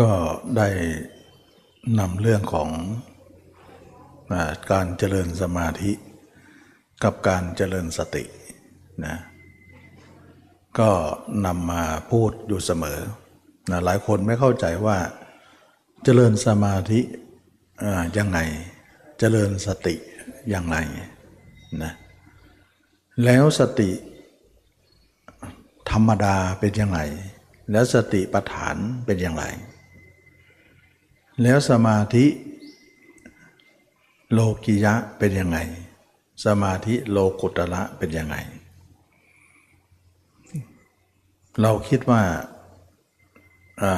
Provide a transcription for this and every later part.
ก็ได้นำเรื่องของอการเจริญสมาธิกับการเจริญสตินะก็นำมาพูดอยู่เสมอนะหลายคนไม่เข้าใจว่าเจริญสมาธิยังไง เจริญสติยังไงนะแล้วสติธรรมดาเป็นยังไง แล้วสติปัฏฐานเป็นอย่างไร แล้วสมาธิโลกิยะเป็นยังไง สมาธิโลกุตระเป็นยังไง เราคิดว่าา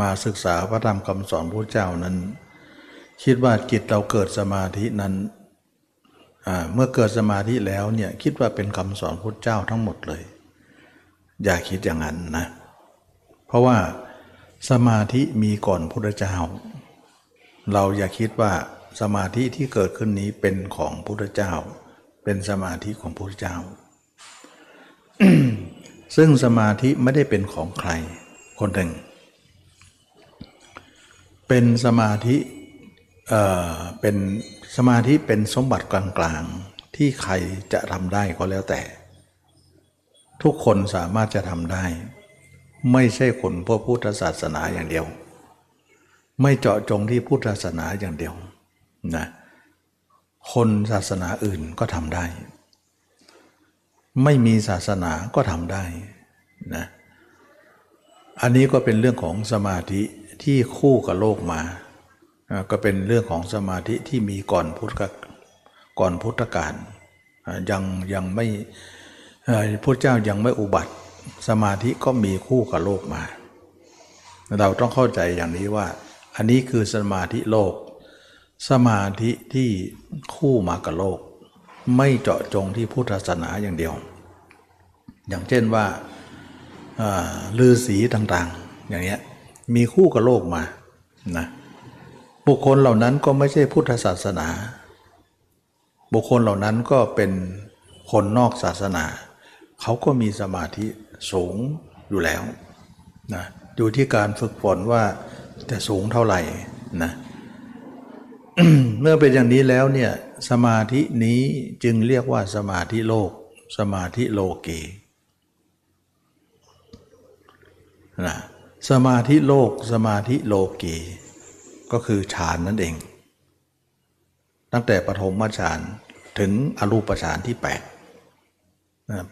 มาศึกษาพระธรรมคำสอนพระเจ้านั้น คิดว่าจิตเราเกิดสมาธินั้นเมื่อเกิดสมาธิแล้วเนี่ยคิดว่าเป็นคำสอนพระเจ้าทั้งหมดเลย อย่าคิดอย่างนั้นนะ เพราะว่า สมาธิมีก่อนพุทธเจ้า เราอย่าคิดว่าสมาธิที่เกิดขึ้นนี้เป็นของพุทธเจ้า เป็นสมาธิของพุทธเจ้า ซึ่งสมาธิไม่ได้เป็นของใครคนหนึ่ง เป็นสมาธิเอ่อเป็นสมาธิเป็นสมบัติกลางๆ ที่ใครจะทำได้ก็แล้วแต่ ทุกคนสามารถจะทำได้ ไม่ใช่คนพระพุทธศาสนาอย่างเดียว ไม่เจาะจงที่พุทธศาสนาอย่างเดียวนะคนศาสนาอื่นก็ทำได้ ไม่มีศาสนาก็ทำได้นะอันนี้ก็เป็นเรื่องของสมาธิที่คู่กับโลกมา ก็เป็นเรื่องของสมาธิที่มีก่อนพุทธกก่อนพุทธกาลยังยังไม่พระเจ้ายังไม่อุบัติ สมาธิก็มีคู่กับโลกมา เราต้องเข้าใจอย่างนี้ว่า อันนี้คือสมาธิโลก สมาธิที่คู่มากับโลก ไม่เจาะจงที่พุทธศาสนาอย่างเดียว อย่างเช่นว่าอ่าฤาษีต่างๆ อย่างเงี้ยมีคู่กับโลกมานะบุคคลเหล่านั้นก็ไม่ใช่พุทธศาสนา บุคคลเหล่านั้นก็เป็นคนนอกศาสนา เขาก็มีสมาธิ สูงอยู่แล้วนะอยู่ที่การฝึกฝนว่าจะสูงเท่าไหร่นะเมื่อเป็นอย่างนี้แล้วเนี่ยสมาธินี้จึงเรียกว่าสมาธิโลก สมาธิโลเกนะสมาธิโลก สมาธิโลเกก็คือฌานนั่นเอง ตั้งแต่ปฐมฌานถึงอรูปฌานที่8นะ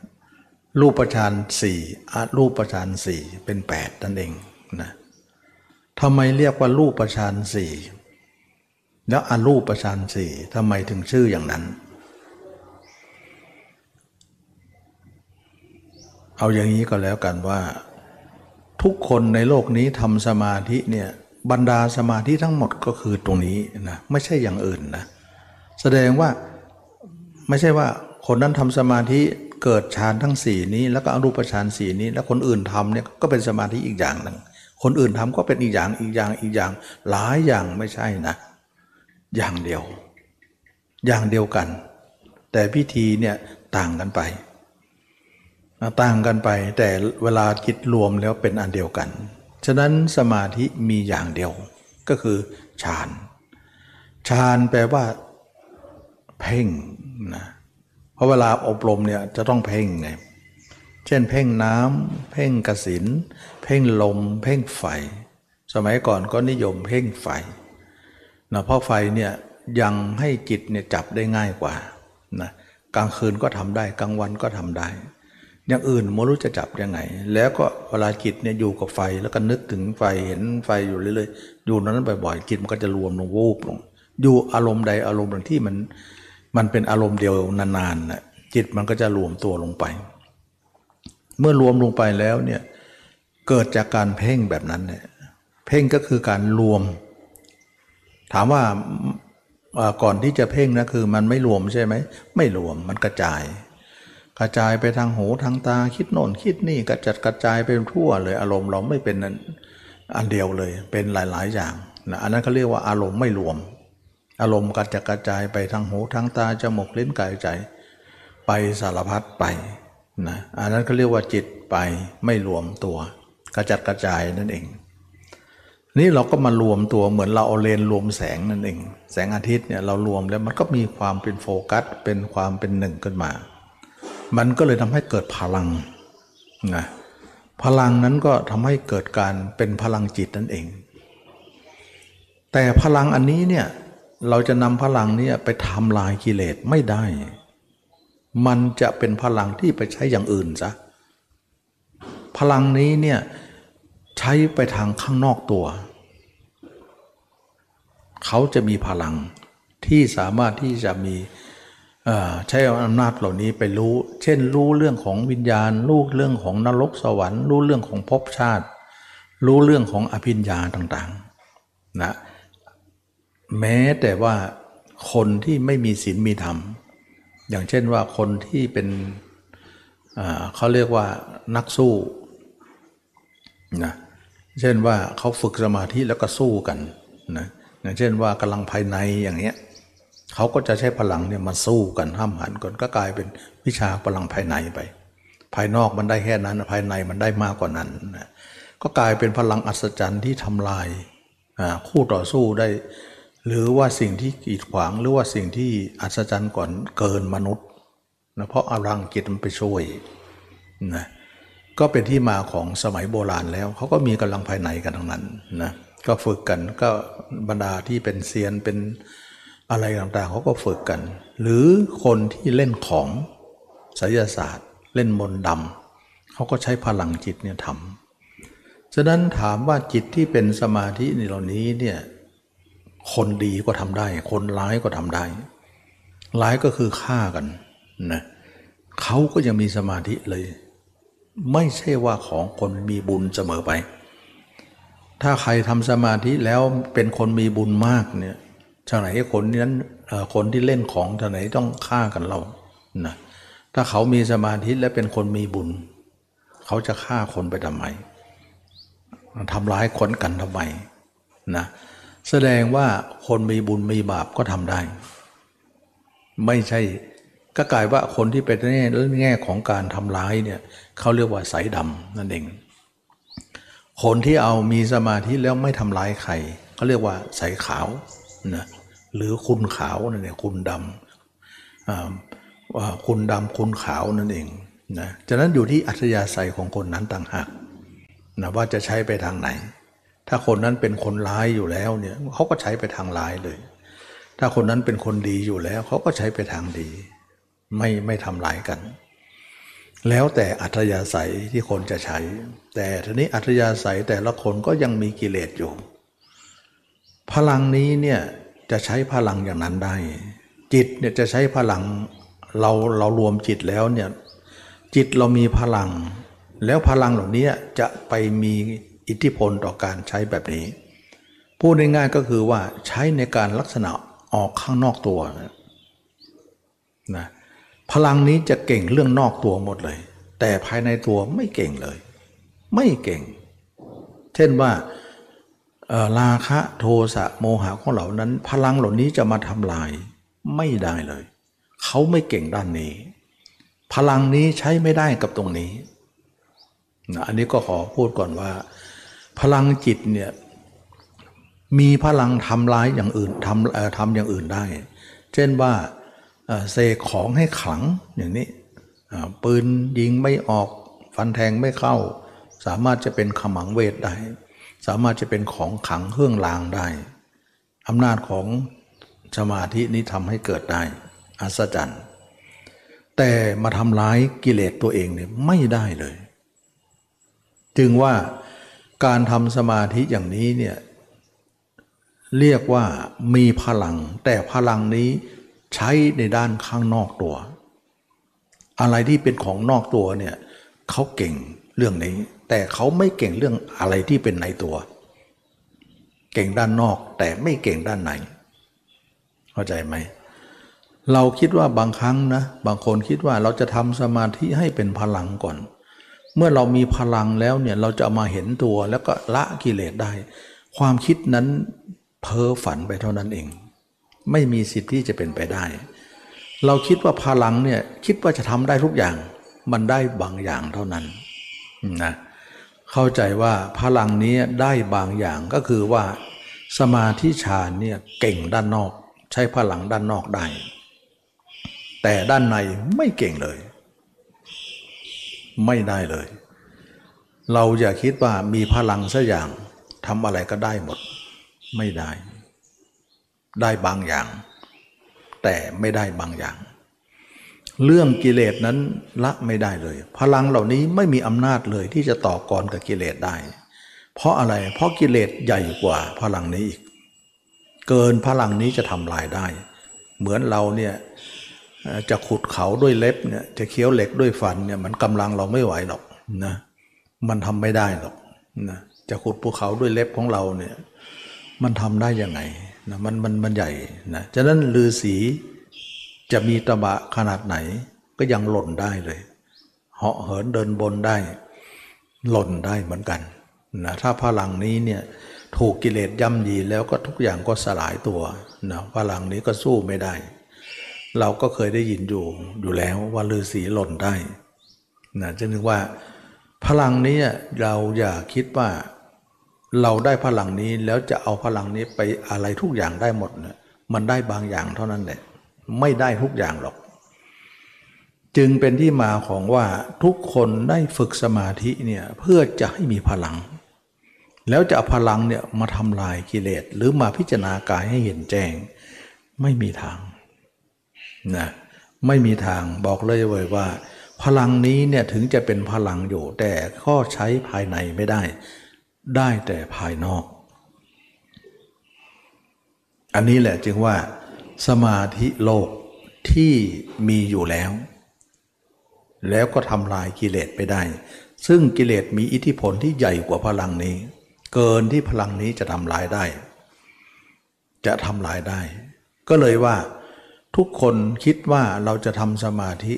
รูปฌานสี่อรูปฌานสี่เป็น8นั่นเองนะทำไมเรียกว่ารูปฌานสี่แล้วอรูปฌานสี่ทำไมถึงชื่ออย่างนั้น เอาอย่างนี้ก็แล้วกันว่า ทุกคนในโลกนี้ทำสมาธิเนี่ยบรรดาสมาธิทั้งหมดก็คือตรงนี้นะไม่ใช่อย่างอื่นนะแสดงว่าไม่ใช่ว่าคนนั้นทำสมาธิ เกิดฌานทั้งสี่นี้ แล้วก็อรูปฌานสี่นี้ แล้วคนอื่นทำเนี่ยก็เป็นสมาธิอีกอย่างหนึ่งคนอื่นทำก็เป็นอีกอย่างอีกอย่างอีกอย่าง หลายอย่างไม่ใช่นะ อย่างเดียว อย่างเดียวกัน แต่พิธีเนี่ยต่างกันไปต่างกันไป แต่เวลาจิตรวมแล้วเป็นอันเดียวกัน ฉะนั้นสมาธิมีอย่างเดียวก็คือฌานฌานแปลว่า เพ่งนะ เพราะเวลาอบรมเนี่ยจะต้องเพ่งไงเช่นเพ่งน้ำเพ่งกสินเพ่งลม เพ่งไฟ สมัยก่อนก็นิยมเพ่งไฟนะเพราะไฟเนี่ยยังให้จิตเนี่ยจับได้ง่ายกว่านะกลางคืนก็ทำได้กลางวันก็ทำได้ อย่างอื่นไม่รู้จะจับยังไง แล้วก็เวลาจิตเนี่ยอยู่กับไฟแล้วก็นึกถึงไฟเห็นไฟอยู่เรื่อยๆอยู่นั้นบ่อยๆจิตมันก็จะรวมลงวูบลง อยู่อารมณ์ใดอารมณ์หนึ่งที่มัน มันเป็นอารมณ์เดียวนานๆนะจิตมันก็จะรวมตัวลงไป เมื่อรวมลงไปแล้วเนี่ยเกิดจากการเพ่งแบบนั้นเนี่ยเพ่งก็คือการรวม ถามว่าก่อนที่จะเพ่งนะคือมันไม่รวมใช่ไหมไม่รวมมันกระจาย กระจายไปทางหูทางตาคิดโน่นคิดนี่กระจัดกระจายไปทั่วเลยอารมณ์เราไม่เป็นอันเดียวเลยเป็นหลายๆอย่างนะอันนั้นเขาเรียกว่าอารมณ์ไม่รวม อารมณ์กระจัดกระจายไปทางหูทางตาจมูกลิ้นกายใจ ไปสารพัดไปนะอันนั้นเขาเรียกว่าจิตไปไม่รวมตัว กระจัดกระจายนั่นเอง นี่เราก็มารวมตัวเหมือนเราเอาเลนรวมแสงนั่นเอง แสงอาทิตย์เนี่ยเรารวมแล้วมันก็มีความเป็นโฟกัส เป็นความเป็นหนึ่งขึ้นมา มันก็เลยทำให้เกิดพลังนะพลังนั้นก็ทำให้เกิดการเป็นพลังจิตนั่นเอง แต่พลังอันนี้เนี่ย เราจะนำพลังนี้ไปทำลายกิเลสไม่ได้ มันจะเป็นพลังที่ไปใช้อย่างอื่นซะพลังนี้เนี่ยใช้ไปทางข้างนอกตัว เขาจะมีพลังที่สามารถที่จะมีใช้อำนาจเหล่านี้ไปรู้ เช่น รู้เรื่องของวิญญาณ รู้เรื่องของนรกสวรรค์ รู้เรื่องของภพชาติ รู้เรื่องของอภิญญาต่างๆ นะ แม้แต่ว่าคนที่ไม่มีศีลมีธรรม อย่างเช่นว่าคนที่เป็นเขาเรียกว่านักสู้นะเช่นว่าเขาฝึกสมาธิแล้วก็สู้กันนะอย่างเช่นว่ากำลังภายในอย่างเนี้ยเขาก็จะใช้พลังเนี่ยมาสู้กันห้ามหันกันก็กลายเป็นวิชาพลังภายในไป ภายนอกมันได้แค่นั้นภายในมันได้มากกว่านั้นนะก็กลายเป็นพลังอัศจรรย์ที่ทำลายคู่ต่อสู้ได้ หรือว่าสิ่งที่กีดขวางหรือว่าสิ่งที่อัศจรรย์ก่อนเกินมนุษย์นะเพราะอรังกิจมันไปช่วยนะก็เป็นที่มาของสมัยโบราณแล้วเขาก็มีกำลังภายในกันทั้งนั้นนะก็ฝึกกันก็บรรดาที่เป็นเซียนเป็นอะไรต่างๆเขาก็ฝึกกัน หรือคนที่เล่นของไสยศาสตร์ เล่นมนต์ดำเขาก็ใช้พลังจิตเนี่ยทำฉะนั้นถามว่าจิตที่เป็นสมาธิในเหล่านี้เนี่ย คนดีก็ทำได้ คนร้ายก็ทำได้ ร้ายก็คือฆ่ากันนะเขาก็ยังมีสมาธิเลย ไม่ใช่ว่าของคนมีบุญเสมอไป ถ้าใครทำสมาธิแล้วเป็นคนมีบุญมากเนี่ยทางไหนคนนั้นคนที่เล่นของทางไหนต้องฆ่ากันเรานะถ้าเขามีสมาธิและเป็นคนมีบุญ เขาจะฆ่าคนไปทำไมทำร้ายคนกันทำไมนะ แสดงว่าคนมีบุญมีบาปก็ทำได้ ไม่ใช่ก็กลายว่าคนที่เป็นแง่แง่ของการทำร้ายเนี่ยเขาเรียกว่าสายดำนั่นเอง คนที่เอามีสมาธิแล้วไม่ทำร้ายใครเขาเรียกว่าสายขาวนะหรือคุณขาวนั่นเองคุณดำคุณดำคุณขาวนั่นเองนะจากนั้นอยู่ที่อัธยาศัยของคนนั้นต่างหากนะว่าจะใช้ไปทางไหน ถ้าคนนั้นเป็นคนร้ายอยู่แล้วเนี่ยเขาก็ใช้ไปทางร้ายเลย ถ้าคนนั้นเป็นคนดีอยู่แล้วเขาก็ใช้ไปทางดี ไม่ไม่ทำร้ายกัน แล้วแต่อัธยาศัยที่คนจะใช้ แต่ทีนี้อัธยาศัยแต่ละคนก็ยังมีกิเลสอยู่ พลังนี้เนี่ยจะใช้พลังอย่างนั้นได้ จิตเนี่ยจะใช้พลังเราเรารวมจิตแล้วเนี่ยจิตเรามีพลัง แล้วพลังเหล่านี้จะไปมี อิทธิพลต่อการใช้แบบนี้ พูดง่ายๆก็คือว่าใช้ในการลักษณะออกข้างนอกตัวนะพลังนี้จะเก่งเรื่องนอกตัวหมดเลย แต่ภายในตัวไม่เก่งเลย ไม่เก่ง เช่นว่าราคะโทสะโมหะของเหล่านั้น พลังเหล่านี้จะมาทำลายไม่ได้เลย เขาไม่เก่งด้านนี้ พลังนี้ใช้ไม่ได้กับตรงนี้นะอันนี้ก็ขอพูดก่อนว่า พลังจิตเนี่ยมีพลังทำร้ายอย่างอื่นทำทำอย่างอื่นได้ เช่นว่าเสกของให้ขลังอย่างนี้ปืนยิงไม่ออกฟันแทงไม่เข้า สามารถจะเป็นขมังเวทได้ สามารถจะเป็นของขังเครื่องรางได้อำนาจของสมาธินี้ทำให้เกิดได้ อัศจรรย์แต่มาทำร้ายกิเลสตัวเองเนี่ยไม่ได้เลย จึงว่า การทำสมาธิอย่างนี้เนี่ยเรียกว่ามีพลัง แต่พลังนี้ใช้ในด้านข้างนอกตัว อะไรที่เป็นของนอกตัวเนี่ยเขาเก่งเรื่องนี้ แต่เขาไม่เก่งเรื่องอะไรที่เป็นในตัว เก่งด้านนอกแต่ไม่เก่งด้านในเข้าใจไหมเราคิดว่าบางครั้งนะบางคนคิดว่าเราจะทำสมาธิให้เป็นพลังก่อน เมื่อเรามีพลังแล้วเนี่ยเราจะมาเห็นตัวแล้วก็ละกิเลสได้ ความคิดนั้นเพ้อฝันไปเท่านั้นเอง ไม่มีสิทธิ์ที่จะเป็นไปได้ เราคิดว่าพลังเนี่ยคิดว่าจะทำได้ทุกอย่าง มันได้บางอย่างเท่านั้นนะเข้าใจว่าพลังนี้ได้บางอย่างก็คือว่า สมาธิฌานเนี่ยเก่งด้านนอก ใช้พลังด้านนอกได้ แต่ด้านในไม่เก่งเลย ไม่ได้เลย เราอย่าคิดว่ามีพลังสักอย่างทำอะไรก็ได้หมด ไม่ได้ ได้บางอย่าง แต่ไม่ได้บางอย่าง เรื่องกิเลสนั้นละไม่ได้เลย พลังเหล่านี้ไม่มีอำนาจเลยที่จะต่อกรกับกิเลสได้ เพราะอะไรเพราะกิเลสใหญ่กว่าพลังนี้อีก เกินพลังนี้จะทำลายได้ เหมือนเราเนี่ย จะขุดเขาด้วยเล็บเนี่ยจะเคี้ยวเหล็กด้วยฟันเนี่ยมันกำลังเราไม่ไหวหรอกนะมันทำไม่ได้หรอกนะจะขุดภูเขาด้วยเล็บของเราเนี่ยมันทำได้ยังไงนะมันมันมันใหญ่นะฉะนั้นลือสีจะมีตะบะขนาดไหนก็ยังหล่นได้เลยเหาะเหินเดินบนได้ หล่นได้เหมือนกันนะถ้าพลังนี้เนี่ยถูกกิเลสย่ำยีแล้วก็ทุกอย่างก็สลายตัวนะพลังนี้ก็สู้ไม่ได้ เราก็เคยได้ยินอยู่อยู่แล้วว่าลือสีหล่นได้นะจะนึกว่า พลังนี้เราอย่าคิดว่าเราได้พลังนี้แล้วจะเอาพลังนี้ไปอะไรทุกอย่างได้หมดนะมันได้บางอย่างเท่านั้นแหละไม่ได้ทุกอย่างหรอก จึงเป็นที่มาของว่าทุกคนได้ฝึกสมาธิเนี่ยเพื่อจะให้มีพลัง แล้วจะเอาพลังเนี่ยมาทำลายกิเลสหรือมาพิจารณากายให้เห็นแจ้ง ไม่มีทาง นะไม่มีทางบอกเลยเว้ยว่า พลังนี้เนี่ยถึงจะเป็นพลังอยู่ แต่ข้อใช้ภายในไม่ได้ ได้แต่ภายนอก อันนี้แหละจึงว่า สมาธิโลกที่มีอยู่แล้ว แล้วก็ทำลายกิเลสไปได้ ซึ่งกิเลสมีอิทธิพลที่ใหญ่กว่าพลังนี้ เกินที่พลังนี้จะทำลายได้ จะทำลายได้ ก็เลยว่า ทุกคนคิดว่าเราจะทำสมาธิ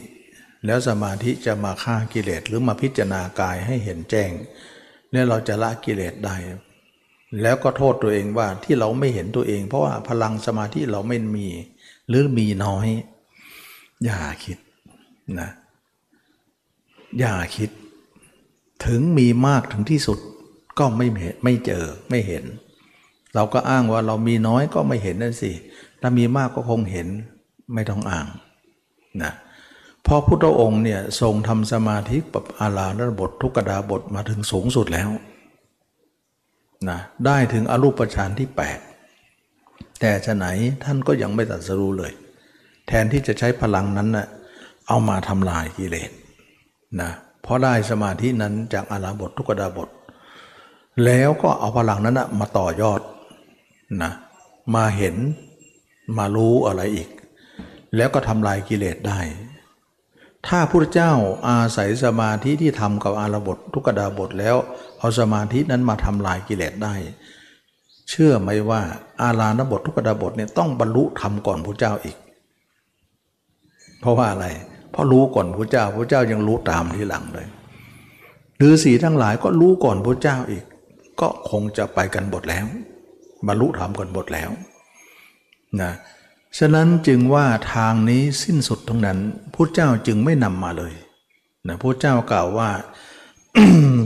แล้วสมาธิจะมาฆ่ากิเลสหรือมาพิจารณากายให้เห็นแจ้งเนี่ยเราจะละกิเลสได้ แล้วก็โทษตัวเองว่าที่เราไม่เห็นตัวเอง เพราะว่าพลังสมาธิเราไม่มี หรือมีน้อย อย่าคิดนะอย่าคิด ถึงมีมากถึงที่สุดก็ไม่เห็นไม่เจอไม่เห็น เราก็อ้างว่าเรามีน้อยก็ไม่เห็นนั่นสิ ถ้ามีมากก็คงเห็น ไม่ต้องอ้างนะพราะพุทธองค์เนี่ยทรงทำสมาธิแบบอาลาลบททุกดาบทมาถึงสูงสุดแล้วนะได้ถึงอรูปฌานที่ 8 แต่ฉะไหนท่านก็ยังไม่ตัดสรู้เลย แทนที่จะใช้พลังนั้นนะ่ะเอามาทำลายกิเลสนะเพราะได้สมาธินั้นจากอาราบททุกดาบท แล้วก็เอาพลังนั้นนะมาต่อยอดนะมาเห็นมารู้อะไรอีก แล้วก็ทำลายกิเลสได้ ถ้าพระเจ้าอาศัยสมาธิที่ทำกับอาราบททุกดาบทแล้ว เอาสมาธินั้นมาทำลายกิเลสได้ เชื่อไหมว่าอาลานบททุกดาบทเนี่ยต้องบรรลุธรรมก่อนพระเจ้าอีก เพราะว่าอะไร เพราะรู้ก่อนพระเจ้าพระเจ้ายังรู้ตามที่หลังเลยหรือสีทั้งหลายก็รู้ก่อนพระเจ้าอีก ก็คงจะไปกันหมดแล้วบรรลุธรรมกันหมดแล้วนะ ฉะนั้นจึงว่าทางนี้สิ้นสุดทั้งนั้นพระเจ้าจึงไม่นำมาเลยนะพระเจ้ากล่าวว่า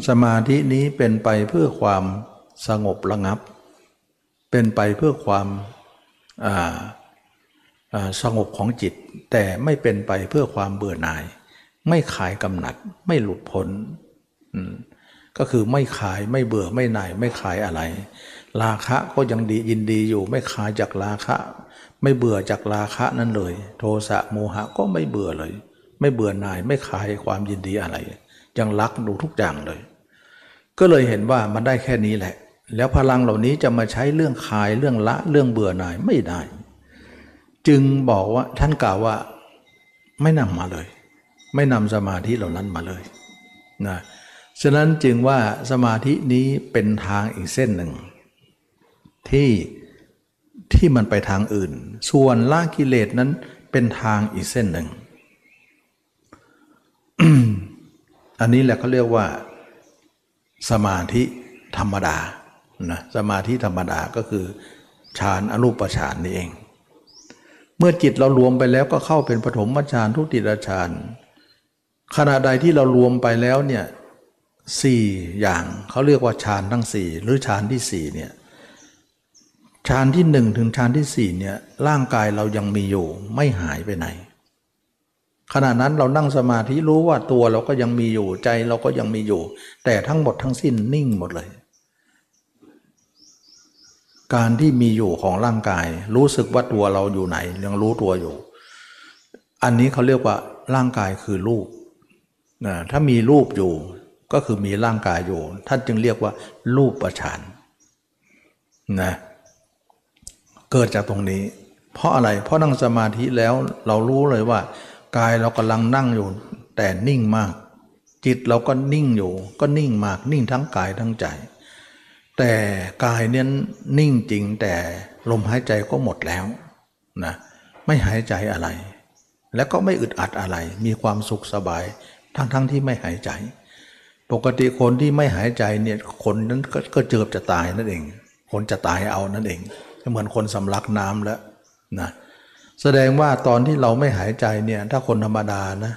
สมาธินี้เป็นไปเพื่อความสงบระงับ เป็นไปเพื่อความสงบของจิต แต่ไม่เป็นไปเพื่อความเบื่อหน่าย ไม่ขายกำหนัด ไม่หลุดพ้นก็คือไม่ขายไม่เบื่อไม่หน่าย ไม่ขายอะไร ราคะก็ยังดียินดีอยู่ ไม่ขายจากราคะ ไม่เบื่อจากราคะนั้นเลย โทสะโมหะก็ไม่เบื่อเลย ไม่เบื่อหน่ายไม่ขายความยินดีอะไรยังรักดูทุกอย่างเลย ก็เลยเห็นว่ามันได้แค่นี้แหละ แล้วพลังเหล่านี้จะมาใช้เรื่องคายเรื่องละเรื่องเบื่อหน่ายไม่ได้ จึงบอกว่าท่านกล่าวว่าไม่นำมาเลย ไม่นำสมาธิเหล่านั้นมาเลยนะฉะนั้นจึงว่าสมาธินี้เป็นทางอีกเส้นหนึ่ง ที่ ที่มันไปทางอื่น ส่วนละกิเลสนั้นเป็นทางอีกเส้นหนึ่ง อันนี้แหละเขาเรียกว่า สมาธิธรรมดานะสมาธิธรรมดาก็คือฌานอรูปฌานนี่เอง เมื่อจิตเรารวมไปแล้วก็เข้าเป็นปฐมฌานทุติยฌานขณะใดที่เรารวมไปแล้วเนี่ยสี่อย่างเขาเรียกว่าฌานทั้งสี่หรือฌานที่สี่เนี่ย ฌานที่หนึ่งถึงฌานที่สี่เนี่ยร่างกายเรายังมีอยู่ไม่หายไปไหน ขณะนั้นเรานั่งสมาธิรู้ว่าตัวเราก็ยังมีอยู่ใจเราก็ยังมีอยู่ แต่ทั้งหมดทั้งสิ้นนิ่งหมดเลย การที่มีอยู่ของร่างกาย รู้สึกว่าตัวเราอยู่ไหน ยังรู้ตัวอยู่ อันนี้เขาเรียกว่าร่างกายคือรูปนะถ้ามีรูปอยู่ก็คือมีร่างกายอยู่ ท่านจึงเรียกว่ารูปประชานนะเเกิดจากตรงนี้ เพราะอะไรเพราะนั่งสมาธิแล้วเรารู้เลยว่ากายเรากำลังนั่งอยู่ แต่นิ่งมาก จิตเราก็นิ่งอยู่ ก็นิ่งมากนิ่งทั้งกายทั้งใจ แต่กายเนี่ยนิ่งจริงแต่ลมหายใจก็หมดแล้วนะไม่หายใจอะไร แล้วก็ไม่อึดอัดอะไร มีความสุขสบายทั้งๆทที่ไม่หายใจ ปกติคนที่ไม่หายใจเนี่ยคนนั้นก็เจือบจะตายนั่นเอง คนจะตายเอานั่นเอง เหมือนคนสำลักน้ำแล้วนะแสดงว่าตอนที่เราไม่หายใจเนี่ย ถ้าคนธรรมดานะ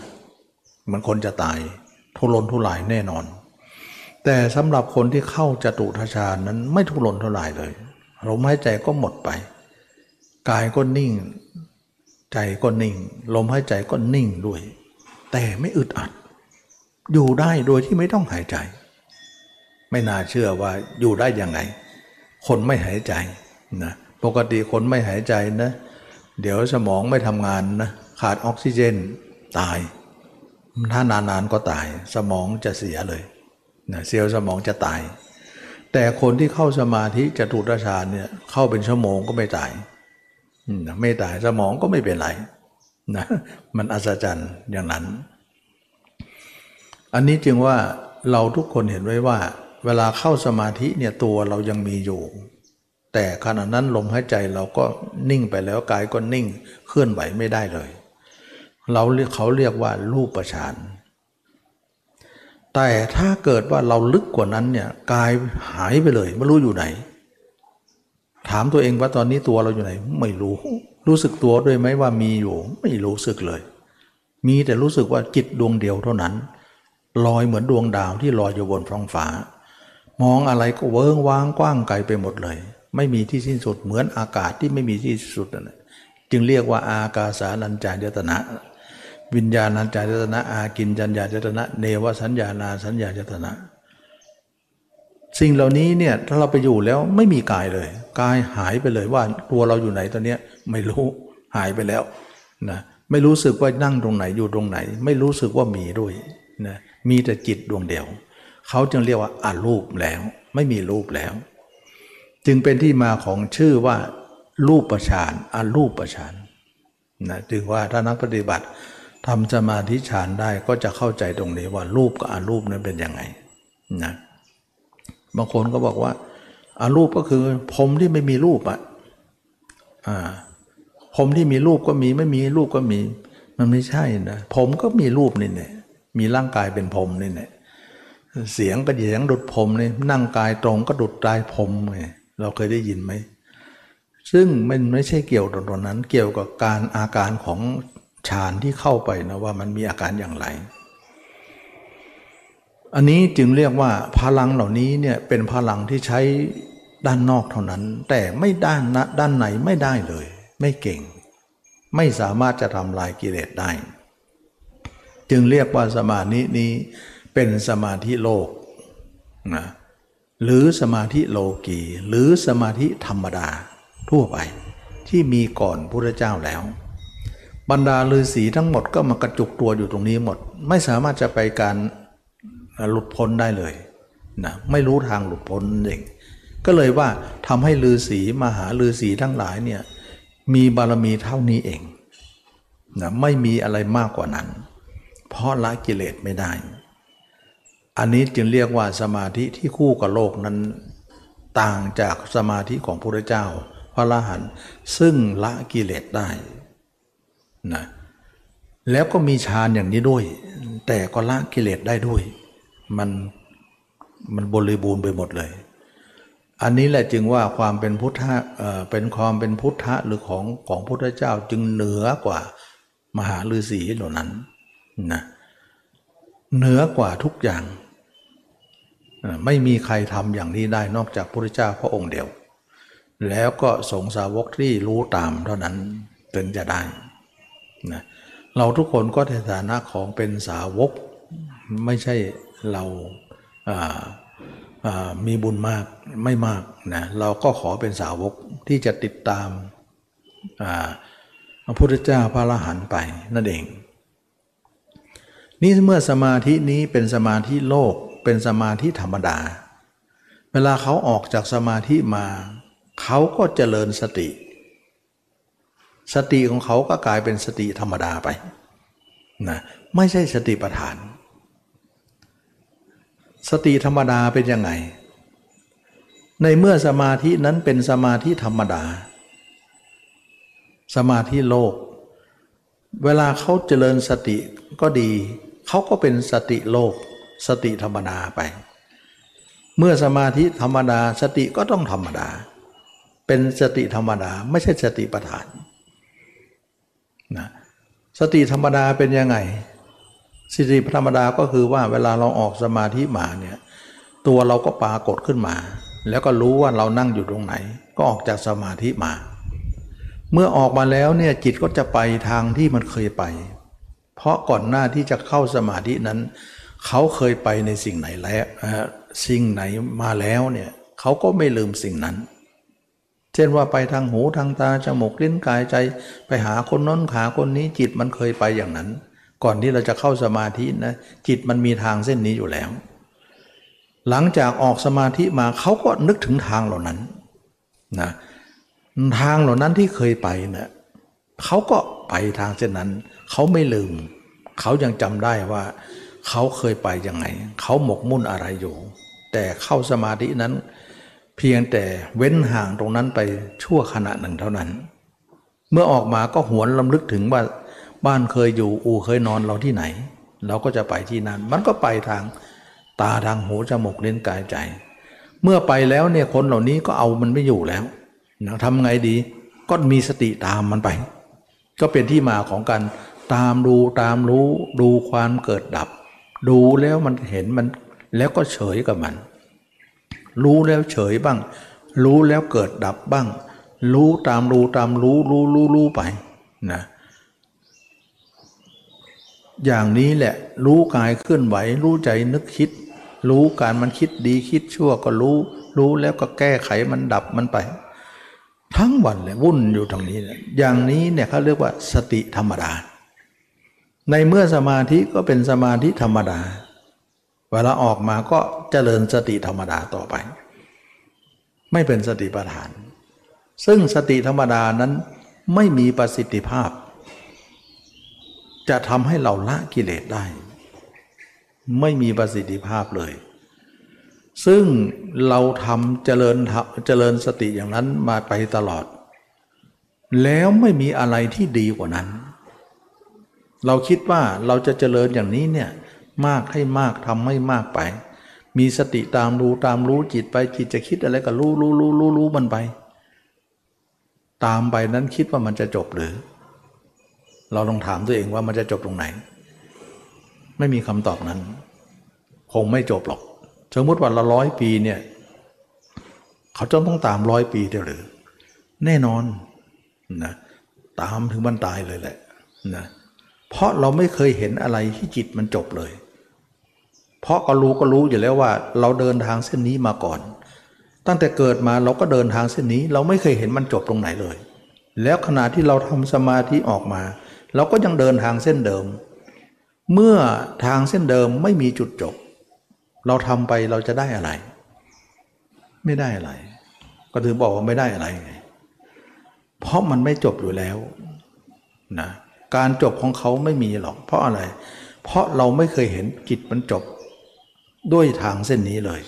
มือนคนจะตาย ทุรนทุรายแน่นอน แต่สำหรับคนที่เข้าจตุทชาญนั้นไม่ทุรนทุรายเลยลมหายใจก็หมดไป กายก็นิ่ง ใจก็นิ่ง ลมหายใจก็นิ่งด้วย แต่ไม่อึดอัด อยู่ได้โดยที่ไม่ต้องหายใจ ไม่น่าเชื่อว่าอยู่ได้ยังไง คนไม่หายใจ นะปกติคนไม่หายใจนะ เดี๋ยวสมองไม่ทำงานนะขาดออกซิเจนตาย ถ้านานๆก็ตาย สมองจะเสียเลยนะเซลล์สมองจะตาย แต่คนที่เข้าสมาธิจะถูกฌานเนี่ยเข้าเป็นชั่วโมงก็ไม่ตายไม่ตายสมองก็ไม่เป็นไรนะมันอัศจรรย์อย่างนั้น อันนี้จึงว่าเราทุกคนเห็นไว้ว่า เวลาเข้าสมาธิเนี่ยตัวเรายังมีอยู่ แต่ขณะนั้นลมหายใจเราก็นิ่งไปแล้วกายก็นิ่งเคลื่อนไหวไม่ได้เลย เราเขาเรียกว่ารูปประชานแต่ถ้าเกิดว่าเราลึกกว่านั้นเนี่ยกายหายไปเลยไม่รู้อยู่ไหน ถามตัวเองว่าตอนนี้ตัวเราอยู่ไหน ไม่รู้ รู้สึกตัวด้วยไหมว่ามีอยู่ ไม่รู้สึกเลย มีแต่รู้สึกว่าจิตดวงเดียวเท่านั้นลอยเหมือนดวงดาวที่ลอยอยู่บนท้องฟ้ามองอะไรก็เวิ้งว้างกว้างไกลไปหมดเลย ไม่มีที่สิ้นสุดเหมือนอากาศที่ไม่มีที่สิ้นสุดนั่นจึงเรียกว่าอากาสานัญจายตนะ วิญญาณัญจายตนะ อากินจัญญายตนะ เนวสัญญานาสัญญายตนะ สิ่งเหล่านี้เนี่ยถ้าเราไปอยู่แล้วไม่มีกายเลย กายหายไปเลยว่าตัวเราอยู่ไหนตอนเนี้ยไม่รู้หายไปแล้วนะไม่รู้สึกว่านั่งตรงไหนอยู่ตรงไหน ไม่รู้สึกว่ามีด้วยนะมีแต่จิตดวงเดียวเขาจึงเรียกว่าอารูปแล้ว ไม่มีรูปแล้ว จึงเป็นที่มาของชื่อว่ารูปประชานอรูปประชานนะจึงว่าถ้านักปฏิบัติทำสมาธิฌานได้ก็จะเข้าใจตรงนี้ว่ารูปกับอรูปนั้นเป็นยังไงนะบางคนก็บอกว่าอารูปก็คือผมที่ไม่มีรูปอะอ่าผมที่มีรูปก็มีไม่มีรูปก็มี มันไม่ใช่นะผมก็มีรูปนี่เนี่ยมีร่างกายเป็นผมนี่เนี่ยเสียงก็เสียงดุดผมนี่นั่งกายตรงก็ดุดกายผมไง เราเคยได้ยินไหม ซึ่งมันไม่ใช่เกี่ยวกับตรงนั้น เกี่ยวกับการอาการของฌานที่เข้าไปนะว่ามันมีอาการอย่างไร อันนี้จึงเรียกว่าพลังเหล่านี้เนี่ยเป็นพลังที่ใช้ด้านนอกเท่านั้น แต่ไม่ด้านนะด้านในไม่ได้เลย ไม่เก่ง ไม่สามารถจะทำลายกิเลสได้ จึงเรียกว่าสมาธินี้เป็นสมาธิโลกนะ หรือสมาธิโลกีหรือสมาธิธรรมดาทั่วไป ที่มีก่อนพระเจ้าแล้ว บรรดาฤาษีทั้งหมดก็มากระจุกตัวอยู่ตรงนี้หมด ไม่สามารถจะไปการหลุดพ้นได้เลยนะไม่รู้ทางหลุดพ้นเองก็เลยว่าทำให้ฤาษีมหาฤาษีทั้งหลายเนี่ยมีบารมีเท่านี้เองนะไม่มีอะไรมากกว่านั้น เพราะละกิเลสไม่ได้ อันนี้จึงเรียกว่าสมาธิที่คู่กับโลกนั้นต่างจากสมาธิของพระเจ้า พระอรหันซึ่งละกิเลสได้นะแล้วก็มีฌานอย่างนี้ด้วย แต่ก็ละกิเลสได้ด้วย มันมันบริบูรณ์ไปหมดเลย อันนี้แหละจึงว่าความเป็นพุทธะเอ่อเป็นความเป็นพุทธะหรือของของพุทธเจ้าจึงเหนือกว่ามหาฤาษีเหล่านั้นนะเหนือกว่าทุกอย่าง ไม่มีใครทำอย่างนี้ได้นอกจากพระพุทธเจ้าพระองค์เดียว แล้วก็สงสาวกที่รู้ตามเท่านั้นถึงจะได้นะเราทุกคนก็ในฐานะของเป็นสาวกไม่ใช่เรามีบุญมากไม่มากนะเราก็ขอเป็นสาวกที่จะติดตามพระพุทธเจ้าพระอรหันต์ไปนั่นเอง นี่เมื่อสมาธินี้เป็นสมาธิโลก เป็นสมาธิธรรมดา เวลาเขาออกจากสมาธิมา เขาก็เจริญสติ สติของเขาก็กลายเป็นสติธรรมดาไปนะไม่ใช่สติปัฏฐาน สติธรรมดาเป็นยังไง ในเมื่อสมาธินั้นเป็นสมาธิธรรมดา สมาธิโลก เวลาเขาเจริญสติก็ดี เขาก็เป็นสติโลก สติธรรมดาไป เมื่อสมาธิธรรมดาสติก็ต้องธรรมดา เป็นสติธรรมดาไม่ใช่สติปัฏฐานนะสติธรรมดาเป็นยังไงสติธรรมดาก็คือว่าเวลาเราออกสมาธิมาเนี่ยตัวเราก็ปรากฏขึ้นมา แล้วก็รู้ว่าเรานั่งอยู่ตรงไหน ก็ออกจากสมาธิมา เมื่อออกมาแล้วเนี่ยจิตก็จะไปทางที่มันเคยไป เพราะก่อนหน้าที่จะเข้าสมาธินั้น เขาเคยไปในสิ่งไหนแล้วสิ่งไหนมาแล้วเนี่ยเขาก็ไม่ลืมสิ่งนั้น เช่นว่าไปทางหูทางตาจมูกลิ้นกายใจ ไปหาคนน้นขาคนนี้จิตมันเคยไปอย่างนั้น ก่อนที่เราจะเข้าสมาธินะจิตมันมีทางเส้นนี้อยู่แล้ว หลังจากออกสมาธิมาเขาก็นึกถึงทางเหล่านั้นนะทางเหล่านั้นที่เคยไปเนะี่ยเขาก็ไปทางเส้นนั้น เขาไม่ลืม เขายังจำได้ว่า เขาเคยไปยังไง เขาหมกมุ่นอะไรอยู่ แต่เข้าสมาธินั้น เพียงแต่เว้นห่างตรงนั้นไปชั่วขณะหนึ่งเท่านั้น เมื่อออกมาก็หวนลำลึกถึงว่าบ้านเคยอยู่อูเคยนอนเราที่ไหน เราก็จะไปที่นั้น มันก็ไปทางตาทางหูจมูกลิ้นกายใจ เมื่อไปแล้วเนี่ยคนเหล่านี้ก็เอามันไม่อยู่แล้วนะทำไงดีก็มีสติตามมันไป ก็เป็นที่มาของการตามดูตามรู้ดูความเกิดดับ ดูแล้วมันเห็นมันแล้วก็เฉยกับมัน รู้แล้วเฉยบ้าง รู้แล้วเกิดดับบ้าง รู้ตามรู้ตามรู้รู้รู้รู้ไปนะอย่างนี้แหละรู้กายเคลื่อนไหว รู้ใจนึกคิด รู้การมันคิดดีคิดชั่วก็รู้ รู้แล้วก็แก้ไขมันดับมันไป ทั้งวันเลยวุ่นอยู่ตรงนี้ อย่างนี้เนี่ยเขาเรียกว่าสติธรรมดา ในเมื่อสมาธิก็เป็นสมาธิธรรมดา เวลาออกมาก็เจริญสติธรรมดาต่อไป ไม่เป็นสติปัฏฐาน ซึ่งสติธรรมดานั้นไม่มีประสิทธิภาพ จะทำให้เราละกิเลสได้ ไม่มีประสิทธิภาพเลย ซึ่งเราทำเจริญเจริญสติอย่างนั้นมาไปตลอด แล้วไม่มีอะไรที่ดีกว่านั้น เราคิดว่าเราจะเจริญอย่างนี้เนี่ยมากให้มากทำให้มากไป มีสติตามรู้ตามรู้จิตไปจิตจะคิดอะไรก็รู้รู้รู้รู้รู้มันไป ตามไปนั้นคิดว่ามันจะจบหรือ เราลองถามตัวเองว่ามันจะจบตรงไหน ไม่มีคำตอบนั้น คงไม่จบหรอกสมมติว่าละร้อยปีเนี่ยเขาจะต้องตามร้อยปีเดียวหรือ แน่นอนนะตามถึงบรรตายเลยแหละนะ เพราะเราไม่เคยเห็นอะไรที่จิตมันจบเลย เพราะก็รู้ก็รู้อยู่แล้วว่า เราเดินทางเส้นนี้มาก่อน ตั้งแต่เกิดมาเราก็เดินทางเส้นนี้ เราไม่เคยเห็นมันจบตรงไหนเลย แล้วขณะที่เราทำสมาธิออกมา เราก็ยังเดินทางเส้นเดิม เมื่อทางเส้นเดิมไม่มีจุดจบ เราทำไปเราจะได้อะไร ไม่ได้อะไร ก็ถือบอกว่าไม่ได้อะไรไงเพราะมันไม่จบอยู่แล้วนะ การจบของเขาไม่มีหรอกเพราะอะไร เพราะเราไม่เคยเห็นกิจมันจบด้วยทางเส้นนี้เลย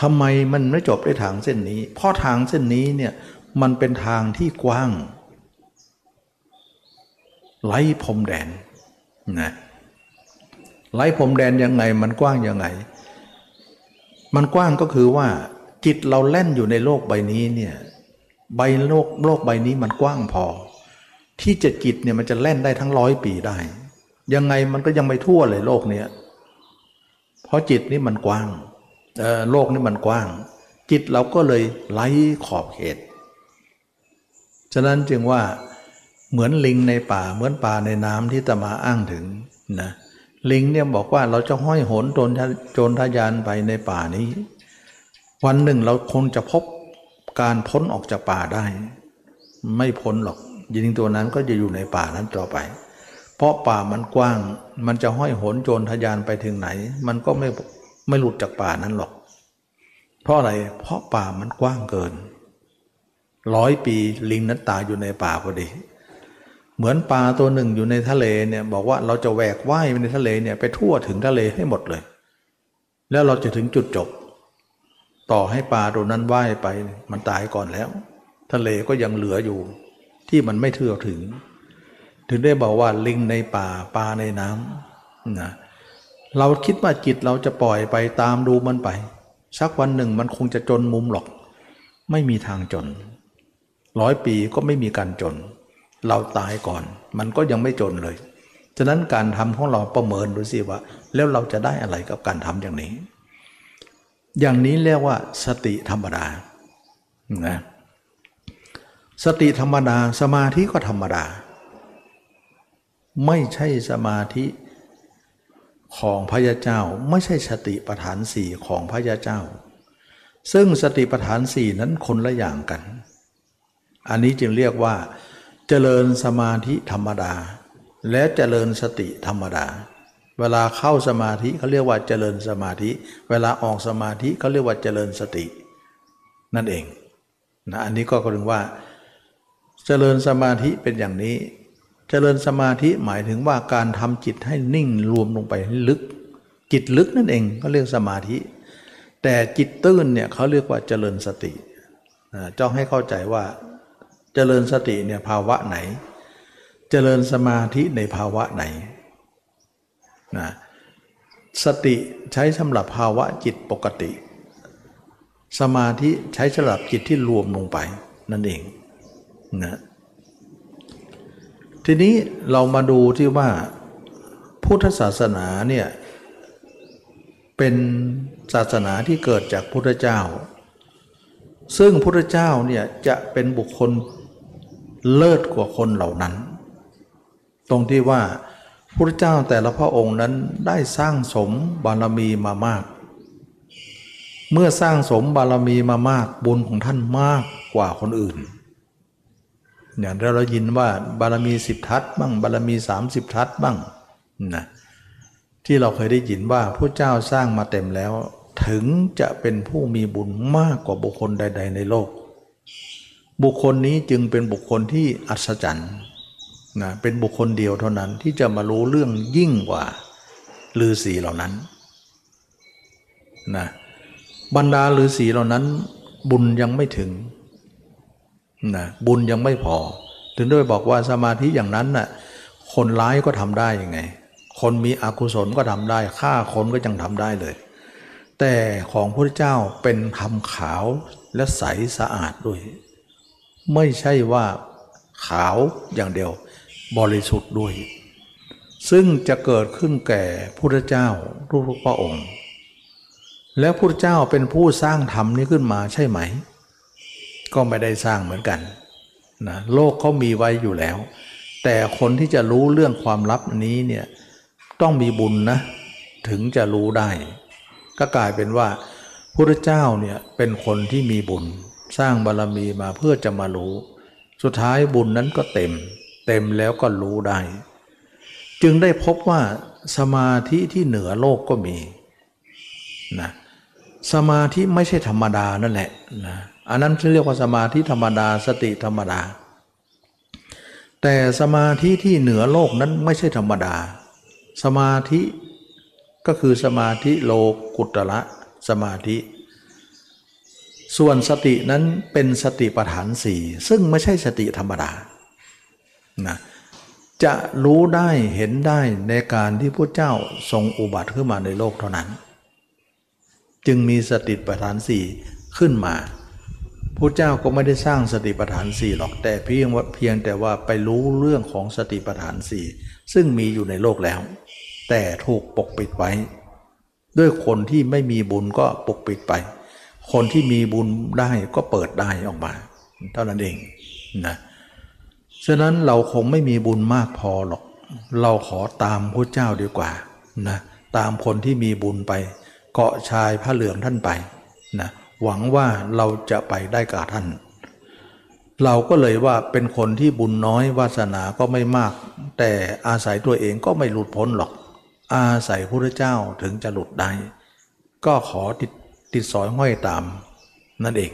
ทำไมมันไม่จบด้วยทางเส้นนี้ เพราะทางเส้นนี้เนี่ยมันเป็นทางที่กว้างไล่พรมแดนนะไล่พรมแดนยังไงมันกว้างยังไง มันกว้างก็คือว่า จิตเราแล่นอยู่ในโลกใบนี้เนี่ยใบโลกโลกใบนี้มันกว้างพอ ที่จะจิตเนี่ยมันจะเล่นได้ทั้งร้อยปีได้ ยังไงมันก็ยังไม่ทั่วเลยโลกเนี้ยเพราะจิตนี่มันกว้างโลกนี่มันกว้าง จิตเราก็เลยไล่ขอบเขตฉะนั้นจึงว่าเหมือนลิงในป่าเหมือนป่าในน้ำที่ตมาอ้างถึงนะลิงเนี่ยบอกว่าเราจะห้อยโหนโจรโจรทยานไปในป่านี้ วันหนึ่งเราคงจะพบการพ้นออกจากป่าได้ ไม่พ้นหรอก ยิงตัวนั้นก็จะอยู่ในป่านั้นต่อไป เพราะป่ามันกว้าง มันจะห้อยโหนโจรทยานไปถึงไหน มันก็ไม่ไม่หลุดจากป่านั้นหรอก เพราะอะไร เพราะป่ามันกว้างเกิน ร้อยปีลิงนั้นตายอยู่ในป่าพอดี เหมือนปลาตัวหนึ่งอยู่ในทะเลเนี่ยบอกว่าเราจะแหวกว่ายไปในทะเลเนี่ยไปทั่วถึงทะเลให้หมดเลย แล้วเราจะถึงจุดจบ ต่อให้ปลาตัวนั้นว่ายไป มันตายก่อนแล้ว ทะเลก็ยังเหลืออยู่ ที่มันไม่เท่าถึง ถึงได้บอกว่าลิงในป่าปลาในน้ำนะเราคิดว่าจิตเราจะปล่อยไปตามดูมันไป สักวันหนึ่งมันคงจะจนมุมหรอก ไม่มีทางจน ร้อยปีก็ไม่มีการจน เราตายก่อน มันก็ยังไม่จนเลย ฉะนั้นการทำของเราประเมินดูสิว่า แล้วเราจะได้อะไรกับการทำอย่างนี้ อย่างนี้เรียกว่าสติธรรมดานะ สติธรรมดาสมาธิก็ธรรมดา ไม่ใช่สมาธิของพระยาเจ้าไม่ใช่สติปัฏฐานสี่ของพระยาเจ้า ซึ่งสติปัฏฐานสี่นั้นคนละอย่างกัน อันนี้จึงเรียกว่า เจริญสมาธิธรรมดา และเจริญสติธรรมดา เวลาเข้าสมาธิเขาเรียกว่าเจริญสมาธิ เวลาออกสมาธิเขาเรียกว่าเจริญสติ นั่นเองนะอันนี้ก็คือว่า เจริญสมาธิเป็นอย่างนี้ เจริญสมาธิหมายถึงว่าการทำจิตให้นิ่งรวมลงไปลึก จิตลึกนั่นเองก็เรียกสมาธิ แต่จิตตื้นเนี่ยเขาเรียกว่าเจริญสติจ้องให้เข้าใจว่าเจริญสติเนี่ยภาวะไหน เจริญสมาธิในภาวะไหนนะสติใช้สำหรับภาวะจิตปกติ สมาธิใช้สำหรับจิตที่รวมลงไปนั่นเอง นะทีนี้เรามาดูที่ว่าพุทธศาสนาเนี่ยเป็นศาสนาที่เกิดจากพุทธเจ้า ซึ่งพุทธเจ้าเนี่ยจะเป็นบุคคลเลิศกว่าคนเหล่านั้น ตรงที่ว่าพุทธเจ้าแต่ละพระองค์นั้นได้สร้างสมบารมีมามาก เมื่อสร้างสมบารมีมามากบุญของท่านมากกว่าคนอื่น อย่างเราเรายินว่าบารมีสิบทัศบ้างบารมีสามสิบทัศบ้างนะที่เราเคยได้ยินว่าพระเจ้าสร้างมาเต็มแล้ว ถึงจะเป็นผู้มีบุญมากกว่าบุคคลใด ๆ ในโลก บุคคลนี้จึงเป็นบุคคลที่อัศจรรย์นะเป็นบุคคลเดียวเท่านั้นที่จะมารู้เรื่องยิ่งกว่าฤาษีเหล่านั้นนะบรรดาฤาษีเหล่านั้นบุญยังไม่ถึง นะบุญยังไม่พอ ถึงด้วยบอกว่าสมาธิอย่างนั้นน่ะคนร้ายก็ทำได้ยังไง คนมีอกุศลก็ทำได้ฆ่าคนก็ยังทำได้เลย แต่ของพระเจ้าเป็นคำขาวและใสสะอาดด้วย ไม่ใช่ว่าขาวอย่างเดียวบริสุทธิ์ด้วย ซึ่งจะเกิดขึ้นแก่พระเจ้าทุกพระองค์ แล้วพระเจ้าเป็นผู้สร้างธรรมนี้ขึ้นมาใช่ไหม ก็ไม่ได้สร้างเหมือนกันนะโลกเขามีไว้อยู่แล้ว แต่คนที่จะรู้เรื่องความลับนี้เนี่ยต้องมีบุญนะถึงจะรู้ได้ ก็กลายเป็นว่าพระเจ้าเนี่ยเป็นคนที่มีบุญสร้างบารรมีมาเพื่อจะมารู้ สุดท้ายบุญนั้นก็เต็ม เต็มแล้วก็รู้ได้ จึงได้พบว่าสมาธิที่เหนือโลกก็มีนะสมาธิไม่ใช่ธรรมดานั่นแหละนะ อันนั้นเรียกว่าสมาธิธรรมดาสติธรรมดา แต่สมาธิที่เหนือโลกนั้นไม่ใช่ธรรมดา สมาธิก็คือสมาธิโลกุตระสมาธิ ส่วนสตินั้นเป็นสติปัฏฐานสี่ซึ่งไม่ใช่สติธรรมดานะจะรู้ได้เห็นได้ในการที่พระเจ้าทรงอุบัติขึ้นมาในโลกเท่านั้น จึงมีสติปัฏฐานสี่ขึ้นมา พระเจ้าก็ไม่ได้สร้างสติปัฏฐานสี่หรอกแต่เพียงว่าเพียงแต่ว่าไปรู้เรื่องของสติปัฏฐานสี่ซึ่งมีอยู่ในโลกแล้ว แต่ถูกปกปิดไว้ ด้วยคนที่ไม่มีบุญก็ปกปิดไป คนที่มีบุญได้ก็เปิดได้ออกมา เท่านั้นเองนะฉะนั้นเราคงไม่มีบุญมากพอหรอก เราขอตามพระเจ้าดีกว่านะตามคนที่มีบุญไป เกาะชายพระเหลืองท่านไปนะ หวังว่าเราจะไปได้กับท่าน เราก็เลยว่าเป็นคนที่บุญน้อยวาสนาก็ไม่มาก แต่อาศัยตัวเองก็ไม่หลุดพ้นหรอก อาศัยพระเจ้าถึงจะหลุดได้ ก็ขอติดติดสอยห้อยตามนั่นเอง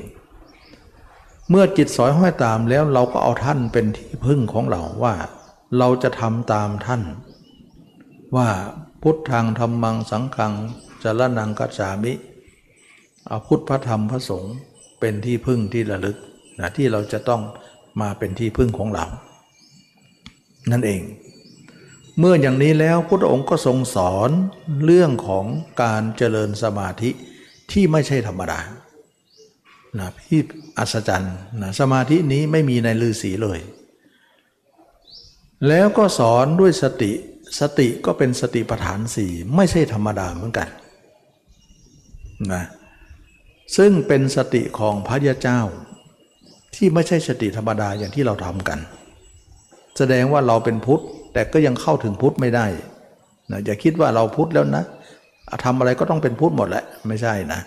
เมื่อจิตสอยห้อยตามแล้วเราก็เอาท่านเป็นที่พึ่งของเราว่า เราจะทำตามท่าน ว่าพุทธังธรรมังสังฆังจรนังกัจฉามิ เอาพุทธพระธรรมพระสงฆ์เป็นที่พึ่งที่ระลึกนะที่เราจะต้องมาเป็นที่พึ่งของเรา นั่นเอง เมื่ออย่างนี้แล้วพุทธองค์ก็ทรงสอนเรื่องของการเจริญสมาธิที่ไม่ใช่ธรรมดานะพี่อัศจรรย์นะสมาธินี้ไม่มีในลือสีเลย แล้วก็สอนด้วยสติสติก็เป็นสติปัฏฐานสี่ไม่ใช่ธรรมดาเหมือนกันนะ ซึ่งเป็นสติของพระยาเจ้า ที่ไม่ใช่สติธรรมดาอย่างที่เราทำกัน แสดงว่าเราเป็นพุทธแต่ก็ยังเข้าถึงพุทธไม่ได้นะอย่าคิดว่าเราพุทธแล้วนะทำอะไรก็ต้องเป็นพุทธหมดแหละไม่ใช่นะ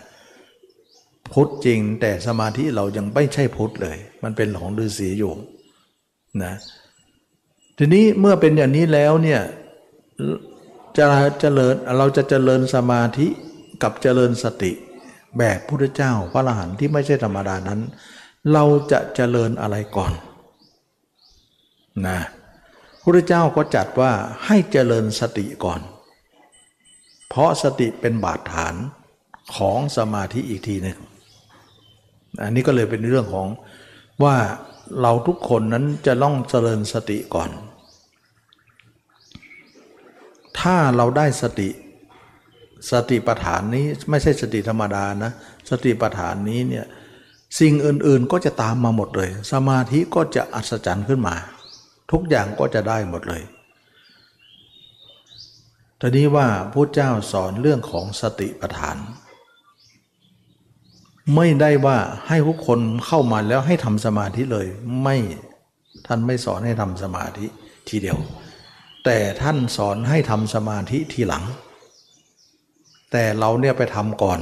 พุทธจริงแต่สมาธิเรายังไม่ใช่พุทธเลย มันเป็นของฤาษีอยู่นะทีนี้เมื่อเป็นอย่างนี้แล้วเนี่ยจะเจริญเราจะเจริญสมาธิกับเจริญสติ แบบพุทธเจ้าพระอรหันต์ที่ไม่ใช่ธรรมดานั้น เราจะเจริญอะไรก่อนนะพุทธเจ้าก็จัดว่าให้เจริญสติก่อน เพราะสติเป็นบาดฐานของสมาธิอีกทีหนึ่งอันนี้ก็เลยเป็นเรื่องของว่าเราทุกคนนั้นจะต้องเจริญสติก่อน ถ้าเราได้สติ สติปัฏฐานนี้ไม่ใช่สติธรรมดานะสติปัฏฐานนี้เนี่ยสิ่งอื่นๆก็จะตามมาหมดเลย สมาธิก็จะอัศจรรย์ขึ้นมา ทุกอย่างก็จะได้หมดเลยทีนี้ว่าพระเจ้าสอนเรื่องของสติปัฏฐาน ไม่ได้ว่าให้ทุกคนเข้ามาแล้วให้ทำสมาธิเลยไม่ท่านไม่สอนให้ทำสมาธิทีเดียว แต่ท่านสอนให้ทำสมาธิทีหลัง แต่เราเนี่ยไปทำก่อน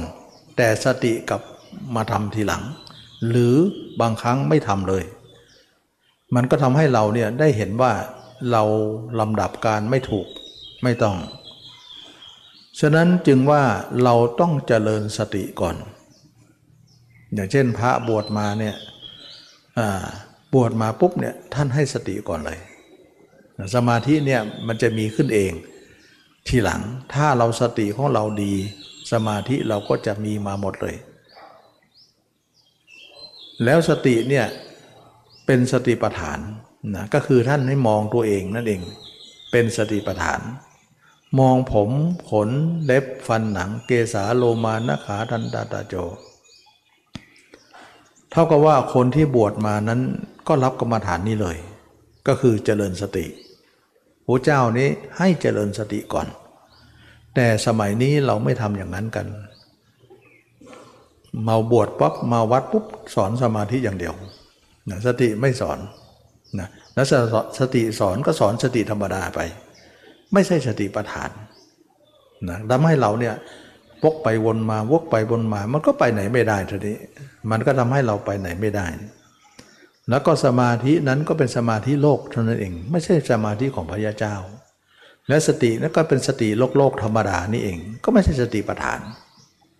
แต่สติกับมาทำทีหลัง หรือบางครั้งไม่ทำเลย มันก็ทำให้เราเนี่ยได้เห็นว่าเราลำดับการไม่ถูกไม่ต้อง ฉะนั้นจึงว่าเราต้องเจริญสติก่อน อย่างเช่นพระบวชมาเนี่ยบวชมาปุ๊บเนี่ยท่านให้สติก่อนเลย สมาธิเนี่ยมันจะมีขึ้นเอง ทีหลังถ้าเราสติของเราดี สมาธิเราก็จะมีมาหมดเลย แล้วสติเนี่ยเป็นสติปัฏฐานนะก็คือท่านให้มองตัวเองนั่นเอง เป็นสติปัฏฐาน มองผมขนเล็บฟันหนังเกสาโลมานะขาทันตาตาโจ เท่ากับว่าคนที่บวชมานั้นก็รับกรรมฐานนี้เลย ก็คือเจริญสติ พระเจ้านี้ให้เจริญสติก่อน แต่สมัยนี้เราไม่ทำอย่างนั้นกัน มาบวชปั๊บมาวัดปุ๊บสอนสมาธิอย่างเดียวนะสติไม่สอนนะแล้วสติสอนก็สอนสติธรรมดาไป ไม่ใช่สติปัฏฐานนะทำให้เราเนี่ยวกไปวนมาวกไปวนมา มันก็ไปไหนไม่ได้ทีนี้ มันก็ทำให้เราไปไหนไม่ได้ แล้วก็สมาธินั้นก็เป็นสมาธิโลกเท่านั้นเอง ไม่ใช่สมาธิของพระยาเจ้า และสตินั้นก็เป็นสติโลกโลกธรรมดานี่เอง ก็ไม่ใช่สติปัฏฐาน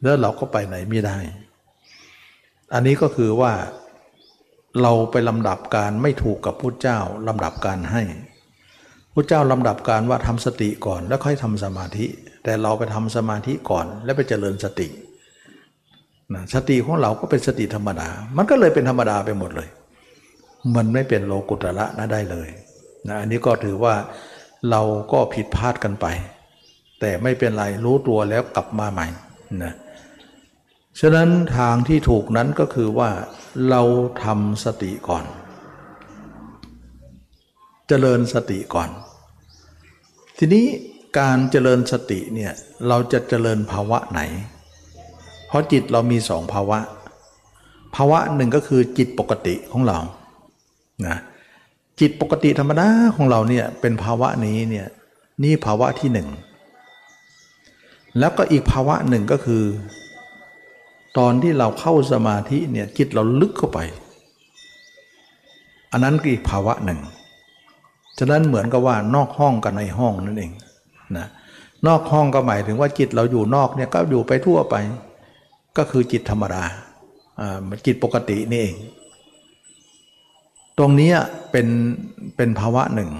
แล้วเราก็ไปไหนไม่ได้ อันนี้ก็คือว่าเราไปลำดับการไม่ถูกกับพุทธเจ้าลำดับการให้พุทธเจ้าลำดับการว่าทำสติก่อนแล้วค่อยทำสมาธิ แต่เราไปทำสมาธิก่อนแล้วไปเจริญสตินะสติของเราก็เป็นสติธรรมดา มันก็เลยเป็นธรรมดาไปหมดเลย มันไม่เป็นโลกุตระนะได้เลยนะอันนี้ก็ถือว่าเราก็ผิดพลาดกันไป แต่ไม่เป็นไรรู้ตัวแล้วกลับมาใหม่นะฉะนั้นทางที่ถูกนั้นก็คือว่าเราทำสติก่อนจเจริญสติก่อน ทีนี้การเจริญสติเนี่ยเราจะเจริญภาวะไหน เพราะจิตเรามีสองภาวะ ภาวะหนึ่งก็คือจิตปกติของเรา นะจิตปกติธรรมดาของเราเนี่ยเป็นภาวะนี้เนี่ยนี่ภาวะที่หนึ่งแล้วก็อีกภาวะหนึ่งก็คือ ตอนที่เราเข้าสมาธิเนี่ยจิตเราลึกเข้าไป อันนั้นก็อีกภาวะหนึ่งฉะนั้นเหมือนกับว่านอกห้องกับในห้องนั่นเองนะนอกห้องก็หมายถึงว่าจิตเราอยู่นอกเนี่ยก็อยู่ไปทั่วไป ก็คือจิตธรรมดาอ่าจิตปกตินี่เอง ตรงนี้เป็นเป็นภาวะหนึ่ง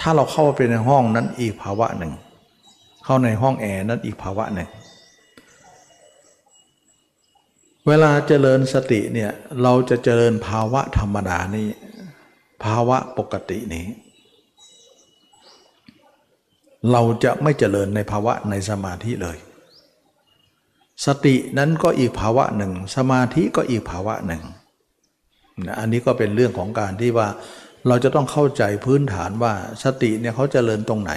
ถ้าเราเข้าไปในห้องนั้นอีกภาวะหนึ่ง เข้าในห้องแอร์นั้นอีกภาวะหนึ่ง เวลาเจริญสติเนี่ยเราจะเจริญภาวะธรรมดานี้ ภาวะปกตินี้ เราจะไม่เจริญในภาวะในสมาธิเลย สตินั้นก็อีกภาวะหนึ่ง สมาธิก็อีกภาวะหนึ่ง อันนี้ก็เป็นเรื่องของการที่ว่าเราจะต้องเข้าใจพื้นฐานว่าสติเนี่ยเขาเจริญตรงไหน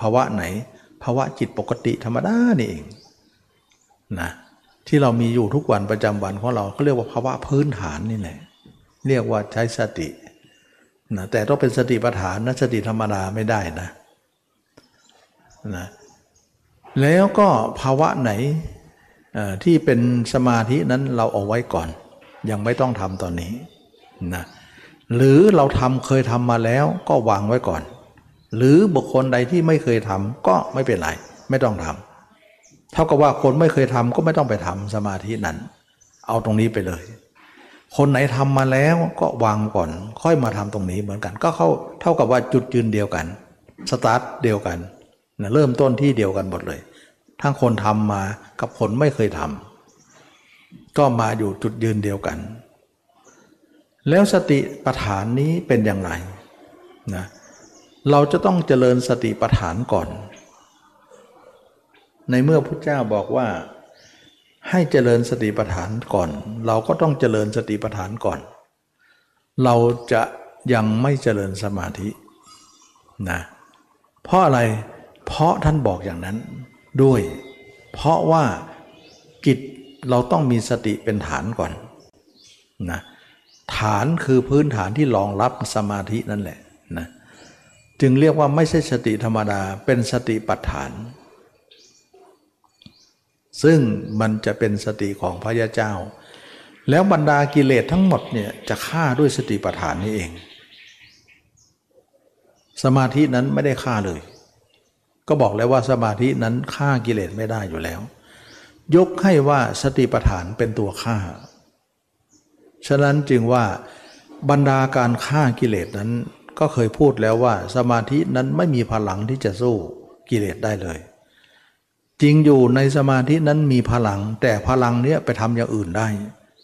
ภาวะไหน ภาวะจิตปกติธรรมดานี่เองนะที่เรามีอยู่ทุกวันประจำวันของเราเขาเรียกว่าภาวะพื้นฐานนี่แหละเรียกว่าใช้สตินะแต่ต้องเป็นสติปัฏฐานนะสติธรรมดาไม่ได้นะนะแล้วก็ภาวะไหนที่เป็นสมาธินั้นเราเอาไว้ก่อน ยังไม่ต้องทำตอนนี้นะหรือเราทำเคยทำมาแล้วก็วางไว้ก่อน หรือบุคคลใดที่ไม่เคยทำก็ไม่เป็นไร ไม่ต้องทำเท่ากับว่าคนไม่เคยทำก็ไม่ต้องไปทำสมาธินั้น เอาตรงนี้ไปเลย คนไหนทำมาแล้วก็วางก่อน ค่อยมาทำตรงนี้เหมือนกัน ก็เข้าเท่ากับว่าจุดยืนเดียวกันสตาร์ทเดียวกันนะเริ่มต้นที่เดียวกันหมดเลย ทั้งคนทำมากับคนไม่เคยทำ ก็มาอยู่จุดยืนเดียวกัน แล้วสติปัฏฐานนี้เป็นอย่างไรนะเราจะต้องเจริญสติปัฏฐานก่อน ในเมื่อพระเจ้าบอกว่าให้เจริญสติปัฏฐานก่อน เราก็ต้องเจริญสติปัฏฐานก่อน เราจะยังไม่เจริญสมาธินะเพราะอะไรเพราะท่านบอกอย่างนั้นด้วย เพราะว่ากิจ เราต้องมีสติเป็นฐานก่อนนะฐานคือพื้นฐานที่รองรับสมาธินั่นแหละนะจึงเรียกว่าไม่ใช่สติธรรมดาเป็นสติปัฏฐาน ซึ่งมันจะเป็นสติของพระยาเจ้า แล้วบรรดากิเลสทั้งหมดเนี่ยจะฆ่าด้วยสติปัฏฐานนี้เอง สมาธินั้นไม่ได้ฆ่าเลย ก็บอกแล้วว่าสมาธินั้นฆ่ากิเลสไม่ได้อยู่แล้ว ยกให้ว่าสติปัฏฐานเป็นตัวฆ่า ฉะนั้นจึงว่าบรรดาการฆ่ากิเลสนั้นก็เคยพูดแล้วว่าสมาธินั้นไม่มีพลังที่จะสู้กิเลสได้เลย จริงอยู่ในสมาธินั้นมีพลัง แต่พลังเนี้ยไปทำอย่างอื่นได้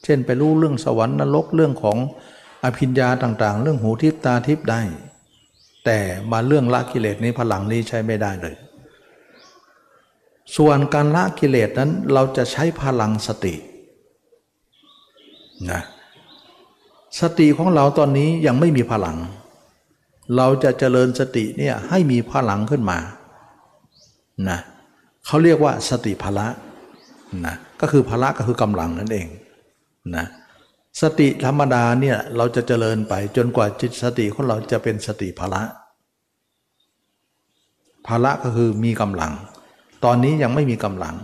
เช่นไปรู้เรื่องสวรรค์นรกเรื่องของอภิญญาต่างๆ เรื่องหูทิพตาทิพได้ แต่มาเรื่องละกิเลสนี้พลังนี้ใช้ไม่ได้เลย ส่วนการละกิเลสนั้นเราจะใช้พลังสตินะสติของเราตอนนี้ยังไม่มีพลัง เราจะเจริญสติเนี่ยให้มีพลังขึ้นมานะเขาเรียกว่าสติพละนะก็คือพละก็คือกำลังนั่นเองนะสติธรรมดาเนี่ยเราจะเจริญไปจนกว่าจิตสติของเราจะเป็นสติพละพละก็คือมีกำลัง ตอนนี้ยังไม่มีกำลัง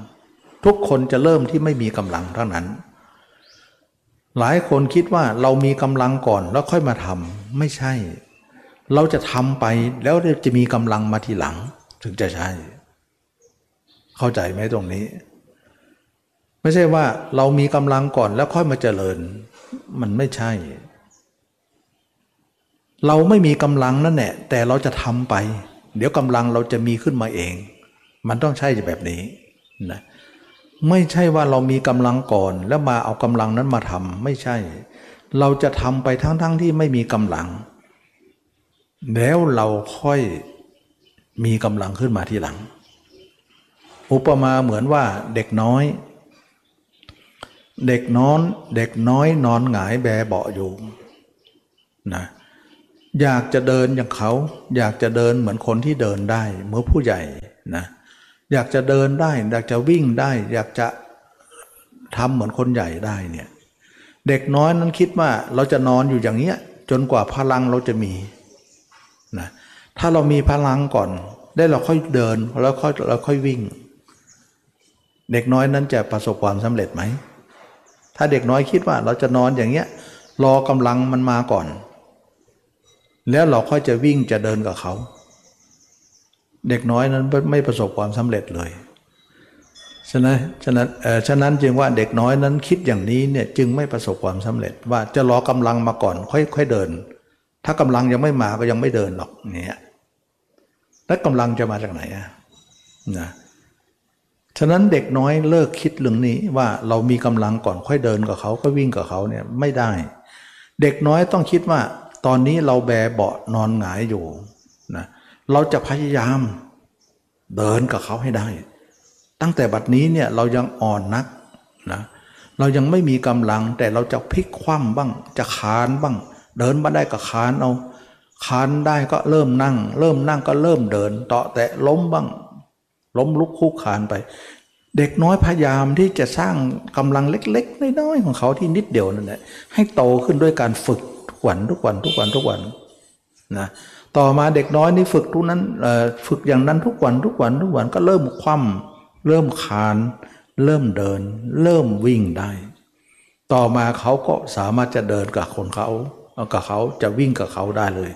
ทุกคนจะเริ่มที่ไม่มีกำลังเท่านั้น หลายคนคิดว่าเรามีกำลังก่อนแล้วค่อยมาทำไม่ใช่ เราจะทำไปแล้วจะมีกำลังมาทีหลัง ถึงจะใช่ เข้าใจไหมตรงนี้ ไม่ใช่ว่าเรามีกำลังก่อนแล้วค่อยมาเจริญ มันไม่ใช่ เราไม่มีกำลังนั่นแหละแต่เราจะทำไป เดี๋ยวกำลังเราจะมีขึ้นมาเอง มันต้องใช่แบบนี้นะไม่ใช่ว่าเรามีกำลังก่อน แล้วมาเอากำลังนั้นมาทำไม่ใช่ เราจะทำไปทั้งๆทที่ไม่มีกำลัง แล้วเราค่อยมีกำลังขึ้นมาทีหลัง อุปมาเหมือนว่าเด็กน้อย เด็กนอน เด็กน้อยนอนหงายแบเบาอยู่นะอยากจะเดินอย่างเขา อยากจะเดินเหมือนคนที่เดินได้ เมื่อผู้ใหญ่นะ อยากจะเดินได้ อยากจะวิ่งได้ อยากจะทำเหมือนคนใหญ่ได้เนี่ยเด็กน้อยนั้นคิดว่าเราจะนอนอยู่อย่างเนี้ยจนกว่าพลังเราจะมีนะถ้าเรามีพลังก่อนได้เราค่อยเดินแล้วค่อยเราค่อยวิ่ง เด็กน้อยนั้นจะประสบความสำเร็จไหมถ้าเด็กน้อยคิดว่าเราจะนอนอย่างเงี้ยรอกำลังมันมาก่อน แล้วเราค่อยจะวิ่งจะเดินกับเขา เด็กน้อยนั้นไม่ประสบความสำเร็จเลยฉะนั้นฉะนั้นฉะนั้นจึงว่าเด็กน้อยนั้นคิดอย่างนี้เนี่ยจึงไม่ประสบความสำเร็จ ว่าจะรอกำลังมาก่อนค่อยค่อยเดิน ถ้ากำลังยังไม่มาก็ยังไม่เดินหรอกเนี่ยแล้วกำลังจะมาจากไหนอะนะฉะนั้นเด็กน้อยเลิกคิดเรื่องนี้ว่าเรามีกำลังก่อนค่อยเดินกับเขาค่อยวิ่งกับเขาเนี่ยไม่ได้ เด็กน้อยต้องคิดว่า ตอนนี้เราแบเบาะนอนหงายอยู่ เราจะพยายามเดินกับเขาให้ได้ ตั้งแต่บัดนี้เนี่ยเรายังอ่อนนักนะเรายังไม่มีกำลังแต่เราจะพลิกคว่ำบ้าง จะคานบ้าง เดินมาได้ก็คานเอาคานได้ก็เริ่มนั่ง เริ่มนั่งก็เริ่มเดินเต่อแต่ล้มบ้าง ล้มลุกคุกคานไป เด็กน้อยพยายามที่จะสร้างกำลังเล็กๆน้อยๆของเขาที่นิดเดียวนั่นแหละให้โตขึ้นด้วยการฝึกทุกวันทุกวันทุกวันทุกวันนะ ต่อมาเด็กน้อยนี่ฝึกทุกนั้นฝึกอย่างนั้นทุกวันทุกวันทุกวันก็เริ่มคว่ำเริ่มคานเริ่มเดิน เริ่มวิ่งได้ ต่อมาเขาก็สามารถจะเดินกับคนเขากับเขาจะวิ่งกับเขาได้เลย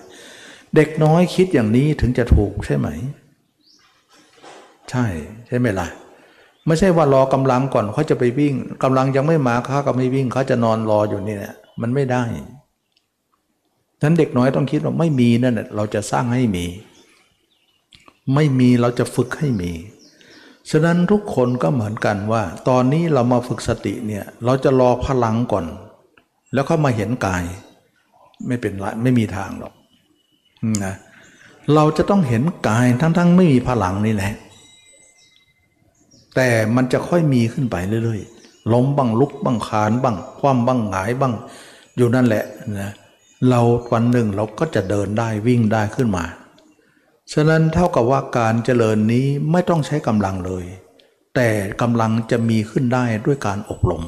เด็กน้อยคิดอย่างนี้ถึงจะถูกใช่ไหม ใช่ใช่ไหมล่ะไม่ใช่ว่ารอกำลังก่อนเขาจะไปวิ่งกำลังยังไม่มาเขาก็ไม่วิ่งเขาจะนอนรออยู่นี่เนี่ยมันไม่ได้ ฉะนั้นเด็กน้อยต้องคิดว่าไม่มีนั่นแหละเราจะสร้างให้มี ไม่มีเราจะฝึกให้มี ฉะนั้นทุกคนก็เหมือนกันว่า ตอนนี้เรามาฝึกสติเนี่ยเราจะรอพลังก่อน แล้วก็มาเห็นกาย ไม่เป็นไรไม่มีทางหรอกนะเราจะต้องเห็นกายทั้งๆ ไม่มีพลังนี่แหละแต่มันจะค่อยมีขึ้นไปเรื่อยๆล้มบ้างลุกบ้างขานบ้างคว่ำบ้างหงายบ้าง อยู่นั่นแหละนะ เราวันหนึ่งเราก็จะเดินได้วิ่งได้ขึ้นมา ฉะนั้นเท่ากับว่าการเจริญนี้ไม่ต้องใช้กำลังเลย แต่กำลังจะมีขึ้นได้ด้วยการอบรม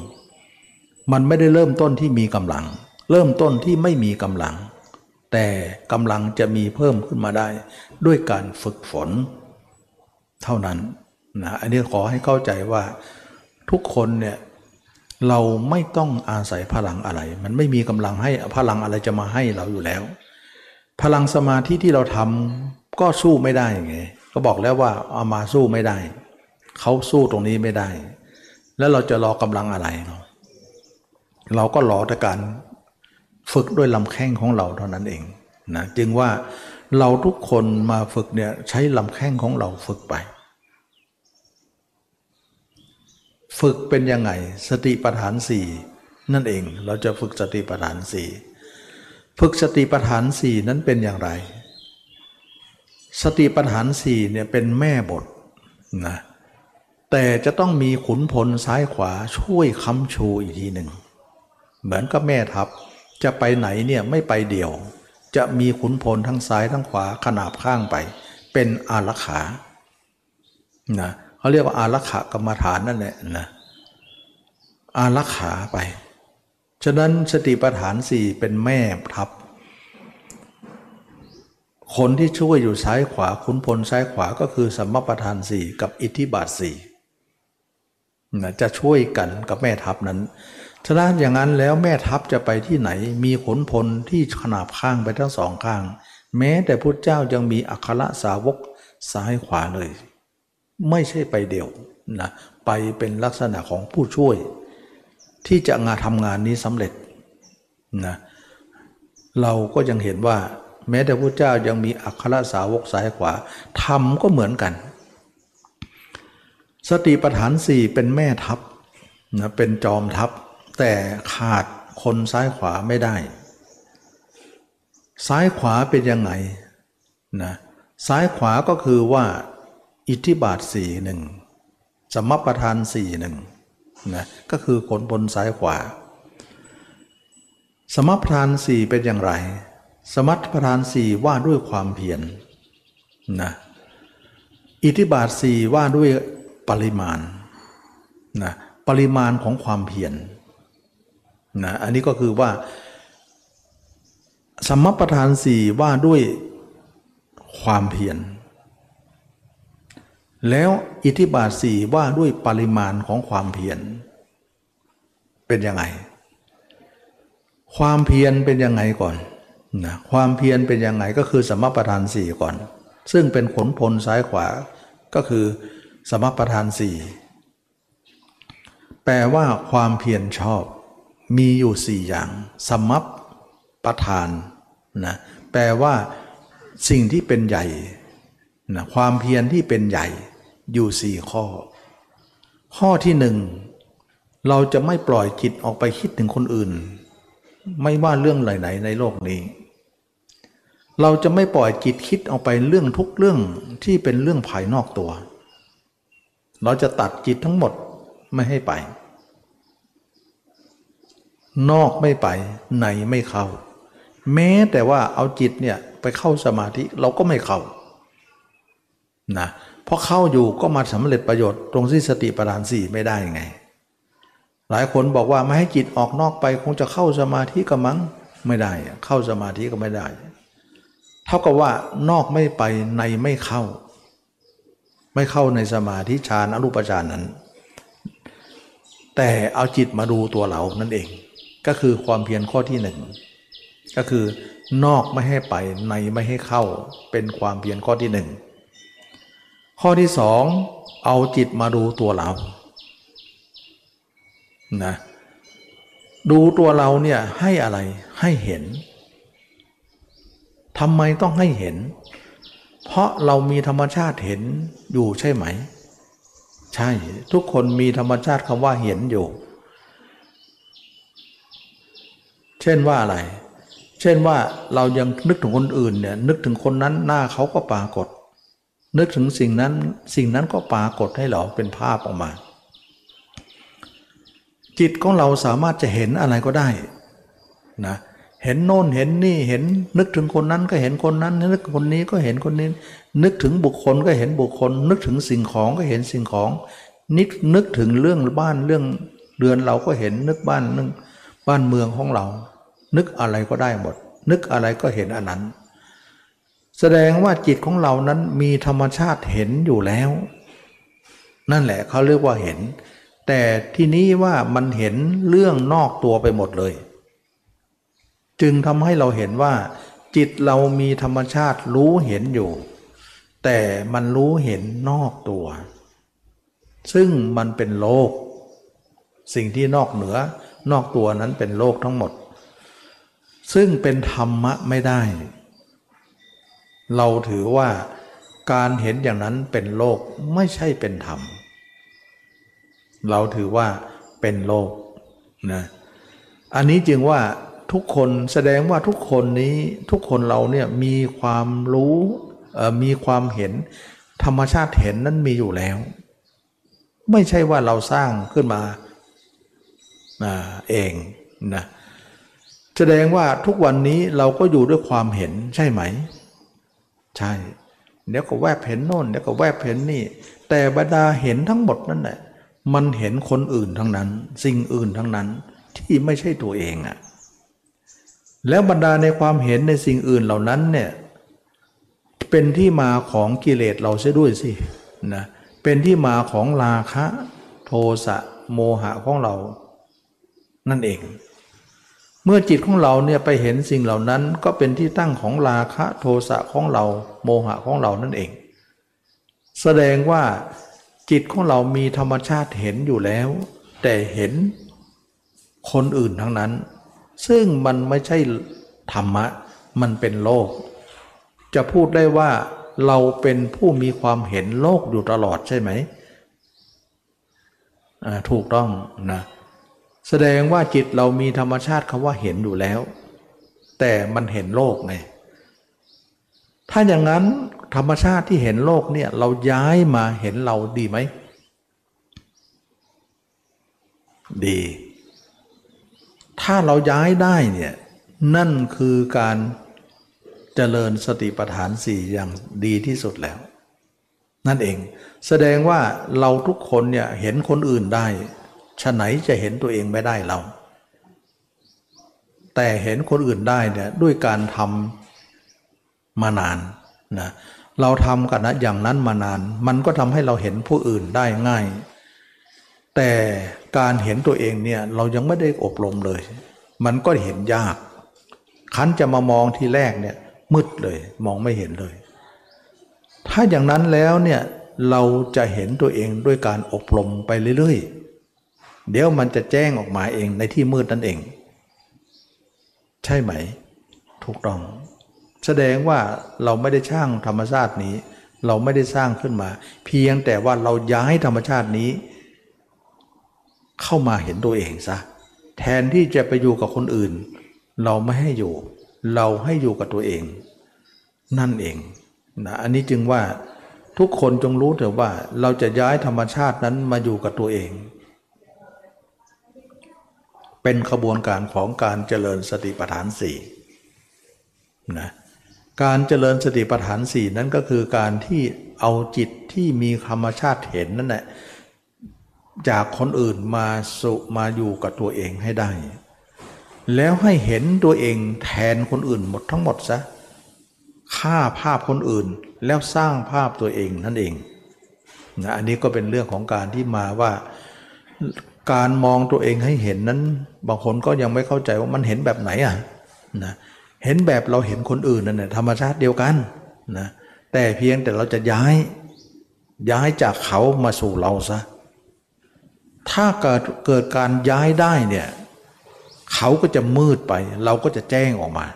มันไม่ได้เริ่มต้นที่มีกำลัง เริ่มต้นที่ไม่มีกำลัง แต่กำลังจะมีเพิ่มขึ้นมาได้ ด้วยการฝึกฝน เท่านั้นนะอันนี้ขอให้เข้าใจว่าทุกคนเนี่ย เราไม่ต้องอาศัยพลังอะไร มันไม่มีกำลังให้พลังอะไรจะมาให้เราอยู่แล้ว พลังสมาธิที่เราทำก็สู้ไม่ได้ไงก็บอกแล้วว่าเอามาสู้ไม่ได้ เขาสู้ตรงนี้ไม่ได้ แล้วเราจะรอกำลังอะไรเนาะเราก็รอแต่การฝึกด้วยลำแข้งของเราเท่านั้นเองนะจึงว่าเราทุกคนมาฝึกเนี่ยใช้ลำแข้งของเราฝึกไป ฝึกเป็นยังไง สติปัฏฐานสี่นั่นเองเราจะฝึกสติปัฏฐานสี่ฝึกสติปัฏฐานสี่นั้นเป็นอย่างไร สติปัฏฐานสี่เนี่ยเป็นแม่บทนะแต่จะต้องมีขุนพลซ้ายขวาช่วยค้ำชูอีกทีหนึ่ง เหมือนกับแม่ทัพจะไปไหนเนี่ยไม่ไปเดี่ยว จะมีขุนพลทั้งซ้ายทั้งขวาขนาบข้างไป เป็นอารักขานะเขาเรียกว่าอารักขากรรมฐานนั่นแหละนะอารักขาไป ฉะนั้นสติปัฏฐานสี่เป็นแม่ทัพคนที่ช่วยอยู่ซ้ายขวาขุนพลซ้ายขวาก็คือสัมมาประธานสี่กับอิทธิบาทสี่นะจะช่วยกันกับแม่ทัพนั้นฉะนั้นอย่างนั้นแล้วแม่ทัพจะไปที่ไหน มีขนพลที่ขนาบข้างไปทั้งสองข้าง แม้แต่พุทธเจ้ายังมีอัครสาวกซ้ายขวาเลย ไม่ใช่ไปเดี่ยวนะไปเป็นลักษณะของผู้ช่วย ที่จะงานทำงานนี้สำเร็จนะเราก็ยังเห็นว่า แม้แต่พระเจ้ายังมีอัครสาวกสายขวาทำก็เหมือนกัน สติปัฏฐานสี่เป็นแม่ทัพนะเป็นจอมทัพ แต่ขาดคนซ้ายขวาไม่ได้ ซ้ายขวาเป็นยังไงนะซ้ายขวาก็คือว่า อิทธิบาทสี่หนึ่งสมประทานสี่หนึ่งนะก็คือขนบนซ้ายขวา สมประทานสี่เป็นอย่างไร สมัติประธานสี่ว่าด้วยความเพียรนะอิทธิบาทสี่ว่าด้วยปริมาณนะปริมาณของความเพียรนะอันนี้ก็คือว่า สมประธานสี่ว่าด้วยความเพียร แล้วอิทธิบาทสี่ว่าด้วยปริมาณของความเพียรเป็นยังไง ความเพียรเป็นยังไงก่อนนะความเพียรเป็นยังไงก็คือสมประธานสี่ก่อน ซึ่งเป็นขนพลซ้ายขวาก็คือสมประธานสี่แปลว่าความเพียรชอบ มีอยู่สี่อย่าง สมัปประธานนะแปลว่าสิ่งที่เป็นใหญ่นะความเพียรที่เป็นใหญ่ อยู่สี่ข้อ ข้อที่หนึ่งเราจะไม่ปล่อยจิตออกไปคิดถึงคนอื่น ไม่ว่าเรื่องไหนๆในโลกนี้ เราจะไม่ปล่อยจิตคิดออกไปเรื่องทุกเรื่องที่เป็นเรื่องภายนอกตัว เราจะตัดจิตทั้งหมดไม่ให้ไป นอกไม่ไปในไม่เข้า แม้แต่ว่าเอาจิตเนี่ยไปเข้าสมาธิเราก็ไม่เข้านะเพราะเข้าอยู่ก็มาสำเร็จประโยชน์ตรงที่สติปัฏฐานสี่ไม่ได้ไง หลายคนบอกว่าไม่ให้จิตออกนอกไปคงจะเข้าสมาธิก็มั้งไม่ได้ เข้าสมาธิก็ไม่ได้ เท่ากับว่านอกไม่ไปในไม่เข้า ไม่เข้าในสมาธิฌานอรูปฌานนั้น แต่เอาจิตมาดูตัวเรานั่นเอง ก็คือความเพียรข้อที่หนึ่งก็คือนอกไม่ให้ไปในไม่ให้เข้าเป็นความเพียรข้อที่หนึ่ง ข้อที่สองเอาจิตมาดูตัวเรานะดูตัวเราเนี่ยให้อะไรให้เห็นทำไมต้องให้เห็น เพราะเรามีธรรมชาติเห็นอยู่ใช่ไหม ใช่ทุกคนมีธรรมชาติคำว่าเห็นอยู่ เช่นว่าอะไร เช่นว่าเรายังนึกถึงคนอื่นเนี่ยนึกถึงคนนั้นหน้าเขาก็ปรากฏ นึกถึงสิ่งนั้นสิ่งนั้นก็ปรากฏให้เราเป็นภาพออกมา จิตของเราสามารถจะเห็นอะไรก็ได้นะเห็นโน่นเห็นนี่เห็นนึกถึงคนนั้นก็เห็นคนนั้น นึกคนนี้ก็เห็นคนนี้ นึกถึงบุคคลก็เห็นบุคคล นึกถึงสิ่งของก็เห็นสิ่งของนึกนึกถึงเรื่องบ้านเรื่องเรือนเราก็เห็นนึกบ้านนึกบ้านเมืองของเรา นึกอะไรก็ได้หมด นึกอะไรก็เห็นอันนั้น แสดงว่าจิตของเรานั้นมีธรรมชาติเห็นอยู่แล้ว นั่นแหละเขาเรียกว่าเห็น แต่ที่นี้ว่ามันเห็นเรื่องนอกตัวไปหมดเลย จึงทำให้เราเห็นว่า จิตเรามีธรรมชาติรู้เห็นอยู่ แต่มันรู้เห็นนอกตัว ซึ่งมันเป็นโลก สิ่งที่นอกเหนือนอกตัวนั้นเป็นโลกทั้งหมด ซึ่งเป็นธรรมะไม่ได้ เราถือว่าการเห็นอย่างนั้นเป็นโลกไม่ใช่เป็นธรรม เราถือว่าเป็นโลกนะอันนี้จึงว่าทุกคนแสดงว่าทุกคนนี้ทุกคนเราเนี่ยมีความรู้มีความเห็นธรรมชาติเห็นนั้นมีอยู่แล้ว ไม่ใช่ว่าเราสร้างขึ้นมาเองนะแสดงว่าทุกวันนี้เราก็อยู่ด้วยความเห็นใช่ไหม ใช่เดี๋ยวก็แวบเห็นโน่นเดี๋ยวก็แวบเห็นนี่ แต่บรรดาเห็นทั้งหมดนั่นแหละมันเห็นคนอื่นทั้งนั้น สิ่งอื่นทั้งนั้นที่ไม่ใช่ตัวเองอะ่ะแล้วบรรดาในความเห็นในสิ่งอื่นเหล่านั้นเนี่ยเป็นที่มาของกิเลสเราเสียด้วยสินะเป็นที่มาของราคะ โทสะโมหะของเรา นั่นเอง เมื่อจิตของเราเนี่ยไปเห็นสิ่งเหล่านั้นก็เป็นที่ตั้งของราคะโทสะของเราโมหะของเรานั่นเอง แสดงว่าจิตของเรามีธรรมชาติเห็นอยู่แล้ว แต่เห็นคนอื่นทั้งนั้น ซึ่งมันไม่ใช่ธรรมะ มันเป็นโลก จะพูดได้ว่าเราเป็นผู้มีความเห็นโลกอยู่ตลอดใช่ไหม ถูกต้องนะ แสดงว่าจิตเรามีธรรมชาติคำว่าเห็นอยู่แล้ว แต่มันเห็นโลกไงถ้าอย่างนั้นธรรมชาติที่เห็นโลกเนี่ยเราย้ายมาเห็นเราดีไหม ดี ถ้าเราย้ายได้เนี่ยนั่นคือการเจริญสติปัฏฐานสี่อย่างดีที่สุดแล้ว นั่นเอง แสดงว่าเราทุกคนเนี่ยเห็นคนอื่นได้ ฉะไหนจะเห็นตัวเองไม่ได้เรา แต่เห็นคนอื่นได้เนี่ยด้วยการทำมานานนะเราทำกันนะอย่างนั้นมานาน มันก็ทำให้เราเห็นผู้อื่นได้ง่าย แต่การเห็นตัวเองเนี่ยเรายังไม่ได้อบรมเลย มันก็เห็นยาก คันจะมามองทีแรกเนี่ยมืดเลยมองไม่เห็นเลย ถ้าอย่างนั้นแล้วเนี่ยเราจะเห็นตัวเองด้วยการอบรมไปเรื่อยๆ เดี๋ยวมันจะแจ้งออกมาเองในที่มืดนั่นเอง ใช่ไหม ถูกต้อง แสดงว่าเราไม่ได้สร้างธรรมชาตินี้ เราไม่ได้สร้างขึ้นมา เพียงแต่ว่าเราย้ายธรรมชาตินี้ เข้ามาเห็นตัวเองซะแทนที่จะไปอยู่กับคนอื่น เราไม่ให้อยู่ เราให้อยู่กับตัวเอง นั่นเองนะอันนี้จึงว่าทุกคนจงรู้เถอะว่าเราจะย้ายธรรมชาตินั้นมาอยู่กับตัวเอง เป็นขบวนการของการเจริญสติปัฏฐานสี่นะการเจริญสติปัฏฐานสี่นั้นก็คือการที่เอาจิตที่มีธรรมชาติเห็นนั่นแหละจากคนอื่นมาสุมาอยู่กับตัวเองให้ได้ แล้วให้เห็นตัวเองแทนคนอื่นหมดทั้งหมดซะฆ่าภาพคนอื่นแล้วสร้างภาพตัวเองนั่นเองนะอันนี้ก็เป็นเรื่องของการที่มาว่า การมองตัวเองให้เห็นนั้น บางคนก็ยังไม่เข้าใจว่ามันเห็นแบบไหนอะนะเห็นแบบเราเห็นคนอื่นนั่นแหละธรรมชาติเดียวกันนะแต่เพียงแต่เราจะย้ายย้ายจากเขามาสู่เราซะถ้าเกิดเกิดการย้ายได้เนี่ยเขาก็จะมืดไป เราก็จะแจ้งออกมา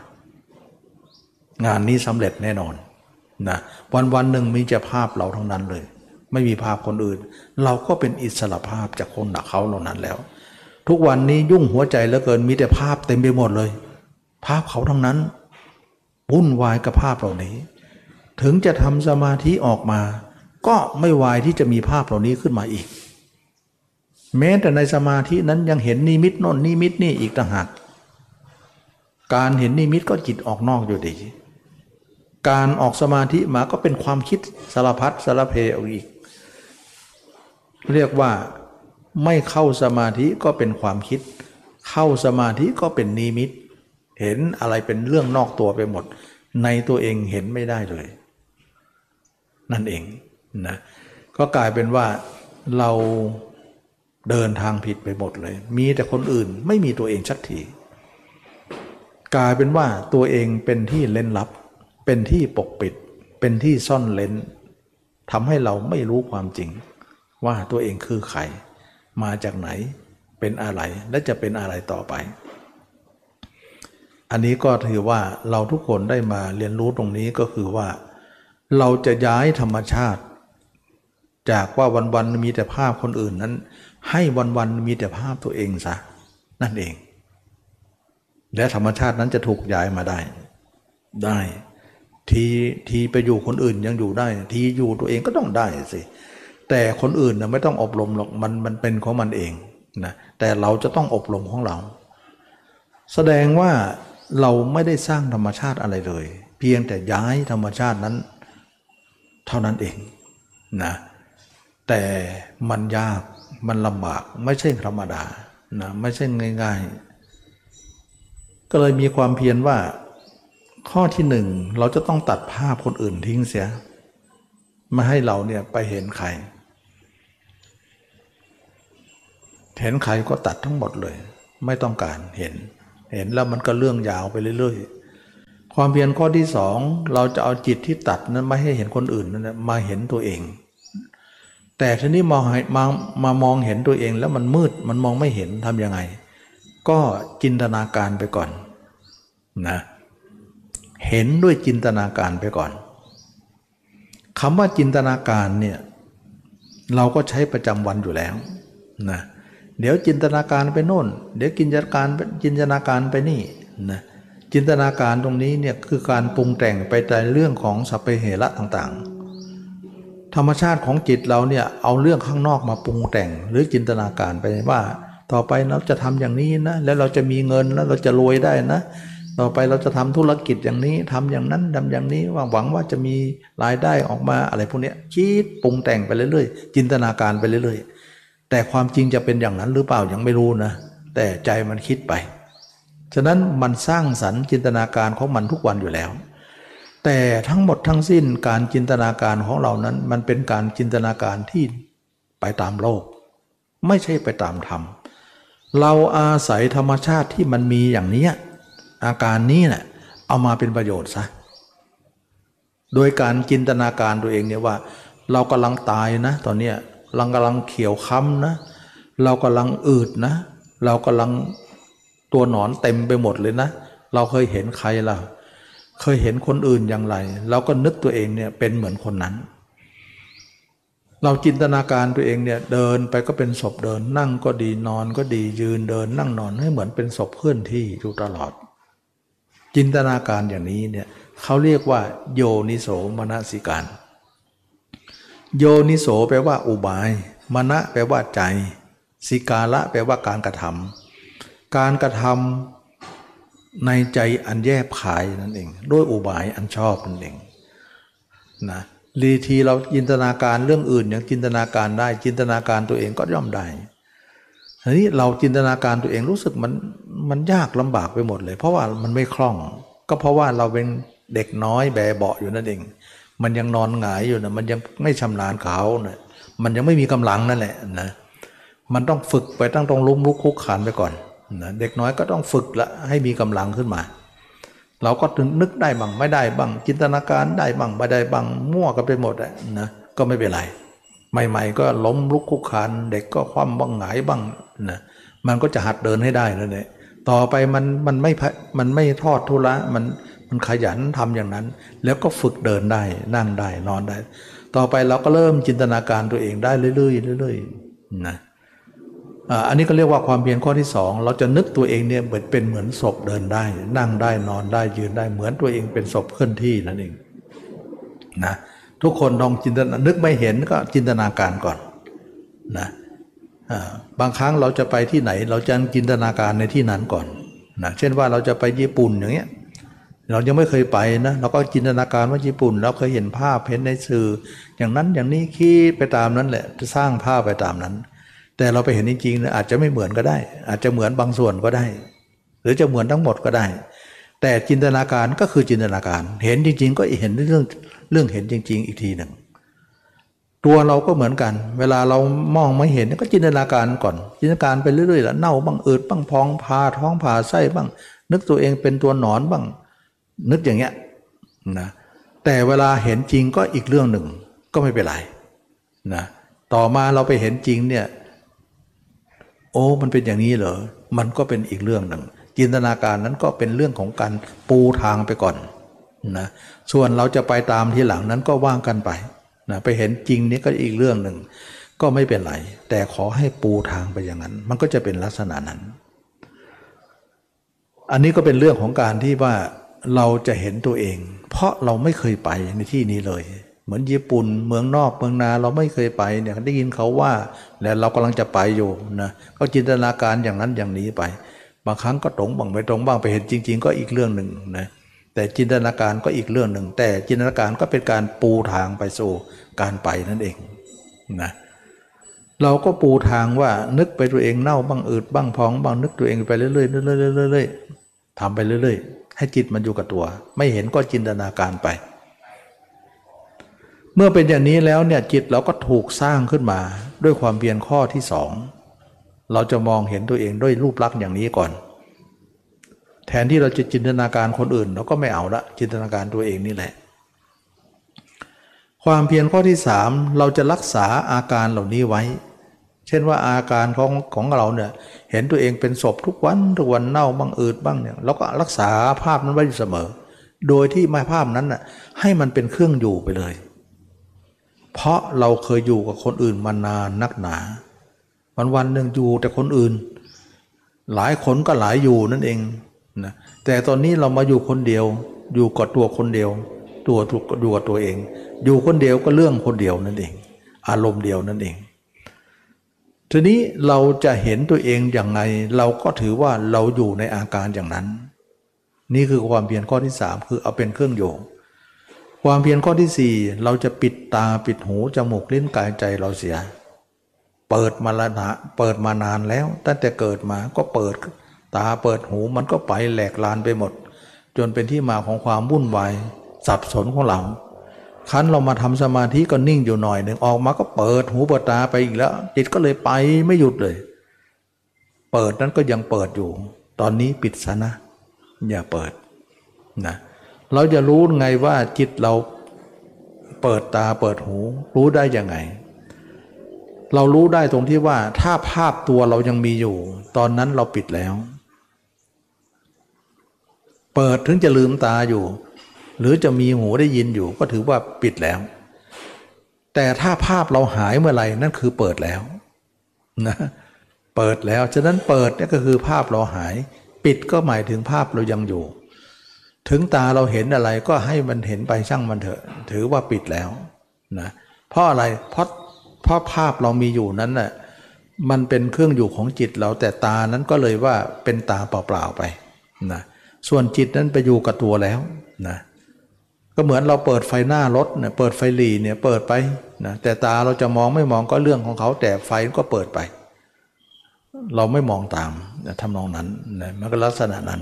งานนี้สำเร็จแน่นอนนะวันวันหนึ่งมีจะภาพเราทั้งนั้นเลย ไม่มีภาพคนอื่น เราก็เป็นอิสระภาพจากคนหนักเขาเหล่านั้นแล้ว ทุกวันนี้ยุ่งหัวใจเหลือเกินมีแต่ภาพเต็มไปหมดเลย ภาพเขาทั้งนั้นวุ่นวายกับภาพเหล่านี้ ถึงจะทำสมาธิออกมา ก็ไม่วายที่จะมีภาพเหล่านี้ขึ้นมาอีก แม้แต่ในสมาธินั้นยังเห็นนิมิตโน่นนิมิตนี่อีกต่างหากการเห็นนิมิตก็จิตออกนอกอยู่ดี การออกสมาธิมาก็เป็นความคิดสารพัดสารเพออีก เรียกว่าไม่เข้าสมาธิก็เป็นความคิด เข้าสมาธิก็เป็นนิมิต เห็นอะไรเป็นเรื่องนอกตัวไปหมด ในตัวเองเห็นไม่ได้เลย นั่นเองนะก็กลายเป็นว่าเราเดินทางผิดไปหมดเลย มีแต่คนอื่นไม่มีตัวเองชักทีกลายเป็นว่าตัวเองเป็นที่เล่นลับ เป็นที่ปกปิด เป็นที่ซ่อนเลนทำให้เราไม่รู้ความจริง ว่าตัวเองคือใคร มาจากไหนเป็นอะไรและจะเป็นอะไรต่อไป อันนี้ก็ถือว่าเราทุกคนได้มาเรียนรู้ตรงนี้ก็คือว่า เราจะย้ายธรรมชาติ จากว่าวันๆมีแต่ภาพคนอื่นนั้น ให้วันๆมีแต่ภาพตัวเองซะนั่นเอง และธรรมชาตินั้นจะถูกย้ายมาได้ ได้ทีทีไปอยู่คนอื่นยังอยู่ได้ ทีอยู่ตัวเองก็ต้องได้สิ แต่คนอื่นนะไม่ต้องอบรมหรอกมันมันเป็นของมันเองนะแต่เราจะต้องอบรมของเรา แสดงว่าเราไม่ได้สร้างธรรมชาติอะไรเลย เพียงแต่ย้ายธรรมชาตินั้น เท่านั้นเองนะแต่มันยากมันลำบากไม่ใช่ธรรมดานะไม่ใช่ง่ายๆ ก็เลยมีความเพียรว่า ข้อที่หนึ่งเราจะต้องตัดภาพคนอื่นทิ้งเสียไม่ให้เราเนี่ยไปเห็นใคร เห็นใครก็ตัดทั้งหมดเลย ไม่ต้องการเห็น เห็นแล้วมันก็เรื่องยาวไปเรื่อยๆ ความเพียรข้อที่สองเราจะเอาจิตที่ตัดนั้นไม่ให้เห็นคนอื่นนั้นมาเห็นตัวเอง แต่ทีนี้มองมามามองเห็นตัวเองแล้วมันมืดมันมองไม่เห็นทำยังไง ก็จินตนาการไปก่อนนะเห็นด้วยจินตนาการไปก่อนคำว่าจินตนาการเนี่ยเราก็ใช้ประจำวันอยู่แล้วนะเเดี๋ยวจินตนาการไปโน่น เดี๋ยวกินจการจินตนาการไปนี่นะจินตนาการตรงนี้เนี่ยคือการปรุงแต่งไปในเรื่องของสัพเพเหระต่างๆ ธรรมชาติของจิตเราเนี่ยเอาเรื่องข้างนอกมาปรุงแต่งหรือจินตนาการไปว่า ต่อไปเราจะทำอย่างนี้นะแล้วเราจะมีเงินแล้วเราจะรวยได้นะ ต่อไปเราจะทำธุรกิจอย่างนี้ทำอย่างนั้นทำอย่างนี้หวังหวังว่าจะมีรายได้ออกมาอะไรพวกนี้คิดปรุงแต่งไปเรื่อยๆ จินตนาการไปเรื่อยๆ แต่ความจริงจะเป็นอย่างนั้นหรือเปล่ายังไม่รู้นะ แต่ใจมันคิดไป ฉะนั้นมันสร้างสรรค์จินตนาการของมันทุกวันอยู่แล้ว แต่ทั้งหมดทั้งสิ้นการจินตนาการของเรานั้น มันเป็นการจินตนาการที่ไปตามโลก ไม่ใช่ไปตามธรรม เราอาศัยธรรมชาติที่มันมีอย่างนี้อาการนี้เนะ่ยเอามาเป็นประโยชน์ซะโดยการจินตนาการตัวเองเนี่ยว่า เรากำลังตายนะ ตอนเนี้ย เรากำลังเขียวค้ำนะ เรากำลังอืดนะ เรากำลังตัวหนอนเต็มไปหมดเลยนะ เราเคยเห็นใครล่ะ เคยเห็นคนอื่นอย่างไร เราก็นึกตัวเองเนี่ยเป็นเหมือนคนนั้น เราจินตนาการตัวเองเนี่ยเดินไปก็เป็นศพเดิน นั่งก็ดีนอนก็ดียืนเดิน นั่งนอนให้เหมือนเป็นศพเคลื่อนที่อยู่ตลอด จินตนาการอย่างนี้เนี่ยเขาเรียกว่า โยนิโสมนสิการ โยนิโสแปลว่าอุบาย มณะแปลว่าใจ สิกาละแปลว่าการกระทำการกระทำในใจอันแยบขายนั่นเอง ด้วยอุบายอันชอบนั่นเองนะลีทีเราจินตนาการเรื่องอื่นอย่างจินตนาการได้ จินตนาการตัวเองก็ย่อมได้ทีนี้เราจินตนาการตัวเองรู้สึกมันมันยากลำบากไปหมดเลย เพราะว่ามันไม่คล่อง ก็เพราะว่าเราเป็นเด็กน้อยแบเบาอยู่นั่นเอง มันยังนอนหงายอยู่นะมันยังไม่ชำนาญเขาเนะมันยังไม่มีกำลังนั่นแหละนะมันต้องฝึกไปตั้งตรงลุ้มลุกคุกขานไปก่อนนะเด็กน้อยก็ต้องฝึกละให้มีกำลังขึ้นมา เราก็ถึงนึกได้บ้างไม่ได้บ้างจินตนาการได้บ้างไม่ได้บ้างมั่วกันไปหมดนะก็ไม่เป็นไรใหม่ ๆ ก็ล้มลุกคุกคานเด็กก็คว่ำบ้างหงายบ้างนะมันก็จะหัดเดินให้ได้แล้วเนี่ยต่อไปมันมันไม่มันไม่ทอดทุระมัน มันขยันทำอย่างนั้น แล้วก็ฝึกเดินได้นั่งได้นอนได้ ต่อไปเราก็เริ่มจินตนาการตัวเองได้เรื่อยๆเรื่อยๆนะอันนี้ก็เรียกว่าความเพียรข้อที่สองเราจะนึกตัวเองเนี่ยเหมือนเป็นเหมือนศพเดินได้ นั่งได้นอนได้ยืนได้เหมือนตัวเองเป็นศพเคลื่อนที่นั่นเองนะทุกคนลองจินตนานึกไม่เห็นก็จินตนาการก่อนนะบางครั้งเราจะไปที่ไหน เราจะจินตนาการในที่นั้นก่อนนะเช่นว่าเราจะไปญี่ปุ่นอย่างเงี้ย เรายังไม่เคยไปนะเราก็จินตนาการว่าญี่ปุ่น เราเคยเห็นภาพเห็นในสื่อ อย่างนั้นอย่างนี้คิดไปตามนั้นแหละจะสร้างภาพไปตามนั้น แต่เราไปเห็นจริงๆอาจจะไม่เหมือนก็ได้ อาจจะเหมือนบางส่วนก็ได้ หรือจะเหมือนทั้งหมดก็ได้ แต่จินตนาการก็คือจินตนาการ เห็นจริง ๆ ก็เห็นเรื่องเรื่องเห็นจริง ๆ อีกทีหนึ่งตัวเราก็เหมือนกัน เวลาเรามองไม่เห็นก็จินตนาการก่อน จินตนาการไปเรื่อยๆแล้วเน่าบ้างอืดบ้างพองพาท้องผ่าไส้บ้าง นึกตัวเองเป็นตัวหนอนบ้าง นึกอย่างเงี้ยนะแต่เวลาเห็นจริงก็อีกเรื่องหนึ่งก็ไม่เป็นไรนะต่อมาเราไปเห็นจริงเนี่ยโอ้มันเป็นอย่างนี้เหรอมันก็เป็นอีกเรื่องหนึ่งจินตนาการนั้นก็เป็นเรื่องของการปูทางไปก่อนนะส่วนเราจะไปตามที่หลังนั้นก็ว่างกันไปนะไปเห็นจริงนี่ก็อีกเรื่องหนึ่งก็ไม่เป็นไร แต่ขอให้ปูทางไปอย่างนั้น มันก็จะเป็นลักษณะนั้น อันนี้ก็เป็นเรื่องของการที่ว่า เราจะเห็นตัวเอง เพราะเราไม่เคยไปในที่นี้เลย เหมือนญี่ปุ่นเมืองนอกเมืองนาเราไม่เคยไปเนี่ยได้ยินเขาว่าแล้วเรากำลังจะไปอยู่นะก็จินตนาการอย่างนั้นอย่างนี้ไป บางครั้งก็ตรงบ้างไม่ตรงบ้างไปเห็นจริง ๆ ก็อีกเรื่องหนึ่งนะแต่จินตนาการก็อีกเรื่องหนึ่ง แต่จินตนาการก็เป็นการปูทางไปสู่การไปนั่นเองนะเราก็ปูทางว่านึกไปตัวเองเน่าบ้างอืดบ้างพองบ้างนึกตัวเองไปเรื่อยๆเรื่อยๆเรื่อยๆทำไปเรื่อยๆ ให้จิตมันอยู่กับตัว ไม่เห็นก็จินตนาการไป เมื่อเป็นอย่างนี้แล้วเนี่ยจิตเราก็ถูกสร้างขึ้นมาด้วยความเพียรข้อที่สองเราจะมองเห็นตัวเองด้วยรูปลักษณ์อย่างนี้ก่อน แทนที่เราจะจินตนาการคนอื่นเราก็ไม่เอาละจินตนาการตัวเองนี่แหละ ความเพียรข้อที่สามเราจะรักษาอาการเหล่านี้ไว้ เช่นว่าอาการของของเราเนี่ยเห็นตัวเองเป็นศพทุกวันทุกวันเน่าบ้างอืดบ้างเนี่ยเราก็รักษาภาพนั้นไว้อยู่เสมอ โดยที่มาภาพนั้นน่ะให้มันเป็นเครื่องอยู่ไปเลย เพราะเราเคยอยู่กับคนอื่นมานานนักหนา วันวันหนึ่งอยู่แต่คนอื่น หลายคนก็หลายอยู่นั่นเองนะแต่ตอนนี้เรามาอยู่คนเดียว อยู่กับตัวคนเดียว ตัวถูกอยู่กับตัวเอง อยู่คนเดียวก็เรื่องคนเดียวนั่นเอง อารมณ์เดียวนั่นเอง ทีนี้เราจะเห็นตัวเองอย่างไงเราก็ถือว่าเราอยู่ในอาการอย่างนั้น นี่คือความเพียรข้อที่สามคือเอาเป็นเครื่องโยงความเพียรข้อที่สี่เราจะปิดตาปิดหู จมูกลิ้นกายใจเราเสีย เปิดมาละนะเปิดมานานแล้ว ตั้งแต่เกิดมาก็เปิดตาเปิดหูมันก็ไปแหลกลานไปหมด จนเป็นที่มาของความวุ่นวายสับสนของเรา คันเรามาทำสมาธิก็นิ่งอยู่หน่อยหนึ่งออกมาก็เปิดหูเปิดตาไปอีกแล้ว จิตก็เลยไปไม่หยุดเลย เปิดนั้นก็ยังเปิดอยู่ ตอนนี้ปิดซะนะ อย่าเปิดนะเราจะรู้ไงว่าจิตเราเปิดตาเปิดหู รู้ได้ยังไง เรารู้ได้ตรงที่ว่า ถ้าภาพตัวเรายังมีอยู่ ตอนนั้นเราปิดแล้ว เปิดถึงจะลืมตาอยู่ หรือจะมีหูได้ยินอยู่ก็ถือว่าปิดแล้ว แต่ถ้าภาพเราหายเมื่อไหร่นั่นคือเปิดแล้วนะเปิดแล้วฉะนั้นเปิดนี่ก็คือภาพเราหาย ปิดก็หมายถึงภาพเรายังอยู่ ถึงตาเราเห็นอะไรก็ให้มันเห็นไปช่างมันเถอะ ถือว่าปิดแล้วนะเพราะอะไรเพราะเพราะภาพเรามีอยู่นั้นน่ะมันเป็นเครื่องอยู่ของจิตเราแต่ตานั้นก็เลยว่าเป็นตาเปล่าๆไปนะส่วนจิตนั้นไปอยู่กับตัวแล้วนะ ก็เหมือนเราเปิดไฟหน้ารถเนี่ยเปิดไฟหลีเนี่ยเปิดไปนะแต่ตาเราจะมองไม่มองก็เรื่องของเขาแต่ไฟก็เปิดไป เราไม่มองตามทำนองนั้นนะมันก็ลักษณะนั้น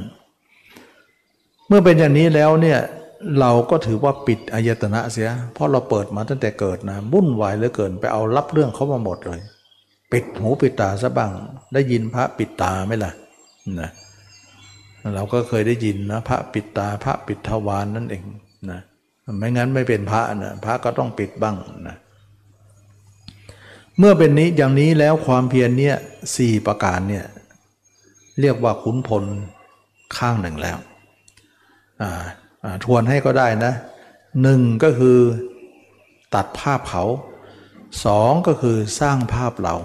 เมื่อเป็นอย่างนี้แล้วเนี่ยเราก็ถือว่าปิดอายตนะเสีย เพราะเราเปิดมาตั้งแต่เกิดนะวุ่นวายเหลือเกินไปเอารับเรื่องเขามาหมดเลย ปิดหูปิดตาซะบ้าง ได้ยินพระปิดตาไหมล่ะนะเราก็เคยได้ยินนะพระปิดตาพระปิดทวารนนั่นเอง นะไม่งั้นไม่เป็นพระนะพระก็ต้องปิดบ้างนะเมื่อเป็นนี้อย่างนี้แล้วความเพียรเนี่ยสี่ประการเนี่ยเรียกว่าขุนพลข้างหนึ่งแล้วทวนให้ก็ได้นะหนึ่งก็คือตัดภาพเขาสองก็คือสร้างภาพเรา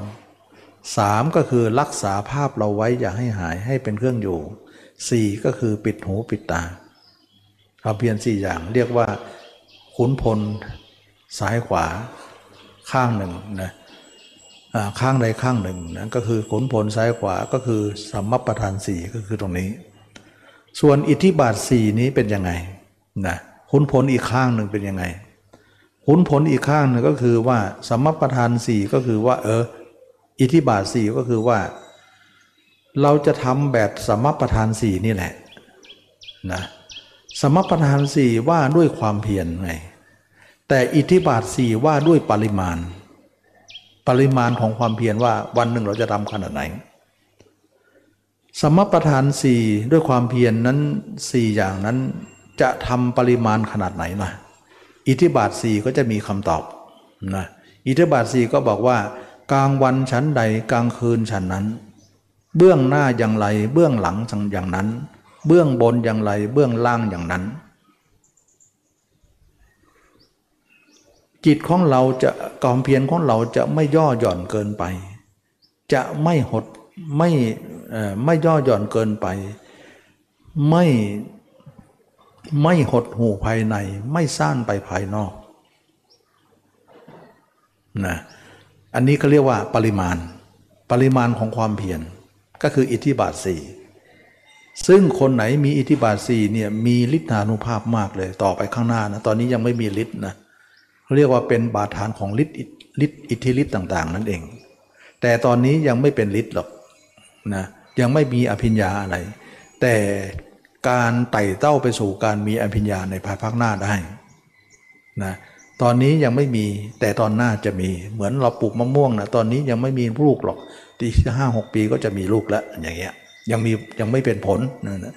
สามก็คือรักษาภาพเราไว้อย่าให้หายให้เป็นเครื่องอยู่สี่ก็คือปิดหูปิดตา ความเพียรสี่อย่างเรียกว่า ขุนพลซ้ายขวาข้างหนึ่งนะข้างใดข้างหนึ่งนะก็คือขุนพลซ้ายขวาก็คือสัมมประธานสี่ก็คือตรงนี้ ส่วนอิทธิบาทสี่นี้เป็นยังไงนะขุนพลอีกข้างหนึ่งเป็นยังไงขุนพลอีกข้างหนึ่งก็คือว่าสัมมประธานสี่ก็คือว่า เออ อิทธิบาทสี่ก็คือว่า เราจะทำแบบสัมมประธานสี่นี่แหละนะ สมประทานสี่ว่าด้วยความเพียรไงแต่อิทธิบาทสี่ว่าด้วยปริมาณ ปริมาณของความเพียรว่าวันหนึ่งเราจะทำขนาดไหน สมประทานสี่ด้วยความเพียรนนั้นสี่อย่างนั้นจะทำปริมาณขนาดไหนนะอิทธิบาทสี่ก็จะมีคำตอบนะอิทธิบาทสี่ก็บอกว่ากลางวันชั้นใดกลางคืนชั้นนั้น เบื้องหน้าอย่างไรเบื้องหลังอย่างนั้น เบื้องบนอย่างไร เบื้องล่างอย่างนั้น จิตของเราจะกอมเพียรของเราจะไม่ย่อหย่อนเกินไป จะไม่หดไม่ไม่ย่อหย่อนเกินไป ไม่ไม่หดหูภายในไม่ซ่านไปภายนอกนะอันนี้เขาเรียกว่าปริมาณ ปริมาณของความเพียรก็คืออิทธิบาทสี่ ซึ่งคนไหนมีอิทธิบาทสี่เนี่ยมีฤทธานุภาพมากเลยต่อไปข้างหน้านะตอนนี้ยังไม่มีฤทธิ์นะเรียกว่าเป็นบาฐานของฤทธิ์ฤทธิ์อิทธิฤทธิ์ต่าง ๆ นั่นเอง แต่ตอนนี้ยังไม่เป็นฤทธิ์หรอกนะยังไม่มีอภิญญาอะไร แต่การไต่เต้าไปสู่การมีอภิญญาในภายภาคหน้าได้นะตอนนี้ยังไม่มีแต่ตอนหน้าจะมีเหมือนเราปลูกมะม่วงนะตอนนี้ยังไม่มีลูกหรอกที่ห้าหกปีก็จะมีลูกแล้วอย่างเงี้ย ยังมียังไม่เป็นผลนะ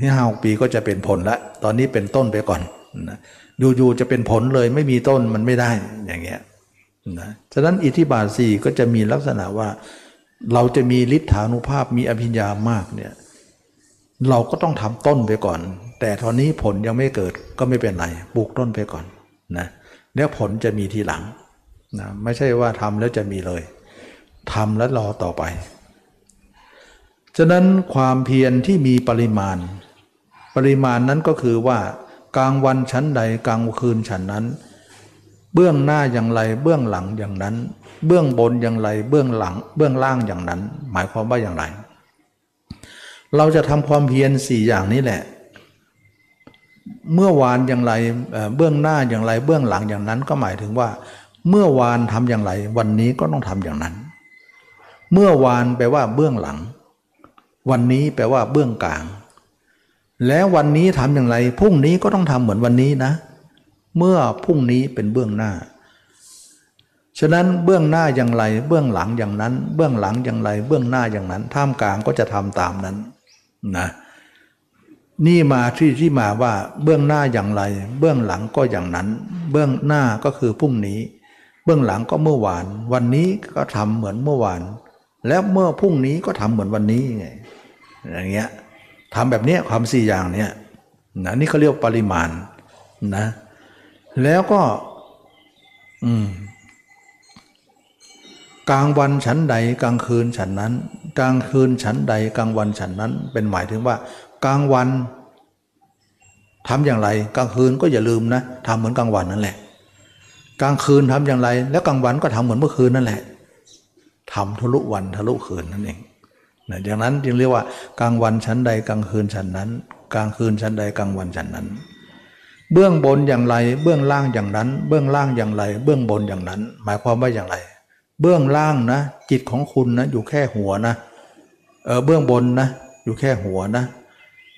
ที่ห้าปีก็จะเป็นผลละตอนนี้เป็นต้นไปก่อนนะอยู่ๆจะเป็นผลเลยไม่มีต้นมันไม่ได้อย่างเงี้ยนะฉะนั้นอิทธิบาทสี่ก็จะมีลักษณะว่า เราจะมีฤทธานุภาพมีอภิญญามากเนี่ยเราก็ต้องทำต้นไปก่อน แต่ตอนนี้ผลยังไม่เกิดก็ไม่เป็นไรปลูกต้นไปก่อนนะแล้วผลจะมีทีหลังนะไม่ใช่ว่าทำแล้วจะมีเลยทำแล้วรอต่อไป ฉะนั้นความเพียรที่มีปริมาณ ปริมาณนั้นก็คือว่ากลางวันชั้นใดกลางคืนชั้นนั้น เบื้องหน้าอย่างไรเบื้องหลังอย่างนั้น เบื้องบนอย่างไรเบื้องหลัง เบื้องล่างอย่างนั้น หมายความว่าอย่างไร เราจะทำความเพียรสี่อย่างนี้แหละ เมื่อวานอย่างไรเบื้องหน้าอย่างไรเบื้องหลังอย่างนั้นก็หมายถึงว่า เมื่อวานทำอย่างไร วันนี้ก็ต้องทำอย่างนั้น เมื่อวานแปลว่าเบื้องหลัง วันนี้แปลว่าเบื้องกลาง แล้ววันนี้ทำอย่างไรพรุ่งนี้ก็ต้องทำเหมือนวันนี้นะ เมื่อพรุ่งนี้เป็นเบื้องหน้า ฉะนั้นเบื้องหน้าอย่างไร เบื้องหลังอย่างนั้น เบื้องหลังอย่างไร เบื้องหน้าอย่างนั้น ท่ามกลางก็จะทำตามนั้นนะนี่มาที่ที่มาว่าเบื้องหน้าอย่างไร เบื้องหลังก็อย่างนั้น เบื้องหน้าก็คือพรุ่งนี้ เบื้องหลังก็เมื่อวาน วันนี้ก็ทำเหมือนเมื่อวาน แล้วเมื่อพรุ่งนี้ก็ทำเหมือนวันนี้ไง อย่างเงี้ยทำแบบเนี้ยความสี่อย่างเนี้ยนะนี่เขาเรียกปริมาณนะ แล้วก็ อืมกลางวันฉันใดกลางคืนฉันนั้น กลางคืนฉันใดกลางวันฉันนั้น เป็นหมายถึงว่า กลางวันทำอย่างไร กลางคืนก็อย่าลืมนะทำเหมือนกลางวันนั่นแหละ กลางคืนทำอย่างไร แล้วกลางวันก็ทำเหมือนเมื่อคืนนั่นแหละทำทะลุวันทะลุคืนนั่นเอง นะอย่างนั้นจึงเรียกว่ากลางวันชั้นใดกลางคืนชั้นนั้น กลางคืนชั้นใดกลางวันชั้นนั้น เบื้องบนอย่างไรเบื้องล่างอย่างนั้น เบื้องล่างอย่างไร เบื้องบนอย่างนั้น หมายความว่าอย่างไร เบื้องล่างนะ จิตของคุณนะอยู่แค่หัวนะเออเบื้องบนนะ อยู่แค่หัวนะ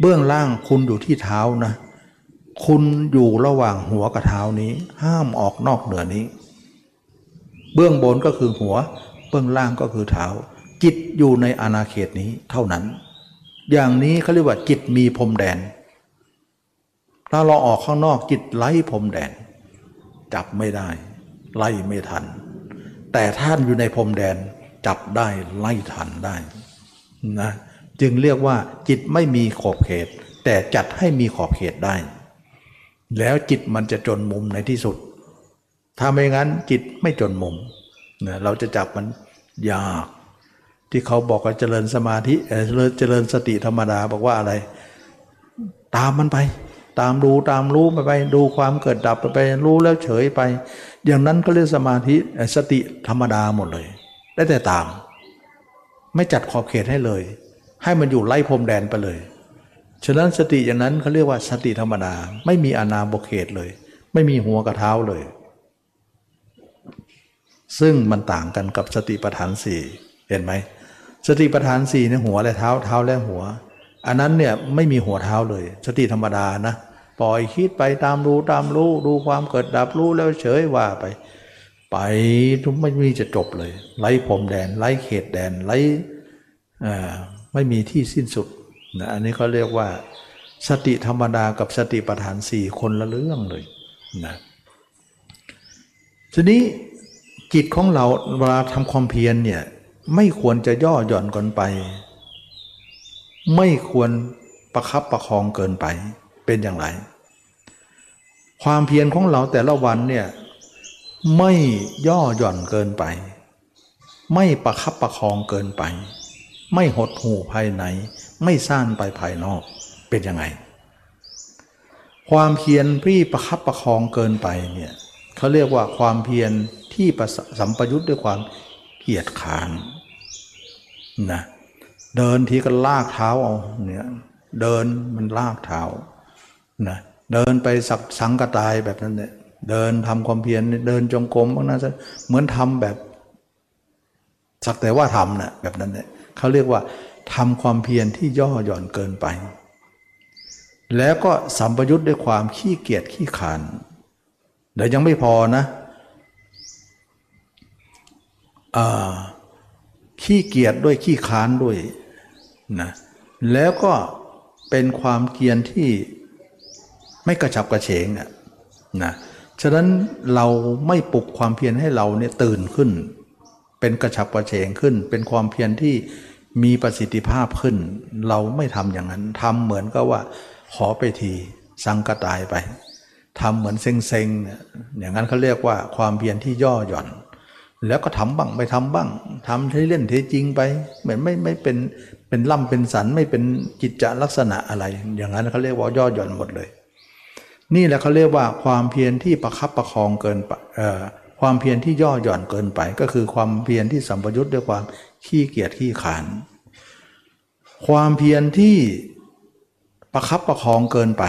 เบื้องล่างคุณอยู่ที่เท้านะ คุณอยู่ระหว่างหัวกับเท้านี้ ห้ามออกนอกเหนือนี้ เบื้องบนก็คือหัว เบื้องล่างก็คือเท้า จิตอยู่ในอาณาเขตนี้เท่านั้น อย่างนี้เขาเรียกว่าจิตมีพรมแดน ถ้าเราออกข้างนอกจิตไล่พรมแดน จับไม่ได้ ไล่ไม่ทัน แต่ท่านอยู่ในพรมแดนจับได้ไล่ทันได้นะจึงเรียกว่าจิตไม่มีขอบเขต แต่จัดให้มีขอบเขตได้ แล้วจิตมันจะจนมุมในที่สุด ถ้าไม่งั้นจิตไม่จนมุมนะเราจะจับมันยาก ที่เขาบอกว่าเจริญสมาธิเออเจริญสติธรรมดาบอกว่าอะไร ตามมันไป ตามดูตามรู้ไปไป ดูความเกิดดับไปไป รู้แล้วเฉยไป อย่างนั้นก็เรียกสมาธิเออสติธรรมดาหมดเลย ได้แต่ตาม ไม่จัดขอบเขตให้เลย ให้มันอยู่ไล่พรมแดนไปเลย ฉะนั้นสติอย่างนั้นเขาเรียกว่าสติธรรมดา ไม่มีอนาบกเขตเลย ไม่มีหัวกับเท้าเลย ซึ่งมันต่างกันกับสติปัฏฐานสี่เห็นไหม สติปัฏฐานสี่เนี่ยหัวและเท้าเท้าและหัว อันนั้นเนี่ยไม่มีหัวเท้าเลย สติธรรมดานะปล่อยคิดไปตามรู้ตามรู้ดูความเกิดดับรู้แล้วเฉยว่าไป ไปทุกไม่มีจะจบเลยไล่พรมแดนไล่เขตแดนไล่ไม่มีที่สิ้นสุดนะอันนี้เขาเรียกว่า สติธรรมดากับสติปัฏฐานสี่คนละเรื่องเลยนะทีนี้จิตของเราเวลาทำความเพียรเนี่ย ไม่ควรจะย่อหย่อนเกินไป ไม่ควรประคับประคองเกินไปเป็นอย่างไร ความเพียรของเราแต่ละวันเนี่ยไม่ย่อหย่อนเกินไป ไม่ประคับประคองเกินไป ไม่หดหู่ภายใน ไม่ซ่านไปภายนอกเป็นยังไง ความเพียรที่ประคับประคองเกินไปเนี่ยเขาเรียกว่าความเพียรที่ประสสัมปยุทธ์ด้วยความเกียจขาน นะเดินทีก็ลากเท้าเอาเนี่ยเดินมันลากเท้านะเดินไปสักสังกตายแบบนั้นเนี่ยเดินทำความเพียรเดินจงกรมพวกนั้นเหมือนทำแบบสักแต่ว่าทำนะ่ะแบบนั้นเนี่ยเขาเรียกว่าทำความเพียรที่ย่อหย่อนเกินไป แล้วก็สัมปยุทธ์ด้วยความขี้เกียจขี้ขานเดี๋ยวยังไม่พอนะอ่า ขี้เกียจด้วยขี้ค้านด้วยนะแล้วก็เป็นความเกียรที่ไม่กระฉับกระเฉงนะนะฉะนั้นเราไม่ปลุกความเพียรให้เราเนี่ยตื่นขึ้น เป็นกระฉับกระเฉงขึ้น เป็นความเพียรที่มีประสิทธิภาพขึ้น เราไม่ทำอย่างนั้นทำเหมือนกับว่า ขอไปทีสังกตายไปทำเหมือนเซ็งๆเนี่ยอย่างนั้นเขาเรียกว่าความเพียรที่ย่อหย่อน แล้วก็ทำบ้างไม่ทำบ้างทำให้เล่นเทจริงไป เหมือนไม่ไม่เป็นเป็นล่ำเป็นสันไม่เป็นจิตจลักษณะอะไร อย่างนั้นเขาเรียกว่าย่อหย่อนหมดเลย นี่แหละเขาเรียกว่าความเพียรที่ประคับประคองเกินไปความเพียรที่ย่อหย่อนเกินไป ก็คือความเพียรที่สัมปยุทธ์ด้วยความขี้เกียจขี้ขาน ความเพียรที่ประคับประคองเกินไป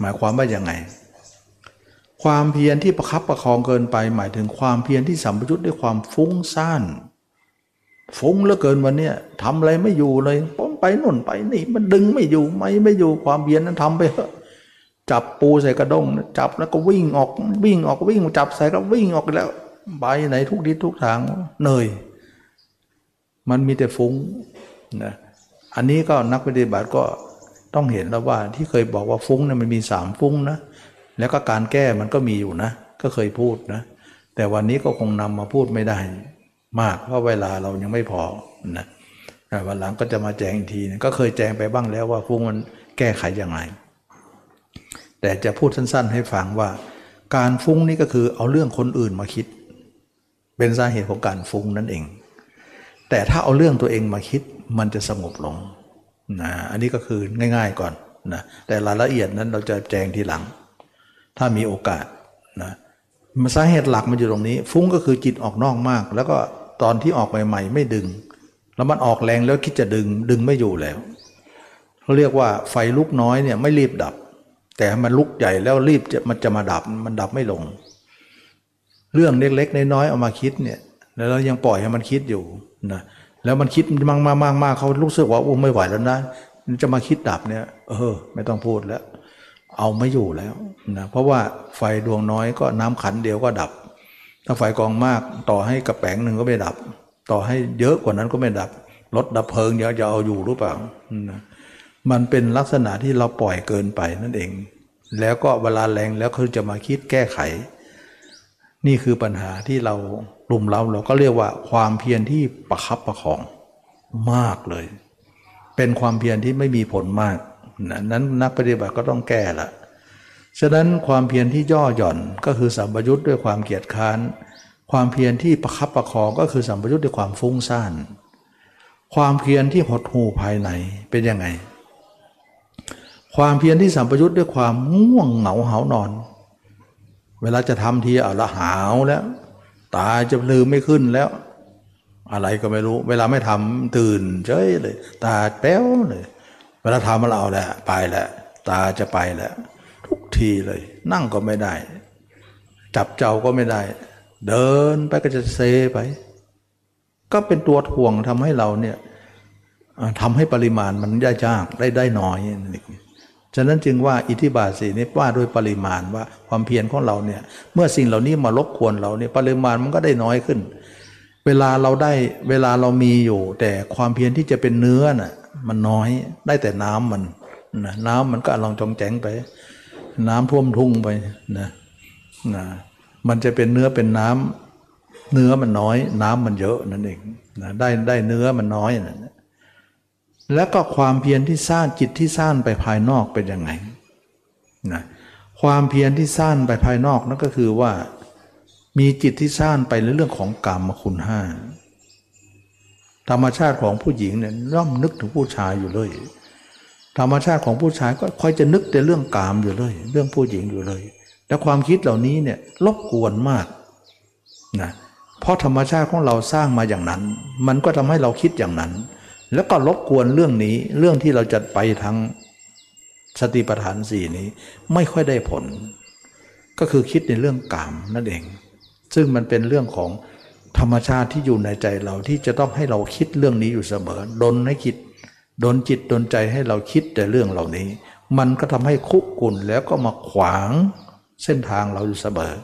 หมายความว่าอยังไง ความเพียรที่ประคับประคองเกินไป หมายถึงความเพียรที่สัมปยุทธ์ด้วยความฟุ้งซ่านฟุ้งเหลือเกินวันเนี้ยทำอะไรไม่อยู่เลยป้อมไปน่นไปนี่ มันดึงไม่อยู่ไม่ไม่อยู่ความเพียรนั้นทำไปเถอะจับปูใส่กระด้งจับแล้วก็วิ่งออกวิ่งออกวิ่งจับใส่ก็วิ่งออกแล้วไปไหนทุกทิศทุกทางเหนื่อยมันมีแต่ฟุ้งนะอันนี้ก็นักปฏิบัติก็ต้องเห็นแล้วว่าที่เคยบอกว่าฟุ้งเนี่ยมันมีสามฟุ้งนะ แล้วก็การแก้มันก็มีอยู่นะ ก็เคยพูดนะ แต่วันนี้ก็คงนำมาพูดไม่ได้ มากเพราะเวลาเรายังไม่พอนะวันหลังก็จะมาแจ้งอีกทีนะก็เคยแจ้งไปบ้างแล้วว่าฟุ้งมันแก้ไขอย่างไร แต่จะพูดสั้น ๆ ให้ฟังว่า การฟุ้งนี่ก็คือเอาเรื่องคนอื่นมาคิด เป็นสาเหตุของการฟุ้งนั่นเอง แต่ถ้าเอาเรื่องตัวเองมาคิดมันจะสงบลงนะอันนี้ก็คือง่าย ๆก่อนนะแต่รายละเอียดนั้นเราจะแจ้งทีหลัง ถ้ามีโอกาสนะสาเหตุหลักมันอยู่ตรงนี้ ฟุ้งก็คือจิตออกนอกมาก แล้วก็ตอนที่ออกใหม่ๆไม่ดึง แล้วมันออกแรงแล้วคิดจะดึงดึงไม่อยู่แล้วเขาเรียกว่าไฟลุกน้อยเนี่ยไม่รีบดับ แต่มันลุกใหญ่แล้วรีบจะมันจะมาดับมันดับไม่ลง เรื่องเล็กๆน้อยๆเอามาคิดเนี่ยแล้วเรายังปล่อยให้มันคิดอยู่นะแล้วมันคิดมากมากมากมากเขารู้สึกว่าโอ้ไม่ไหวแล้วนะจะมาคิดดับเนี่ย เออ ไม่ต้องพูดแล้ว เอาไม่อยู่แล้วนะเพราะว่าไฟดวงน้อยก็น้ำขันเดียวก็ดับ ถ้าไฟกองมากต่อให้กระแปงหนึ่งก็ไม่ดับ ต่อให้เยอะกว่านั้นก็ไม่ดับรถดับเพลิงจะจะเอาอยู่หรือเปล่านะมันเป็นลักษณะที่เราปล่อยเกินไปนั่นเอง แล้วก็เวลาแรงแล้วเขาจะมาคิดแก้ไข นี่คือปัญหาที่เราลุ่มเราเราก็เรียกว่าความเพียรที่ประคับประคองมากเลย เป็นความเพียรที่ไม่มีผลมาก นั้นนักปฏิบัติก็ต้องแก้ละฉะนั้นความเพียรที่ย่อหย่อนก็คือสัมปยุทธ์ด้วยความเกียจค้าน ความเพียรที่ประคับประคองก็คือสัมปยุทธ์ด้วยความฟุ้งซ่าน ความเพียรที่หดหู่ภายในเป็นยังไง ความเพียรที่สัมปยุทธ์ด้วยความง่วงเหงาเหานอน เวลาจะทำทีเอาละหาวแล้ว ตาจะลืมไม่ขึ้นแล้ว อะไรก็ไม่รู้ เวลาไม่ทำตื่นเฉยเลย ตาแป้วเลย เวลาทำมาเราแหละไปแล้วตาจะไปแล้วทุกทีเลย นั่งก็ไม่ได้ จับเจ้าก็ไม่ได้ เดินไปก็จะเซไป ก็เป็นตัวถ่วงทำให้เราเนี่ยทำให้ปริมาณมันยากได้ได้น้อยนี่ฉะนั้นจึงว่าอิทธิบาทสีนี้ว่าด้วยปริมาณว่าความเพียรของเราเนี่ย เมื่อสิ่งเหล่านี้มารบกวนเราเนี่ยปริมาณมันก็ได้น้อยขึ้น เวลาเราได้เวลาเรามีอยู่ แต่ความเพียรที่จะเป็นเนื้อน่ะ มันน้อยได้แต่น้ำมันนะน้ำมันก็ลองจองแจงไป น้ำท่วมทุ่งไปนะนะมันจะเป็นเนื้อเป็นน้ำเนื้อมันน้อย น้ำมันเยอะนั่นเองนะได้ได้เนื้อมันน้อยนะแล้วก็ความเพียรที่สร้างจิตที่สร้างไปภายนอกเป็นยังไงนะความเพียรที่สร้างไปภายนอกนั่นก็คือว่า มีจิตที่สร้างไปในเรื่องของกรรมคุณห้า ธรรมชาติของผู้หญิงเนี่ยย่อมนึกถึงผู้ชายอยู่เลย ธรรมชาติของผู้ชายก็คอยจะนึกแต่เรื่องกามอยู่เลย เรื่องผู้หญิงอยู่เลยแต่ความคิดเหล่านี้เนี่ยรบกวนมากนะเพราะธรรมชาติของเราสร้างมาอย่างนั้น มันก็ทำให้เราคิดอย่างนั้น แล้วก็รบกวนเรื่องนี้เรื่องที่เราจะไปทางสติปัฏฐานสี่นี้ไม่ค่อยได้ผล ก็คือคิดในเรื่องกามนั่นเอง ซึ่งมันเป็นเรื่องของ ธรรมชาติที่อยู่ในใจเราที่จะต้องให้เราคิดเรื่องนี้อยู่เสมอดนให้คิดดนจิตดนใจให้เราคิดแต่เรื่องเหล่านี้ มันก็ทำให้คุกกุ่นแล้วก็มาขวางเส้นทางเราอยู่เสมอ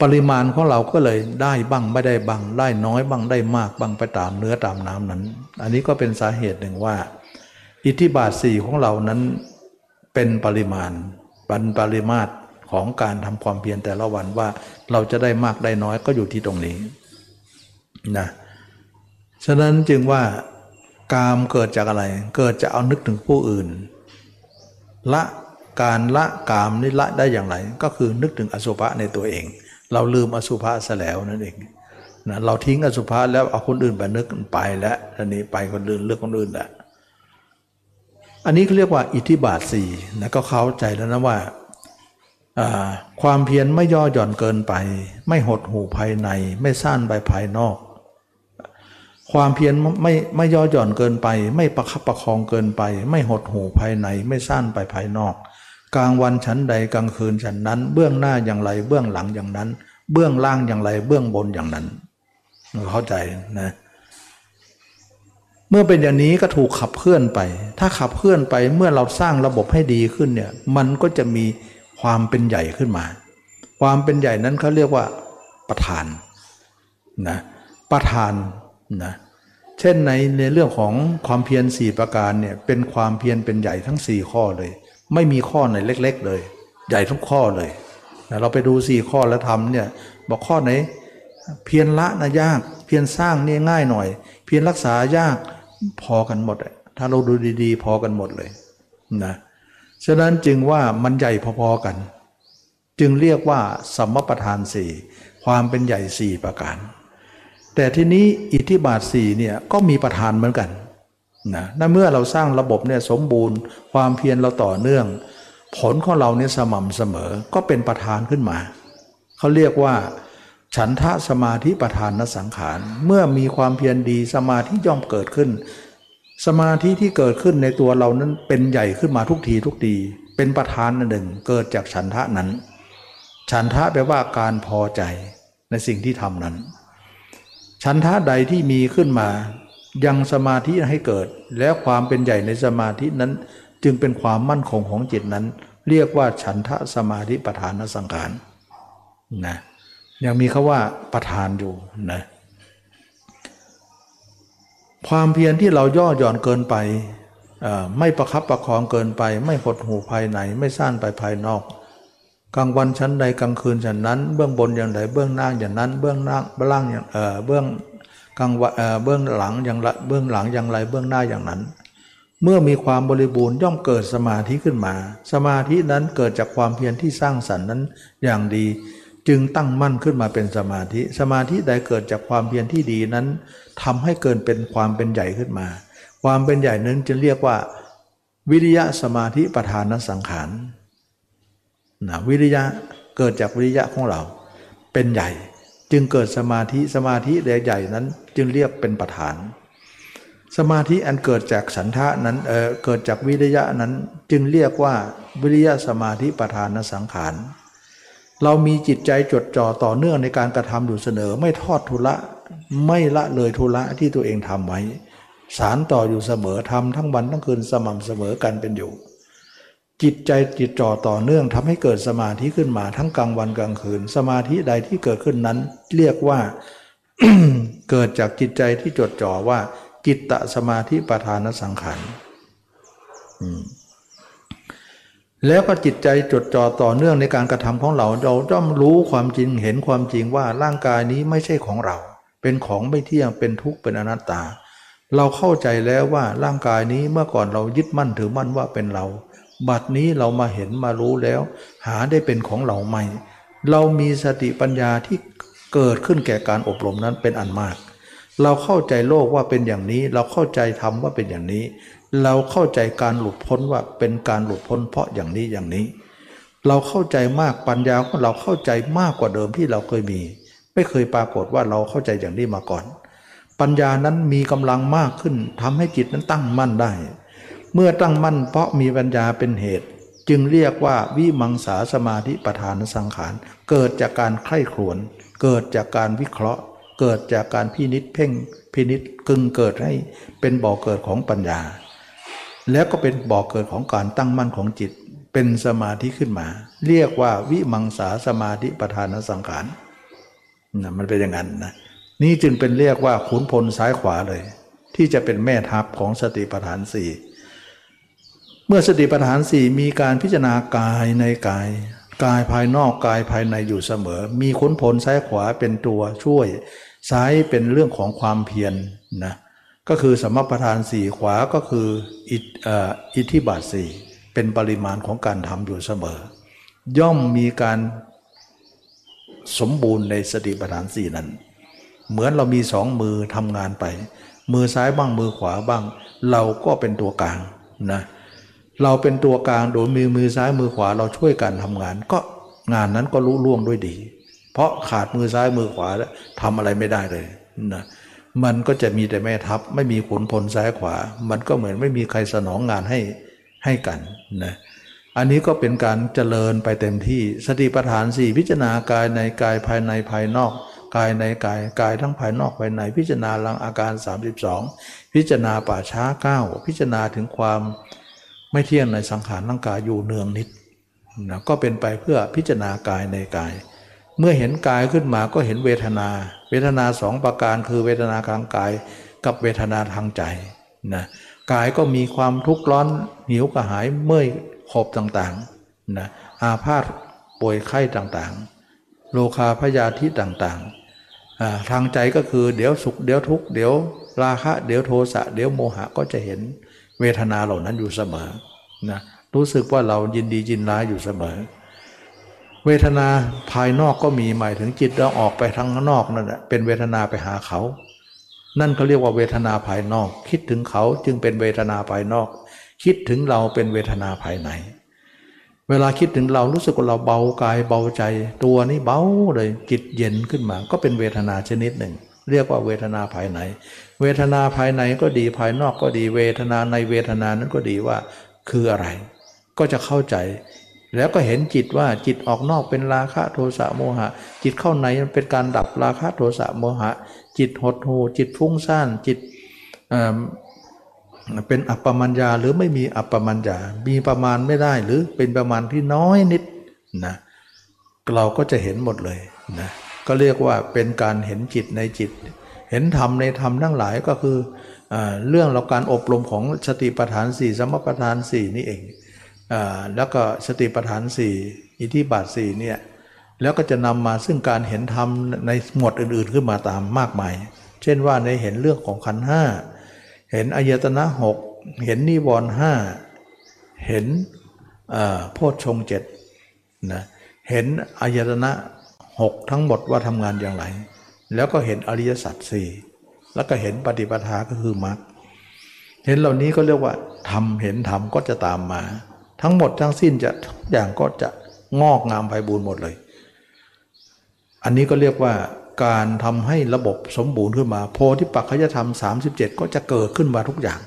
ปริมาณของเราก็เลยได้บ้างไม่ได้บ้างได้น้อยบ้างได้มากบ้างไปตามเนื้อตามน้ำนั้น อันนี้ก็เป็นสาเหตุหนึ่งว่า อิทธิบาทสี่ของเรานั้นเป็นปริมาณปันปริมาตร ของการทำความเพียรแต่ละวันว่าเราจะได้มากได้น้อยก็อยู่ที่ตรงนี้นะฉะนั้นจึงว่ากามเกิดจากอะไร เกิดจะเอานึกถึงผู้อื่น ละการละกามนี่ละได้อย่างไร ก็คือนึกถึงอสุภะในตัวเอง เราลืมอสุภะซะแล้วนั่นเองนะเราทิ้งอสุภะแล้วเอาคนอื่นไปนึกไปแล้วทีนี้ไปคนอื่นเลือกคนอื่นแหละอันนี้เขาเรียกว่าอิทธิบาทสี่นะก็เข้าใจแล้วนะว่า ความเพียรไม่ย่อหย่อนเกินไป ไม่หดหูภายใน ไม่สั้นไปภายนอก ความเพียรไม่ไม่ย่อหย่อนเกินไป ไม่ประคับประคองเกินไป ไม่หดหูภายใน ไม่สั้นไปภายนอก กลางวันชั้นใดกลางคืนชั้นนั้น เบื้องหน้าอย่างไร เบื้องหลังอย่างนั้น เบื้องล่างอย่างไร เบื้องบนอย่างนั้น เข้าใจนะเมื่อเป็นอย่างนี้ก็ถูกขับเคลื่อนไป ถ้าขับเคลื่อนไปเมื่อเราสร้างระบบให้ดีขึ้นเนี่ยมันก็จะมี ความเป็นใหญ่ขึ้นมา ความเป็นใหญ่นั้นเขาเรียกว่าประธานนะประธานนะเช่นในในเรื่องของความเพียรสี่ประการเนี่ยเป็นความเพียรเป็นใหญ่ทั้งสี่ข้อเลย ไม่มีข้อไหนเล็ก ๆ เลย ใหญ่ทุกข้อเลยนะเราไปดูสี่ข้อแล้วทำเนี่ยบอกข้อไหนเพียรละนะยาก เพียรสร้างนี่ง่ายหน่อย เพียรรักษายากพอกันหมด ถ้าเราดูดี ๆ พอกันหมดเลยนะ ฉะนั้นจึงว่ามันใหญ่พอๆกัน จึงเรียกว่าสัมมประธานสี่ความเป็นใหญ่สี่ประการ แต่ที่นี้อิทธิบาทสี่เนี่ยก็มีประธานเหมือนกันนะนั่นเมื่อเราสร้างระบบเนี่ยสมบูรณ์ ความเพียรเราต่อเนื่อง ผลของเราเนี่ยสม่ำเสมอก็เป็นประธานขึ้นมา เขาเรียกว่าฉันทะสมาธิประธานนสังขาร เมื่อมีความเพียรดีสมาธิย่อมเกิดขึ้น สมาธิที่เกิดขึ้นในตัวเรานั้นเป็นใหญ่ขึ้นมาทุกทีทุกทีเป็นประธานหนึ่งเกิดจากฉันทะนั้น ฉันทะแปลว่าการพอใจในสิ่งที่ทำนั้น ฉันทะใดที่มีขึ้นมา ยังสมาธิให้เกิด แล้วความเป็นใหญ่ในสมาธินั้น จึงเป็นความมั่นคงของจิตนั้น เรียกว่าฉันทะสมาธิประธานสังขารนะยังมีคาว่าประธานอยู่นะ ความเพียรที่เราย่อหย่อนเกินไป ไม่ประคับประคองเกินไป ไม่หดหูภายในไม่สั้นไปภายนอก กลางวันชั้นใดกลางคืนชั้นนั้น เบื้องบนอย่างใดเบื้องหน้าอย่างนั้น เบื้องหน้าเบื้องล่างอย่างเออเบื้องกลางวันเออเบื้องหลังอย่างละเบื้องหลังอย่างไรเบื้องหน้าอย่างนั้น เมื่อมีความบริบูรณ์ย่อมเกิดสมาธิขึ้นมา สมาธินั้นเกิดจากความเพียรที่สร้างสรรค์นั้นอย่างดี จึงตั้งมั่นขึ้นมาเป็นสมาธิ สมาธิใดเกิดจากความเพียรที่ดีนั้นทำให้เกินเป็นความเป็นใหญ่ขึ้นมา ความเป็นใหญ่นั้นจะเรียกว่า วิริยะสมาธิประธานสังขารนะวิริยะเกิดจากวิริยะของเรา เป็นใหญ่ จึงเกิดสมาธิสมาธิใหญ่นั้น จึงเรียกเป็นประธาน สมาธิอันเกิดจากสันทะนั้นเออเกิดจากวิริยะนั้นจึงเรียกว่าวิริยะสมาธิประธานสังขาร เรามีจิตใจจดจ่อต่อเนื่องในการกระทำอยู่เสนอ ไม่ทอดทุละไม่ละเลยทุละที่ตัวเองทำไว้ สารต่ออยู่เสมอทำทั้งวันทั้งคืนสม่ำเสมอกันเป็นอยู่ จิตใจจิตจ่อต่อเนื่องทำให้เกิดสมาธิขึ้นมาทั้งกลางวันกลางคืน สมาธิใดที่เกิดขึ้นนั้น เรียกว่าเกิดจากจิตใจที่จดจ่อว่า จิตตสมาธิประธานสังขาร แล้วก็จิตใจจดจ่อต่อเนื่องในการกระทำของเรา เราต้องรู้ความจริงเห็นความจริงว่าร่างกายนี้ไม่ใช่ของเรา เป็นของไม่เที่ยงเป็นทุกข์เป็นอนัตตา เราเข้าใจแล้วว่าร่างกายนี้เมื่อก่อนเรายึดมั่นถือมั่นว่าเป็นเรา บัดนี้เรามาเห็นมารู้แล้ว หาได้เป็นของเราใหม่ เรามีสติปัญญาที่เกิดขึ้นแก่การอบรมนั้นเป็นอันมาก เราเข้าใจโลกว่าเป็นอย่างนี้ เราเข้าใจธรรมว่าเป็นอย่างนี้ เราเข้าใจการหลุดพ้นว่าเป็นการหลุดพ้นเพราะอย่างนี้อย่างนี้ เราเข้าใจมากปัญญาของเราเข้าใจมากกว่าเดิมที่เราเคยมี ไม่เคยปรากฏว่าเราเข้าใจอย่างนี้มาก่อน ปัญญานั้นมีกำลังมากขึ้นทำให้จิตนั้นตั้งมั่นได้ เมื่อตั้งมั่นเพราะมีปัญญาเป็นเหตุ จึงเรียกว่าวิมังสาสมาธิประธานสังขารเกิดจากการใคร่ครวญเกิดจากการวิเคราะห์ เกิดจากการพินิษเพ่งพินิษกึงเกิดให้เป็นบ่อเกิดของปัญญา แล้วก็เป็นบ่อเกิดของการตั้งมั่นของจิต เป็นสมาธิขึ้นมา เรียกว่าวิมังสาสมาธิประธานสังขารนะมันเป็นอย่างนั้นนะนี่จึงเป็นเรียกว่าขุนพลซ้ายขวาเลย ที่จะเป็นแม่ทัพของสติปัฏฐานสี่เมื่อสติปัฏฐานสี่มีการพิจารณากายในกาย กายภายนอกกายภายในอยู่เสมอ มีขนผลซ้ายขวาเป็นตัวช่วย ซ้ายเป็นเรื่องของความเพียรนนะ ก็คือสมประธานสี่ขวาก็คืออิทธิบาทสี่เป็นปริมาณของการทำอยู่เสมอ ย่อมมีการสมบูรณ์ในสติปัฏฐานสี่นั้น เหมือนเรามีสองมือทำงานไป มือซ้ายบ้างมือขวาบ้าง เราก็เป็นตัวกลางนะเราเป็นตัวกลางโดยมือมือซ้ายมือขวาเราช่วยกันทำงาน ก็งานนั้นก็รู้ล่วงด้วยดี เพราะขาดมือซ้ายมือขวาแล้วทำอะไรไม่ได้เลยนะ มันก็จะมีแต่แม่ทัพไม่มีขุนพลซ้ายขวา มันก็เหมือนไม่มีใครสนองงานให้ให้กันนะอันนี้ก็เป็นการเจริญไปเต็มที่สติปัฏฐานสี่พิจารณากายในกายภายในภายนอก กายในกายกายทั้งภายนอกภายใน พิจารณาลังอาการ 32 พิจารณาป่าช้าเก้าพิจารณาถึงความไม่เที่ยงในสังขารร่างกายอยู่เนืองนิดนะก็เป็นไปเพื่อพิจารณากายในกาย เมื่อเห็นกายขึ้นมาก็เห็นเวทนา เวทนาสองประการคือเวทนาทางกายกับเวทนาทางใจนะกายก็มีความทุกข์ร้อนหิวกระหายเมื่อยขบต่างๆนะอาพาธป่วยไข้ต่างๆ โลคาพยาธิต่างๆ ทางใจก็คือเดี๋ยวสุขเดี๋ยวทุกข์เดี๋ยวราคะเดี๋ยวโทสะเดี๋ยวโมหะก็จะเห็นเวทนาเหล่านั้นอยู่เสมอนะรู้สึกว่าเรายินดียินร้ายอยู่เสมอ เวทนาภายนอกก็มีหมายถึงจิตเราออกไปทางนอกนั่นแหละเป็นเวทนาไปหาเขา นั่นเขาเรียกว่าเวทนาภายนอก คิดถึงเขาจึงเป็นเวทนาภายนอก คิดถึงเราเป็นเวทนาภายใน เวลาคิดถึงเรารู้สึกว่าเราเบากายเบาใจ ตัวนี้เบาเลยจิตเย็นขึ้นมา ก็เป็นเวทนาชนิดหนึ่ง เรียกว่าเวทนาภายใน เวทนาภายในก็ดีภายนอกก็ดี เวทนาในเวทนานั้นก็ดีว่า คืออะไร ก็จะเข้าใจ แล้วก็เห็นจิตว่าจิตออกนอกเป็นราคะโทสะโมหะ จิตเข้าในมันเป็นการดับราคะโทสะโมหะ จิตหดหูจิตฟุ้งซ่านจิตเป็นอัปปมัญญาหรือไม่มีอัปปมัญญา มีประมาณไม่ได้หรือเป็นประมาณที่น้อยนิดนะเราก็จะเห็นหมดเลยนะก็เรียกว่าเป็นการเห็นจิตในจิต เห็นธรรมในธรรมทั้งหลายก็คืออเรื่องเราการอบรมของสติปัฏฐานสี่สมปัฏฐานสี่นี่เอง แล้วก็สติปัฏฐานสี่อิทธิบาทสี่เนี่ยแล้วก็จะนำมาซึ่งการเห็นธรรมในหมวดอื่นๆขึ้นมาตามมากมาย เช่นว่าในเห็นเรื่องของขันห้าเห็นอายตนะหกเห็นนิวรณ์ห้าเห็นโพชฌงเจ็ดนะเห็นอายตนะหกทั้งหมดว่าทำงานอย่างไร แล้วก็เห็นอริยสัจสี่แล้วก็เห็นปฏิปทาก็คือมรรคเห็นเหล่านี้ก็เรียกว่าทำเห็นธรรมก็จะตามมา ทั้งหมดทั้งสิ้นจะทุกอย่างก็จะงอกงามไพบูรณ์หมดเลย อันนี้ก็เรียกว่าการทำให้ระบบสมบูรณ์ขึ้นมา โพธิปัจขยธรรม 37 ก็จะเกิดขึ้นมาทุกอย่าง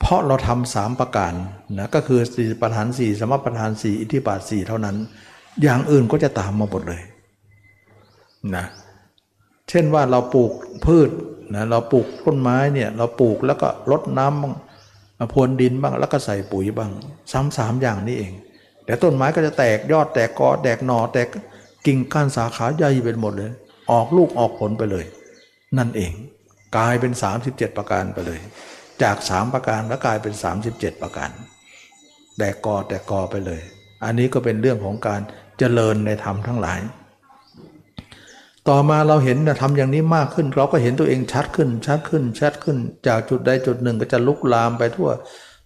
เพราะเราทำสามประการนะก็คือสี่ประธานสี่สมประธานสี่อิทธิบาทสี่เท่านั้น อย่างอื่นก็จะตามมาหมดเลยนะเช่นว่าเราปลูกพืชนะเราปลูกต้นไม้เนี่ยเราปลูกแล้วก็ลดน้ำ มาพรวนดินบ้างแล้วก็ใส่ปุ๋ยบ้าง ซ้ำสามอย่างนี้เองแต่ต้นไม้ก็จะแตกยอดแตกกอแตกหนอแตกกิ่งก้านสาขาใหญ่เป็นหมดเลย ออกลูกออกผลไปเลย นั่นเอง กลายเป็น 37 ประการไปเลย จาก 3 ประการแล้วกลายเป็น 37 ประการแตกกอแตกกอไปเลย อันนี้ก็เป็นเรื่องของการเจริญในธรรมทั้งหลาย ต่อมาเราเห็นนะทำอย่างนี้มากขึ้น เราก็เห็นตัวเองชัดขึ้น ชัดขึ้น ชัดขึ้น จากจุดใดจุดหนึ่งก็จะลุกลามไปทั่ว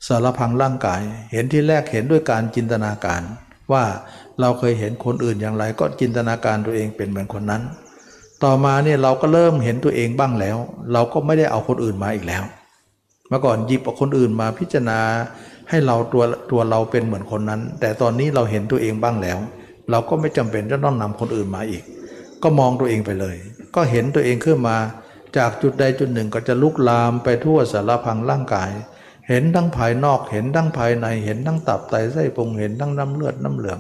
สารพังร่างกาย เห็นที่แรกเห็นด้วยการจินตนาการ ว่าเราเคยเห็นคนอื่นอย่างไร ก็จินตนาการตัวเองเป็นเหมือนคนนั้น ต่อมาเนี่ยเราก็เริ่มเห็นตัวเองบ้างแล้ว เราก็ไม่ได้เอาคนอื่นมาอีกแล้ว เมื่อก่อนหยิบเอาคนอื่นมาพิจารณาให้เราตัวตัวเราเป็นเหมือนคนนั้น แต่ตอนนี้เราเห็นตัวเองบ้างแล้ว เราก็ไม่จำเป็นจะต้องนำคนอื่นมาอีก ก็มองตัวเองไปเลย ก็เห็นตัวเองขึ้นมา จากจุดใดจุดหนึ่งก็จะลุกลามไปทั่วสารพังร่างกาย เห็นทั้งภายนอกเห็นทั้งภายใน เห็นทั้งตับไตไส้พุงเห็นทั้งน้ำเลือดน้ำเหลือง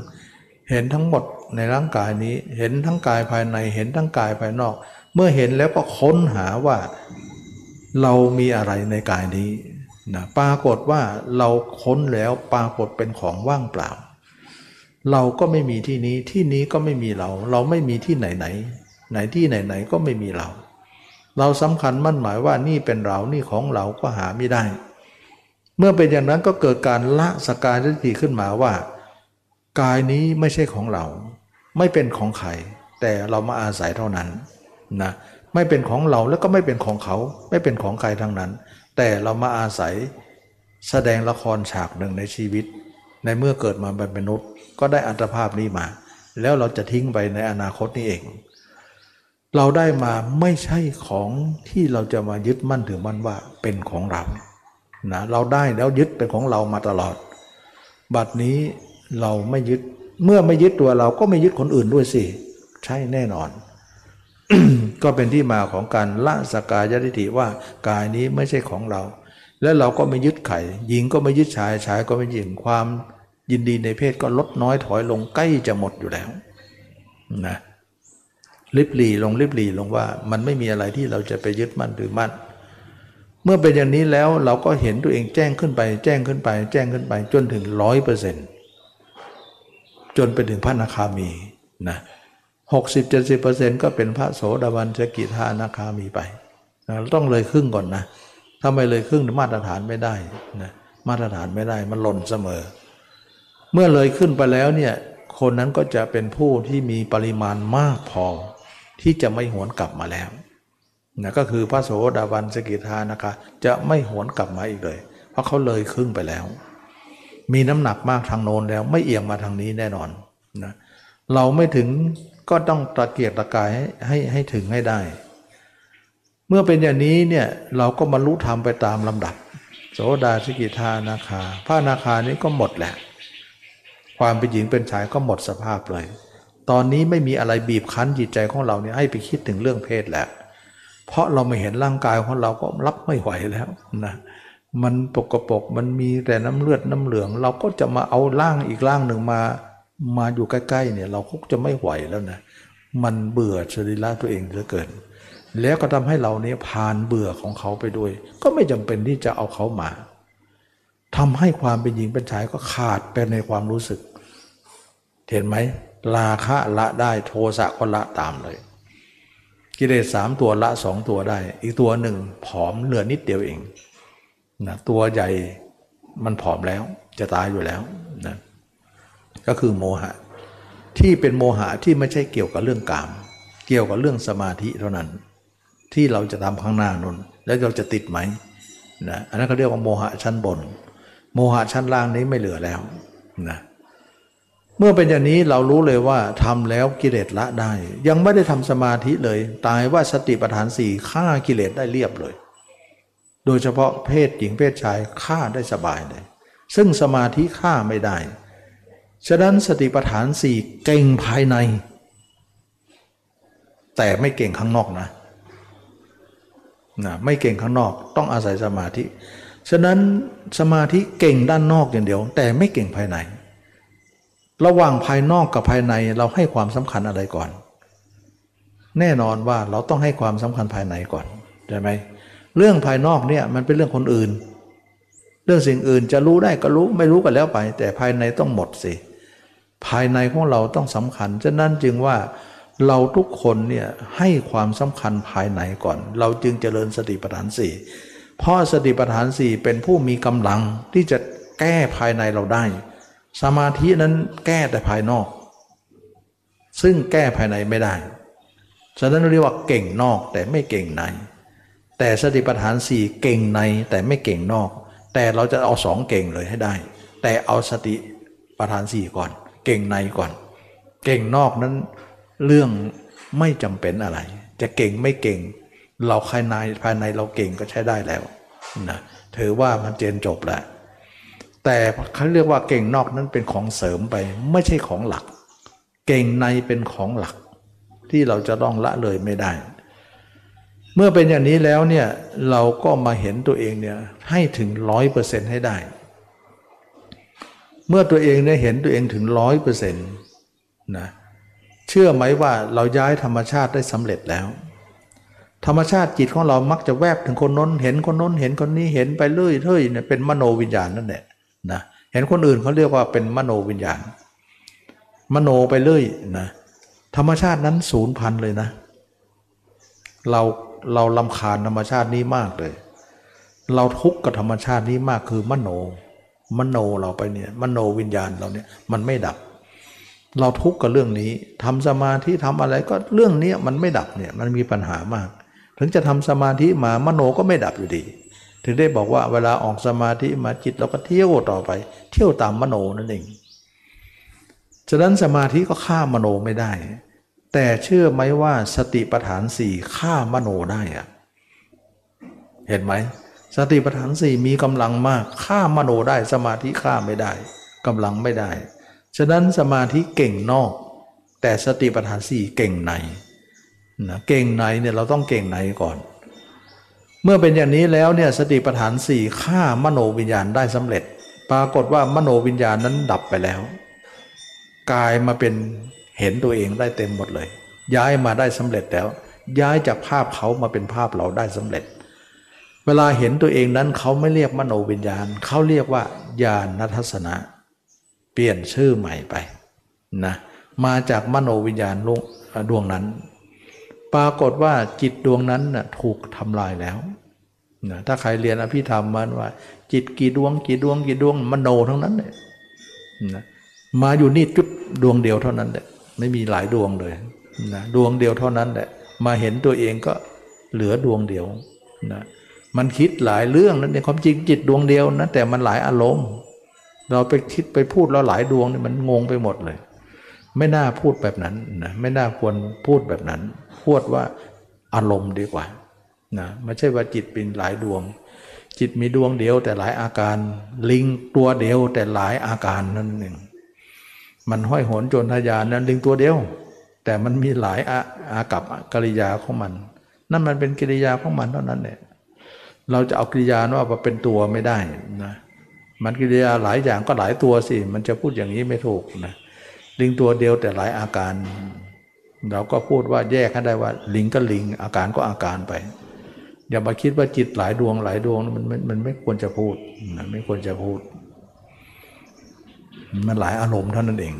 เห็นทั้งหมดในร่างกายนี้ เห็นทั้งกายภายใน เห็นทั้งกายภายนอก เมื่อเห็นแล้วก็ค้นหาว่า เรามีอะไรในกายนี้นะปรากฏว่าเราค้นแล้วปรากฏเป็นของว่างเปล่า เราก็ไม่มีที่นี้ที่นี้ก็ไม่มีเรา เราไม่มีที่ไหนไหน ไหนที่ไหนไหนก็ไม่มีเรา เราสำคัญมั่นหมายว่านี่เป็นเรานี่ของเราก็หาไม่ได้ เมื่อเป็นอย่างนั้นก็เกิดการละสกายทิฏฐิขึ้นมาว่า กายนี้ไม่ใช่ของเรา ไม่เป็นของใครแต่เรามาอาศัยเท่านั้นนะไม่เป็นของเราแล้วก็ไม่เป็นของเขาไม่เป็นของใครทั้งนั้น แต่เรามาอาศัยแสดงละครฉากหนึ่งในชีวิต ในเมื่อเกิดมาเป็นมนุษย์ ก็ได้อัตภาพนี้มา แล้วเราจะทิ้งไปในอนาคตนี้เอง เราได้มาไม่ใช่ของที่เราจะมายึดมั่นถือมั่นว่าเป็นของเรานะเราได้แล้วยึดเป็นของเรามาตลอด บัดนี้เราไม่ยึดเมื่อไม่ยึดตัวเราก็ไม่ยึดคนอื่นด้วยสิ ใช่แน่นอน ก็เป็นที่มาของการละสกายทิฏฐิว่ากายนี้ไม่ใช่ของเรา และเราก็ไม่ยึดไข่หญิงก็ไม่ยึดชายชายก็ไม่ยึดความ ยินดีในเพศก็ลดน้อยถอยลงใกล้จะหมดอยู่แล้วนะลิบหลีลงลิบหลีลงว่า มันไม่มีอะไรที่เราจะไปยึดมั่นหรือมั่น เมื่อเป็นอย่างนี้แล้วเราก็เห็นตัวเองแจ้งขึ้นไป แจ้งขึ้นไป แจ้งขึ้นไปจนถึงร้อยเปอร์เซ็นต์จนไปถึงพระนาคามีนะหกสิบเจ็ดสิบเปอร์เซ็นต์ก็เป็นพระโสดาบันสกิทานาคามีไปนะต้องเลยครึ่งก่อนนะถ้าไม่เลยครึ่งมาตรฐานไม่ได้นะมาตรฐานไม่ได้มันหล่นเสมอ เมื่อเลยขึ้นไปแล้วเนี่ยคนนั้นก็จะเป็นผู้ที่มีปริมาณมากพอ ที่จะไม่หวนกลับมาแล้วนะก็คือพระโสดาบันสกิทานะคะ จะไม่หวนกลับมาอีกเลย เพราะเขาเลยครึ่งไปแล้ว มีน้ำหนักมากทางโน้นแล้ว ไม่เอียงมาทางนี้แน่นอนนะเราไม่ถึงก็ต้องตะเกียกตะกายให้ให้ให้ถึงให้ได้ เมื่อเป็นอย่างนี้เนี่ยเราก็บรรลุธรรมไปตามลำดับ โสดาสกิทานาคาพระนาคานี้ก็หมดแหละ ความเป็นหญิงเป็นชายก็หมดสภาพเลย ตอนนี้ไม่มีอะไรบีบคั้นจิตใจของเราเนี่ยให้ไปคิดถึงเรื่องเพศแล้วเพราะเราไม่เห็นร่างกายของเราก็รับไม่ไหวแล้วนะมันปกปกมันมีแต่น้ำเลือดน้ำเหลือง เราก็จะมาเอาร่างอีกร่างหนึ่งมามาอยู่ใกล้ๆเนี่ยเราคงจะไม่ไหวแล้วนะมันเบื่อสรีระตัวเองเหลือเกิน แล้วก็ทำให้เราเนี่ยผ่านเบื่อของเขาไปด้วย ก็ไม่จำเป็นที่จะเอาเขามาทำให้ความเป็นหญิงเป็นชายก็ขาดไปในความรู้สึก เห็นไหมราคะละได้โทสะก็ละตามเลย กิเลสสามตัวละสองตัวได้ อีกตัวหนึ่งผอมเหลือนิดเดียวเองนะตัวใหญ่มันผอมแล้วจะตายอยู่แล้วนะก็คือโมหะ ที่เป็นโมหะที่ไม่ใช่เกี่ยวกับเรื่องกาม เกี่ยวกับเรื่องสมาธิเท่านั้น ที่เราจะทำข้างหน้านนแล้วเราจะติดไหมนะอันนั้นเขาเรียกว่าโมหะชั้นบน โมหะชั้นล่างนี้ไม่เหลือแล้วนะเมื่อเป็นอย่างนี้เรารู้เลยว่าทำแล้วกิเลสละได้ ยังไม่ได้ทำสมาธิเลย ตายว่าสติปัฏฐานสี่ฆ่ากิเลสได้เรียบเลย โดยเฉพาะเพศหญิงเพศชายฆ่าได้สบายเลย ซึ่งสมาธิฆ่าไม่ได้ ฉะนั้นสติปัฏฐานสี่เก่งภายใน แต่ไม่เก่งข้างนอกนะนะไม่เก่งข้างนอกต้องอาศัยสมาธิ ฉะนั้นสมาธิเก่งด้านนอกอย่างเดียว แต่ไม่เก่งภายใน ระหว่างภายนอกกับภายในเราให้ความสำคัญอะไรก่อน แน่นอนว่าเราต้องให้ความสำคัญภายในก่อนใช่ไหมเรื่องภายนอกเนี่ยมันเป็นเรื่องคนอื่น เรื่องสิ่งอื่นจะรู้ได้ก็รู้ไม่รู้ก็แล้วไป แต่ภายในต้องหมดสิภายในของเราต้องสำคัญฉะนั้นจึงว่าเราทุกคนเนี่ยให้ความสำคัญภายในก่อน เราจึงเจริญสติปัฏฐานสี่เพราะสติปัฏฐานสี่เป็นผู้มีกำลังที่จะแก้ภายในเราได้ สมาธินั้นแก้แต่ภายนอก ซึ่งแก้ภายในไม่ได้ ฉะนั้นเรียกว่าเก่งนอกแต่ไม่เก่งใน แต่สติปัฏฐานสี่เก่งในแต่ไม่เก่งนอก แต่เราจะเอาสองเก่งเลยให้ได้ แต่เอาสติปัฏฐานสี่ก่อน เก่งในก่อน เก่งนอกนั้นเรื่องไม่จำเป็นอะไร จะเก่งไม่เก่ง เราภายในภายในเราเก่งก็ใช้ได้แล้วนะถือว่ามันเจนจบแล้ว แต่เขาเรียกว่าเก่งนอกนั้นเป็นของเสริมไป ไม่ใช่ของหลัก เก่งในเป็นของหลัก ที่เราจะต้องละเลยไม่ได้ เมื่อเป็นอย่างนี้แล้วเนี่ยเราก็มาเห็นตัวเองเนี่ยให้ถึงร้อยเปอร์เซ็นต์ให้ได้ เมื่อตัวเองได้เห็นตัวเองถึงร้อยเปอร์เซ็นต์นะเชื่อไหมว่าเราย้ายธรรมชาติได้สำเร็จแล้ว ธรรมชาติจิตของเรามักจะแวบถึงคนน้น เห็นคนน้นเห็นคนนี้เห็นไปเรื่อยเรื่อยเนี่ยเป็นมโนวิญญาณนั่นแหละ นะเห็นคนอื่นเขาเรียกว่าเป็นมโนวิญญาณ มโนไปเรื่อยนะธรรมชาตินั้นศูนย์พันเลยนะ เราเราลำคาญธรรมชาตินี้มากเลย เราทุกข์กับธรรมชาตินี้มากคือมโน มโนเราไปเนี่ยมโนวิญญาณเราเนี่ยมันไม่ดับ เราทุกข์กับเรื่องนี้ทำสมาธิทำอะไรก็เรื่องนี้มันไม่ดับเนี่ยมันมีปัญหามาก ถึงจะทำสมาธิมามโนก็ไม่ดับอยู่ดี ถึงได้บอกว่าเวลาออกสมาธิมาจิตเราก็เที่ยวต่อไป เที่ยวตามมโนนั่นเอง ฉะนั้นสมาธิก็ฆ่ามโนไม่ได้ แต่เชื่อไหมว่าสติปัฏฐานสี่ฆ่ามโนได้อะเห็นไหมสติปัฏฐานสี่มีกำลังมากฆ่ามโนได้ สมาธิฆ่าไม่ได้กำลังไม่ได้ ฉะนั้นสมาธิเก่งนอก แต่สติปัฏฐานสี่เก่งในนะเก่งในเนี่ยเราต้องเก่งในก่อน เมื่อเป็นอย่างนี้แล้วเนี่ยสติปัฏฐานสี่ฆ่ามโนวิญญาณได้สำเร็จ ปรากฏว่ามโนวิญญาณนั้นดับไปแล้วกายมาเป็นเห็นตัวเองได้เต็มหมดเลย ย้ายมาได้สำเร็จแล้ว ย้ายจากภาพเขามาเป็นภาพเราได้สำเร็จ เวลาเห็นตัวเองนั้นเขาไม่เรียกมโนวิญญาณเขาเรียกว่าญาณทัศนะ เปลี่ยนชื่อใหม่ไปนะมาจากมโนวิญญาณดวงนั้น ปรากฏว่าจิตดวงนั้นนะถูกทำลายแล้วนะถ้าใครเรียนอภิธรรมมันว่า จิตกี่ดวงกี่ดวงกี่ดวงมโนทั้งนั้นเลยนะมาอยู่นี่จุดดวงเดียวเท่านั้นแหละไม่มีหลายดวงเลยนะดวงเดียวเท่านั้นแหละมาเห็นตัวเองก็เหลือดวงเดียวนะมันคิดหลายเรื่องนั้นในความจริงจิตดวงเดียวนะแต่มันหลายอารมณ์ เราไปคิดไปพูดแล้วหลายดวงนี่มันงงไปหมดเลย ไม่น่าพูดแบบนั้นนะไม่น่าควรพูดแบบนั้น พูดว่าอารมณ์ดีกว่านะไม่ใช่ว่าจิตเป็นหลายดวง จิตมีดวงเดียวแต่หลายอาการ ลิงตัวเดียวแต่หลายอาการนั่นเองมันห้อยโหนจรทยานนั้นลิงตัวเดียว แต่มันมีหลายอาอากับกิริยาของมัน นั่นมันเป็นกิริยาของมันเท่านั้นเนี่ยเราจะเอากิริยาว่าเป็นตัวไม่ได้นะมันกิริยาหลายอย่างก็หลายตัวสิ มันจะพูดอย่างนี้ไม่ถูกนะ ลิงตัวเดียวแต่หลายอาการ เราก็พูดว่าแยกให้ได้ว่า ลิงก็ลิง อาการก็อาการไป อย่ามาคิดว่าจิตหลายดวงหลายดวงมันมันมันไม่ควรจะพูดมันไม่ควรจะพูด มันหลายอารมณ์เท่านั้นเอง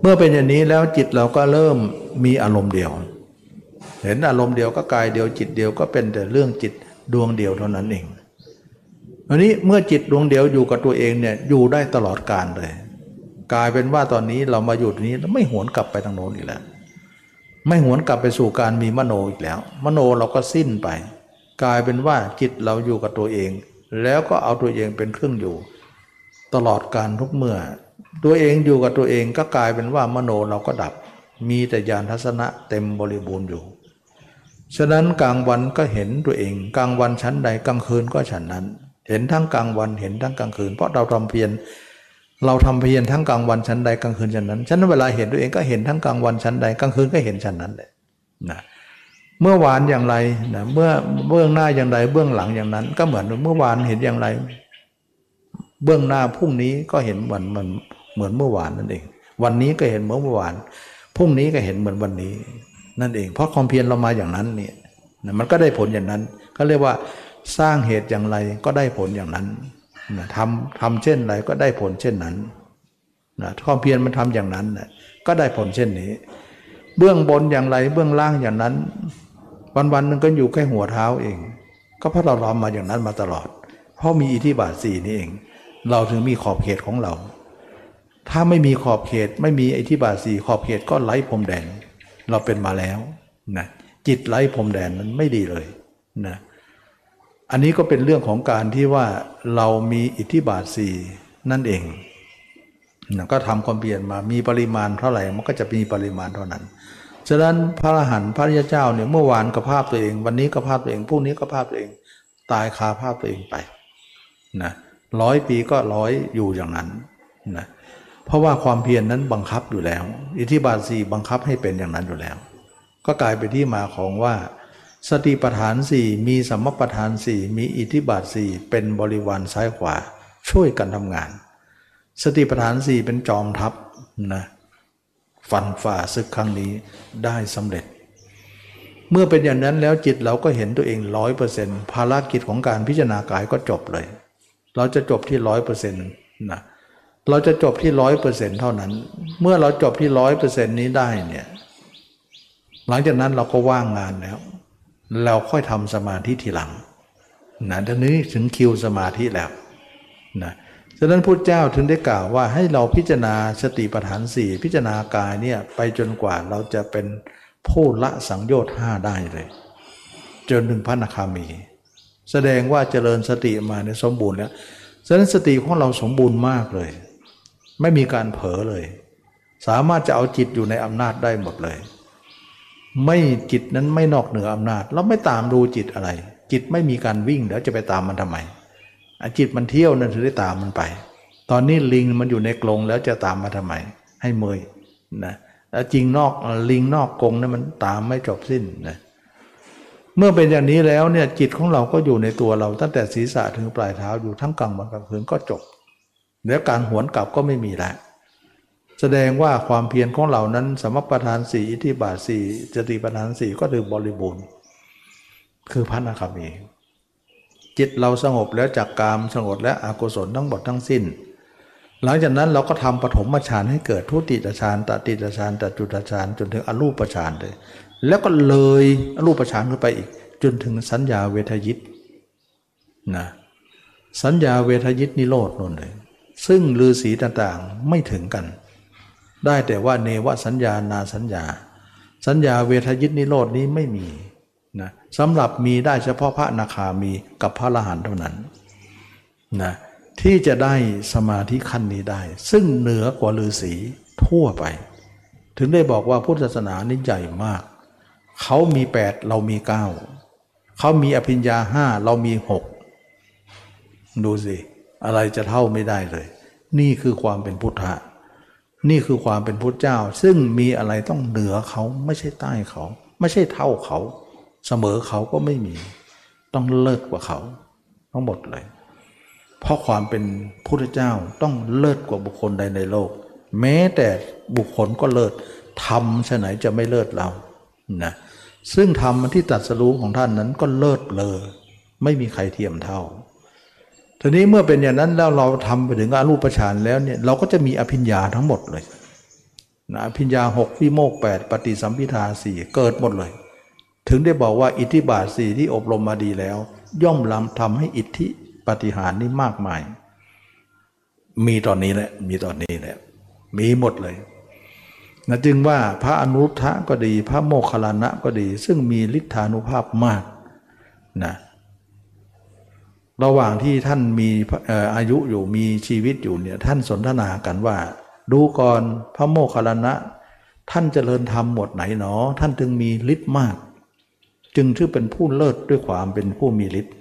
เมื่อเป็นอย่างนี้แล้วจิตเราก็เริ่มมีอารมณ์เดียว เห็นอารมณ์เดียวก็กายเดียวจิตเดียวก็เป็นแต่เรื่องจิตดวงเดียวเท่านั้นเองอันนี้เมื่อจิตดวงเดียวอยู่กับตัวเองเนี่ยอยู่ได้ตลอดกาลเลย กลายเป็นว่าตอนนี้เรามาอยู่ตรงนี้แล้วไม่หวนกลับไปทางโน้นอีกแล้ว ไม่หวนกลับไปสู่การมีมโนอีกแล้ว มโนเราก็สิ้นไป กลายเป็นว่าจิตเราอยู่กับตัวเอง แล้วก็เอาตัวเองเป็นเครื่องอยู่ ตลอดการทุกเมื่อ ตัวเองอยู่กับตัวเองก็กลายเป็นว่ามโนเราก็ดับ มีแต่ญาณทัศนะเต็มบริบูรณ์อยู่ฉะนั้นกลางวันก็เห็นตัวเอง กลางวันชั้นใดกลางคืนก็ฉันนั้น เห็นทั้งกลางวันเห็นทั้งกลางคืน เพราะเราทำเพียร เราทำเพียรทั้งกลางวันชั้นใดกลางคืนชั้นนั้นฉะนั้นเวลาเห็นตัวเองก็เห็นทั้งกลางวันชั้นใดกลางคืนก็เห็นชั้นนั้นเลยนะเมื่อวานอย่างไรนะเมื่อเบื้องหน้าอย่างไรเบื้องหลังอย่างนั้น ก็เหมือนเมื่อวานเห็นอย่างไร เบื้องหน้าพรุ่งนี้ก็เห็นเหมือนเหมือนเหมือนเมื่อวานนั่นเอง วันนี้ก็เห็นเหมือนเมื่อวานพรุ่งนี้ก็เห็นเหมือนวันนี้ นั่นเอง เพราะความเพียรเรามาอย่างนั้นเนี่ยมันก็ได้ผลอย่างนั้น ก็เรียกว่าสร้างเหตุอย่างไรก็ได้ผลอย่างนั้น นะทำทำเช่นไรก็ได้ผลเช่นนั้นนะความเพียรมันทำอย่างนั้นนะก็ได้ผลเช่นนี้ เบื้องบนอย่างไรเบื้องล่างอย่างนั้น วันวันนึงก็อยู่แค่หัวเท้าเอง ก็เพราะเราทำมาอย่างนั้นมาตลอด เพราะมีอิทธิบาทสี่นี่เอง เราถึงมีขอบเขตของเรา ถ้าไม่มีขอบเขตไม่มีอิทธิบาทสี่ขอบเขตก็ไร้พรมแดน เราเป็นมาแล้วนะจิตไร้พรมแดนมันไม่ดีเลยนะ อันนี้ก็เป็นเรื่องของการที่ว่าเรามีอิทธิบาทสี่นั่นเองนะก็ทำความเปลี่ยนมามีปริมาณเท่าไหร่มันก็จะมีปริมาณเท่านั้นฉะนั้นพระอรหันต์พระริยเจ้าเนี่ยเมื่อวานก็ภาพตัวเอง วันนี้ก็ภาพตัวเองพรุ่งนี้ก็ภาพตัวเอง ตายคาภาพตัวเองไปนะร้อยปีก็ร้อยอยู่อย่างนั้นนะเพราะว่าความเพียรนนั้นบังคับอยู่แล้ว อิทธิบาทสี่บังคับให้เป็นอย่างนั้นอยู่แล้ว ก็กลายเป็นที่มาของว่า สติปัฏฐานสี่มีสัมมปัฏฐานสี่มีอิทธิบาทสี่เป็นบริวารซ้ายขวาช่วยกันทำงาน สติปัฏฐานสี่เป็นจอมทัพนะฟันฝ่าศึกครั้งนี้ได้สำเร็จ เมื่อเป็นอย่างนั้นแล้วจิตเราก็เห็นตัวเองร้อยเปอร์เซ็นต์ภารกิจของการพิจารณากายก็จบเลย เราจะจบที่ร้อยเปอร์เซ็นต์นะเราจะจบที่ร้อยเปอร์เซ็นต์เท่านั้น เมื่อเราจบที่ร้อยเปอร์เซ็นต์นี้ได้เนี่ยหลังจากนั้นเราก็ว่างงานแล้ว เราค่อยทำสมาธิทีหลังนะทีนี้ถึงคิวสมาธิแล้วนะฉะนั้นพุทธเจ้าถึงได้กล่าวว่าให้เราพิจารณาสติปัฏฐานสี่พิจารณากายเนี่ยไปจนกว่าเราจะเป็นผู้ละสังโยชน์ห้าได้เลย จนถึงพระนาคามี แสดงว่าเจริญสติมาในสมบูรณ์แล้วฉะนั้นสติของเราสมบูรณ์มากเลย ไม่มีการเผลอเลย สามารถจะเอาจิตอยู่ในอำนาจได้หมดเลย ไม่จิตนั้นไม่นอกเหนืออำนาจเราไม่ตามดูจิตอะไร จิตไม่มีการวิ่งเดี๋ยวจะไปตามมันทำไมจิตมันเที่ยวนั่นถึงได้ตามมันไป ตอนนี้ลิงมันอยู่ในกรงแล้วจะตามมาทำไม ให้เมยนะแล้วจริงนอกลิงนอกกรงนั้นมันตามไม่จบสิ้นนะเมื่อเป็นอย่างนี้แล้วเนี่ยจิตของเราก็อยู่ในตัวเราตั้งแต่ศีรษะถึงปลายเท้าอยู่ทั้งกลางวันกลางคืนก็จบ แล้วการหวนกลับก็ไม่มีแล้ว แสดงว่าความเพียรของเรานั้น สมประทานสี่อิทธิบาทสี่จติประทานสี่ก็ถือบริบูรณ์คือพระนาคามีจิตเราสงบแล้วจากกามสงบและอกุศลทั้งหมดทั้งสิ้น หลังจากนั้นเราก็ทำปฐมฌานให้เกิดทุติยฌานตติยฌานตจุตฌานจนถึงอรูปฌานเลย แล้วก็เลยอรูปฌานขึ้นไปอีก จนถึงสัญญาเวทยิตนะสัญญาเวทยิตนิโรธนั่นเลยซึ่งฤาษีต่างๆไม่ถึงกัน ได้แต่ว่าเนวสัญญานาสัญญา สัญญาเวทยิตนิโรธนี้ไม่มีนะสำหรับมีได้เฉพาะพระนาคามีกับพระอรหันต์เท่านั้นนะที่จะได้สมาธิขั้นนี้ได้ ซึ่งเหนือกว่าฤาษีทั่วไป ถึงได้บอกว่าพุทธศาสนานี่ใหญ่มาก เขามี 8 เรามี 9 เขามีอภิญญาห้าเรามี 6 ดูสิ อะไรจะเท่าไม่ได้เลย นี่คือความเป็นพุทธะ นี่คือความเป็นพุทธเจ้า ซึ่งมีอะไรต้องเหนือเขาไม่ใช่ใต้เขา ไม่ใช่เท่าเขา เสมอเขาก็ไม่มี ต้องเลิศกว่าเขา ทั้งหมดเลย เพราะความเป็นพุทธเจ้าต้องเลิศกว่าบุคคลใดในโลก แม้แต่บุคคลก็เลิศทำชไหนจะไม่เลิศเรานะซึ่งธรรมที่ตัดสรู้ของท่านนั้นก็เลิศเลยไม่มีใครเทียมเท่า ทีนี้เมื่อเป็นอย่างนั้นแล้วเราทำไปถึงอรูปฌานแล้วเนี่ยเราก็จะมีอภิญญาทั้งหมดเลยนะอภิญญาหกวิโมกแปดปฏิสัมพิทาสี่เกิดหมดเลย ถึงได้บอกว่าอิทธิบาทสี่ที่อบรมมาดีแล้ว ย่อมลำทำให้อิทธิปฏิหารนี้มากมาย มีตอนนี้แหละมีตอนนี้แหละมีหมดเลยนะจึงว่าพระอนุทะก็ดี พระโมคคัลลานะก็ดี ซึ่งมีฤทธานุภาพมากนะ ระหว่างที่ท่านมีอายุอยู่มีชีวิตอยู่เนี่ยท่านสนทนากันว่า ดูก่อนพระโมคคัลลานะ ท่านเจริญธรรมหมดไหนหนอ ท่านจึงมีฤทธิ์มาก จึงชื่อเป็นผู้เลิศด้วยความเป็นผู้มีฤทธิ์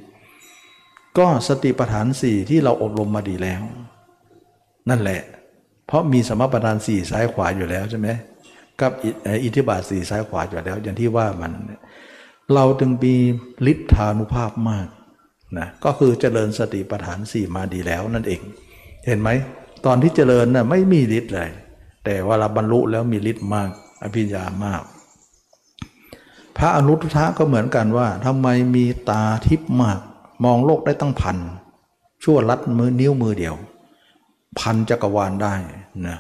ก็สติปัฏฐานสี่ที่เราอบรมมาดีแล้ว นั่นแหละ เพราะมีสมปัฏฐานสี่ซ้ายขวาอยู่แล้วใช่ไหมกับอิทธิบาทสี่ซ้ายขวาอยู่แล้ว อย่างที่ว่ามัน เราจึงมีฤทธานุภาพมาก นะก็คือเจริญสติปัฏฐานสี่มาดีแล้วนั่นเอง เห็นไหมตอนที่เจริญนะ่ะไม่มีฤทธิ์เลย แต่ว่าเราบรรลุแล้วมีฤทธิ์มาก อภิญญามาก พระอนุทุทะก็เหมือนกันว่าทำไมมีตาทิพมาก มองโลกได้ตั้งพันชั่วลัดมือนิ้วมือเดียว พันจักรวาลได้นะ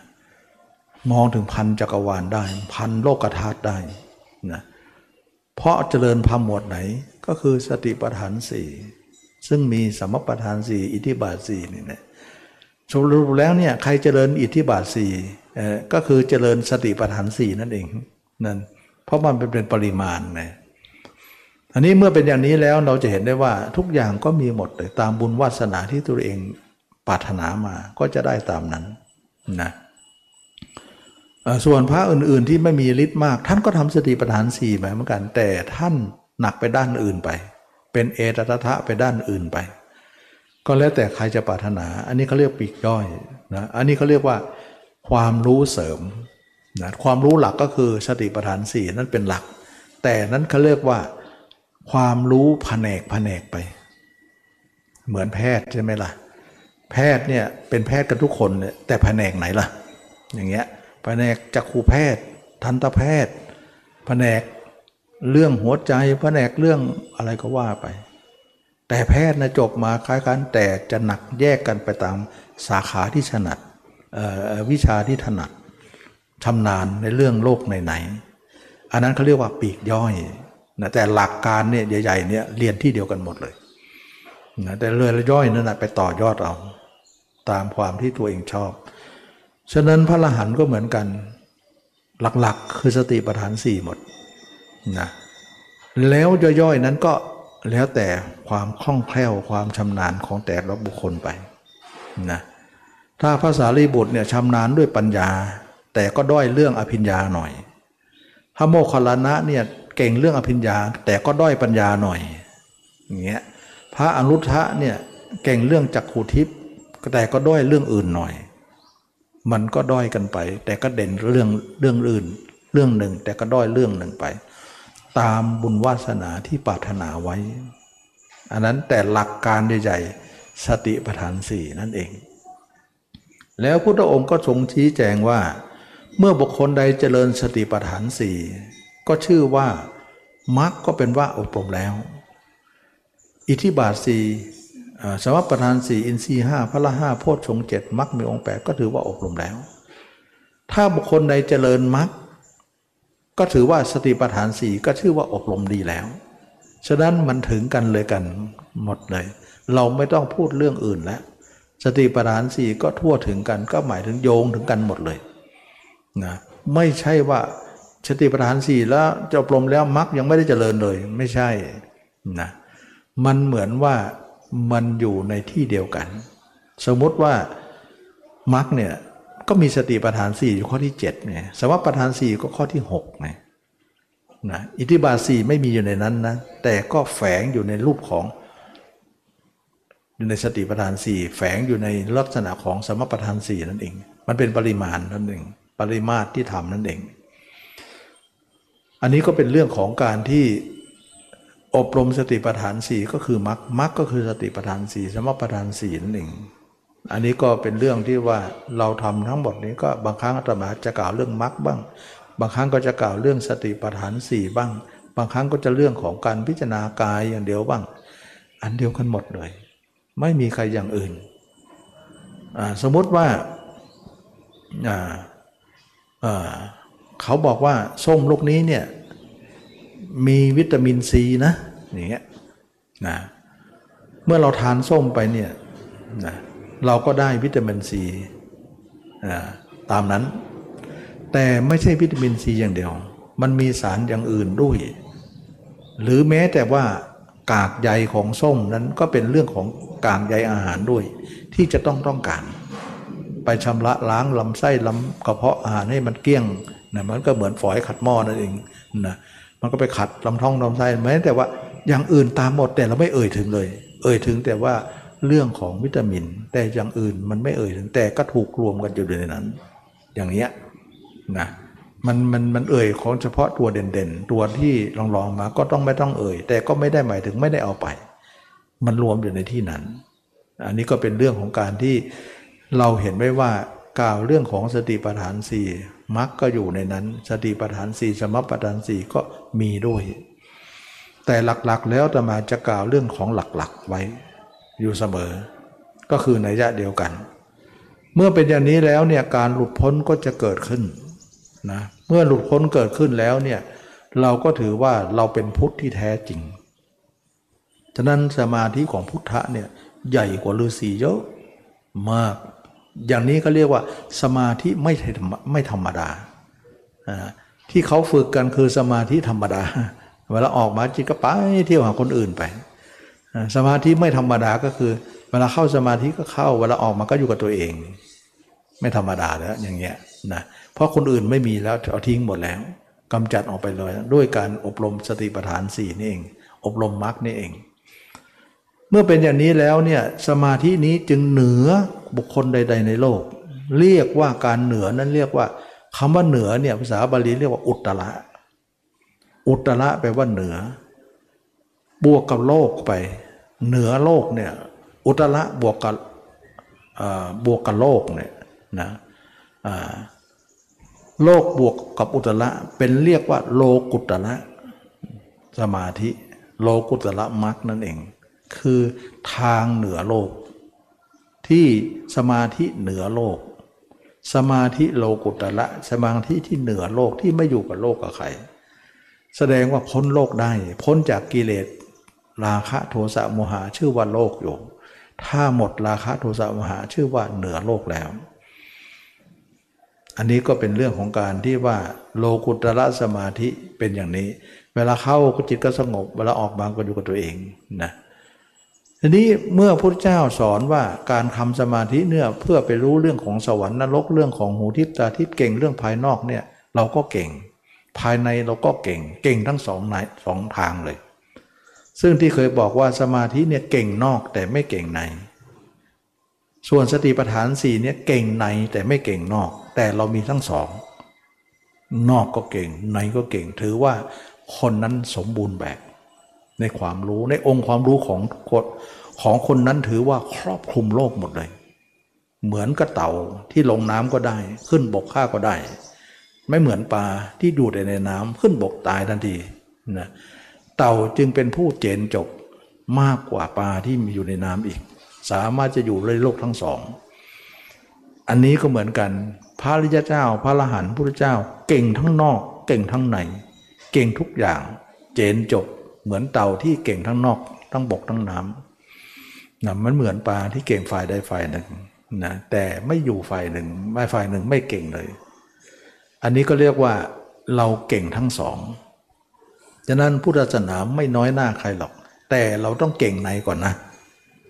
มองถึงพันจักรวาลได้ พันโลกธาตุได้นะเพราะเจริญพรมหมวดไหนก็คือสติปัฏฐานสี่ ซึ่งมีสมปัฏฐานสี่อิทธิบาทสี่นี่นะสรุปแล้วเนี่ยใครเจริญอิทธิบาทสี่ก็คือเจริญสติปัฏฐานสี่นั่นเองนั่นเพราะมันเป็นปริมาณนะอันนี้เมื่อเป็นอย่างนี้แล้วเราจะเห็นได้ว่าทุกอย่างก็มีหมดเลยตามบุญวาสนาที่ตัวเองปรารถนามาก็จะได้ตามนั้นนะส่วนพระอื่น ๆ ที่ไม่มีฤทธิ์มาก ท่านก็ทำสติปัฏฐานสี่เหมือนกัน แต่ท่านหนักไปด้านอื่นไป เป็นเอตตะไปด้านอื่นไป ก็แล้วแต่ใครจะปรารถนา อันนี้เขาเรียกปีกย่อยนะอันนี้เขาเรียกว่า ความรู้เสริมนะความรู้หลักก็คือสติปัฏฐานสี่นั่นเป็นหลัก แต่นั้นเขาเรียกว่า ความรู้แผนกแผนกไป เหมือนแพทย์ใช่ไหมล่ะ แพทย์เนี่ยเป็นแพทย์กันทุกคนเนี่ยแต่แผนกไหนล่ะ อย่างเงี้ยแผนกจักขูแพทย์ ทันตแพทย์ แผนก เรื่องหัวใจแผนกเรื่องอะไรก็ว่าไป แต่แพทย์นะจบมาคล้ายกันแต่จะหนักแยกกันไปตามสาขาที่ถนัดวิชาที่ถนัดชำนาญในเรื่องโลกไหนๆอันนั้นเขาเรียกว่าปีกย่อยนะแต่หลักการเนี่ยใหญ่ๆเนี่ยเรียนที่เดียวกันหมดเลยนะแต่เรือยย่อยนั่นนะไปต่อยอดเอา ตามความที่ตัวเองชอบ ฉะนั้นพระละหันก็เหมือนกัน หลักๆ คือสติปัฏฐานสี่หมด นะแล้วย่อยๆนั้นก็แล้วแต่ความคล่องแคล่วความชำนาญของแต่ละบุคคลไปนะถ้าภาษาลีบุตรเนี่ยชำนาญด้วยปัญญา แต่ก็ด้อยเรื่องอภิญญาหน่อยพระโมคคัลลานะเนี่ยเก่งเรื่องอภิญญา แต่ก็ด้อยปัญญาหน่อยอย่างเงี้ยพระอนุทะเนี่ยเก่งเรื่องจักขูทิพย์แต่ก็ด้อยเรื่องอื่นหน่อย มันก็ด้อยกันไป แต่ก็เด่นเรื่องเรื่องอื่น เรื่องหนึ่ง แต่ก็ด้อยเรื่องหนึ่งไป ตามบุญวาสนาที่ปรารถนาไว้ อันนั้นแต่หลักการใหญ่ๆสติปัฏฐานสี่นั่นเอง แล้วพุทธองค์ก็ทรงชี้แจงว่า เมื่อบุคคลใดเจริญสติปัฏฐานสี่ก็ชื่อว่ามรรคก็เป็นว่าอบรมแล้ว อิทิบาทสี่สมประธานสี่อินทรีห้าพระห้าโพชฌงเจ็ดมรรคมีองค์แปดก็ถือว่าอบรมแล้ว ถ้าบุคคลใดเจริญมรรค ก็ถือว่าสติปัฏฐานสี่ก็ชื่อว่าอบรมดีแล้ว ฉะนั้นมันถึงกันเลยกันหมดเลย เราไม่ต้องพูดเรื่องอื่นแล้ว สติปัฏฐานสี่ก็ทั่วถึงกันก็หมายถึงโยงถึงกันหมดเลยนะไม่ใช่ว่าสติปัฏฐานสี่แล้วจะอบรมแล้วมรรคยังไม่ได้เจริญเลย ไม่ใช่นะมันเหมือนว่ามันอยู่ในที่เดียวกัน สมมติว่ามรรคเนี่ย ก็มีสติปัฏฐานสี่อยู่ข้อที่7เนี่ยสมปัฏฐานสี่ก็ข้อที่6ไงนะอิทธิบาทสี่ไม่มีอยู่ในนั้นนะแต่ก็แฝงอยู่ในรูปของอยู่ในสติปัฏฐานสี่แฝงอยู่ในลักษณะของสมปัฏฐานสี่นั่นเอง มันเป็นปริมาณนั่นเองปริมาตรที่ทำนั่นเอง อันนี้ก็เป็นเรื่องของการที่อบรมสติปัฏฐานสี่ก็คือมรรคมรรคก็คือสติปัฏฐานสี่สมปัฏฐานสี่นั่นเอง อันนี้ก็เป็นเรื่องที่ว่าเราทำทั้งหมดนี้ก็บางครั้งอาตมาจะกล่าวเรื่องมรรคบ้าง บางครั้งก็จะกล่าวเรื่องสติปัฏฐานสี่บ้าง บางครั้งก็จะเรื่องของการพิจารณากายอย่างเดียวบ้าง อันเดียวกันหมดเลย ไม่มีใครอย่างอื่น สมมติว่าเขาบอกว่าส้มลูกนี้เนี่ยมีวิตามินซีนะอย่างเงี้ยนะเมื่อเราทานส้มไปเนี่ยนะ เราก็ได้วิตามินซีตามนั้น แต่ไม่ใช่วิตามินซีอย่างเดียว มันมีสารอย่างอื่นด้วย หรือแม้แต่ว่ากากใยของส้มนั้นก็เป็นเรื่องของกากใยอาหารด้วย ที่จะต้องต้องการ ไปชำระล้างลำไส้ลำกระเพาะอาหารให้มันเกลี้ยงนะมันก็เหมือนฝอยขัดหม้อนั่นเองนะมันก็ไปขัดลำท้องลำไส้แม้แต่ว่าอย่างอื่นตามหมดแต่เราไม่เอ่ยถึงเลย เอ่ยถึงแต่ว่า เรื่องของวิตามิน แต่อย่างอื่นมันไม่เอ่ยถึงแต่ก็ถูกรวมกันอยู่ในนั้น อย่างเนี้ยนะมันมันมันเอ่ยของเฉพาะตัวเด่นๆ ตัวที่ลองลองมาก็ต้องไม่ต้องเอ่ย แต่ก็ไม่ได้หมายถึงไม่ได้เอาไป มันรวมอยู่ในที่นั้น อันนี้ก็เป็นเรื่องของการที่เราเห็นไว้ว่ากล่าวเรื่องของสติปัฏฐานสี่มักก็อยู่ในนั้น สติปัฏฐานสี่สมปัฏฐานสี่ก็มีด้วย แต่หลักๆแล้วจะมาจะกล่าวเรื่องของหลักๆไว้ อยู่เสมอ ก็คือในยะเดียวกัน เมื่อเป็นอย่างนี้แล้วเนี่ยการหลุดพ้นก็จะเกิดขึ้นนะเมื่อหลุดพ้นเกิดขึ้นแล้วเนี่ยเราก็ถือว่าเราเป็นพุทธที่แท้จริง ฉะนั้นสมาธิของพุทธะเนี่ยใหญ่กว่าฤาษีเยอะมาก อย่างนี้ก็เรียกว่า สมาธิไม่ไม่ธรรมดา ที่เขาฝึกกันคือสมาธิธรรมดา เวลาออกมาจิตก็ไปเที่ยวหาคนอื่นไป สมาธิไม่ธรรมดาก็คือ เวลาเข้าสมาธิก็เข้าเวลาออกมาก็อยู่กับตัวเอง ไม่ธรรมดาแล้วอย่างเงี้ยนะเพราะคนอื่นไม่มีแล้วเอาทิ้งหมดแล้วกำจัดออกไปเลย ด้วยการอบรมสติปัฏฐานสี่นี่เอง อบรมมรรคนี่เอง เมื่อเป็นอย่างนี้แล้วเนี่ยสมาธินี้จึงเหนือบุคคลใด ๆ ในโลก เรียกว่าการเหนือนั้นเรียกว่าคำว่าเหนือเนี่ยภาษาบาลีเรียกว่าอุตระอุตระแปลว่าเหนือ บวกกับโลกไป เหนือโลกเนี่ยอุตระบวกกับบวกกับโลกเนี่ยนะโลกบวกกับอุตระเป็นเรียกว่าโลกุตระสมาธิ โลกุตระมรรคนั่นเอง คือทางเหนือโลก ที่สมาธิเหนือโลก สมาธิโลกุตระสมาธิที่เหนือโลกที่ไม่อยู่กับโลกกับใคร แสดงว่าพ้นโลกได้ พ้นจากกิเลส ราคะโทสะโมหะชื่อว่าโลกอยู่ ถ้าหมดราคะโทสะโมหะชื่อว่าเหนือโลกแล้ว อันนี้ก็เป็นเรื่องของการที่ว่าโลกุตระสมาธิเป็นอย่างนี้ เวลาเข้าก็จิตก็สงบ เวลาออกบางก็อยู่กับตัวเองนะทีนี้เมื่อพระเจ้าสอนว่าการทำสมาธิเนี่ยเพื่อไปรู้เรื่องของสวรรค์นรกเรื่องของหูทิพตาทิพเก่งเรื่องภายนอกเนี่ยเราก็เก่ง ภายในเราก็เก่ง เก่งทั้งสองไหนสองทางเลย ซึ่งที่เคยบอกว่าสมาธิเนี่ยเก่งนอกแต่ไม่เก่งใน ส่วนสติปัฏฐานสี่เนี่ยเก่งในแต่ไม่เก่งนอก แต่เรามีทั้งสอง นอกก็เก่งในก็เก่ง ถือว่าคนนั้นสมบูรณ์แบบ ในความรู้ในองค์ความรู้ของคนของคนนั้นถือว่าครอบคลุมโลกหมดเลย เหมือนกระเต่าที่ลงน้ำก็ได้ ขึ้นบกข้าก็ได้ ไม่เหมือนปลาที่ดูแต่ในน้ำขึ้นบกตายทันทีนะเต่าจึงเป็นผู้เจนจบมากกว่าปลาที่มีอยู่ในน้ำอีก สามารถจะอยู่ในโลกทั้งสอง อันนี้ก็เหมือนกัน พระริยเจ้า พระอรหันต์พุทธเจ้า เก่งทั้งนอก เก่งทั้งใน เก่งทุกอย่าง เจนจบเหมือนเต่าที่เก่งทั้งนอก ทั้งบกทั้งน้ำนะมันเหมือนปลาที่เก่งฝ่ายใดฝ่ายหนึ่งนะแต่ไม่อยู่ฝ่ายหนึ่งไม่ฝ่ายหนึ่งไม่เก่งเลย อันนี้ก็เรียกว่าเราเก่งทั้งสอง ฉะนั้นพุทธศาสนาไม่น้อยหน้าใครหรอก แต่เราต้องเก่งในก่อนนะ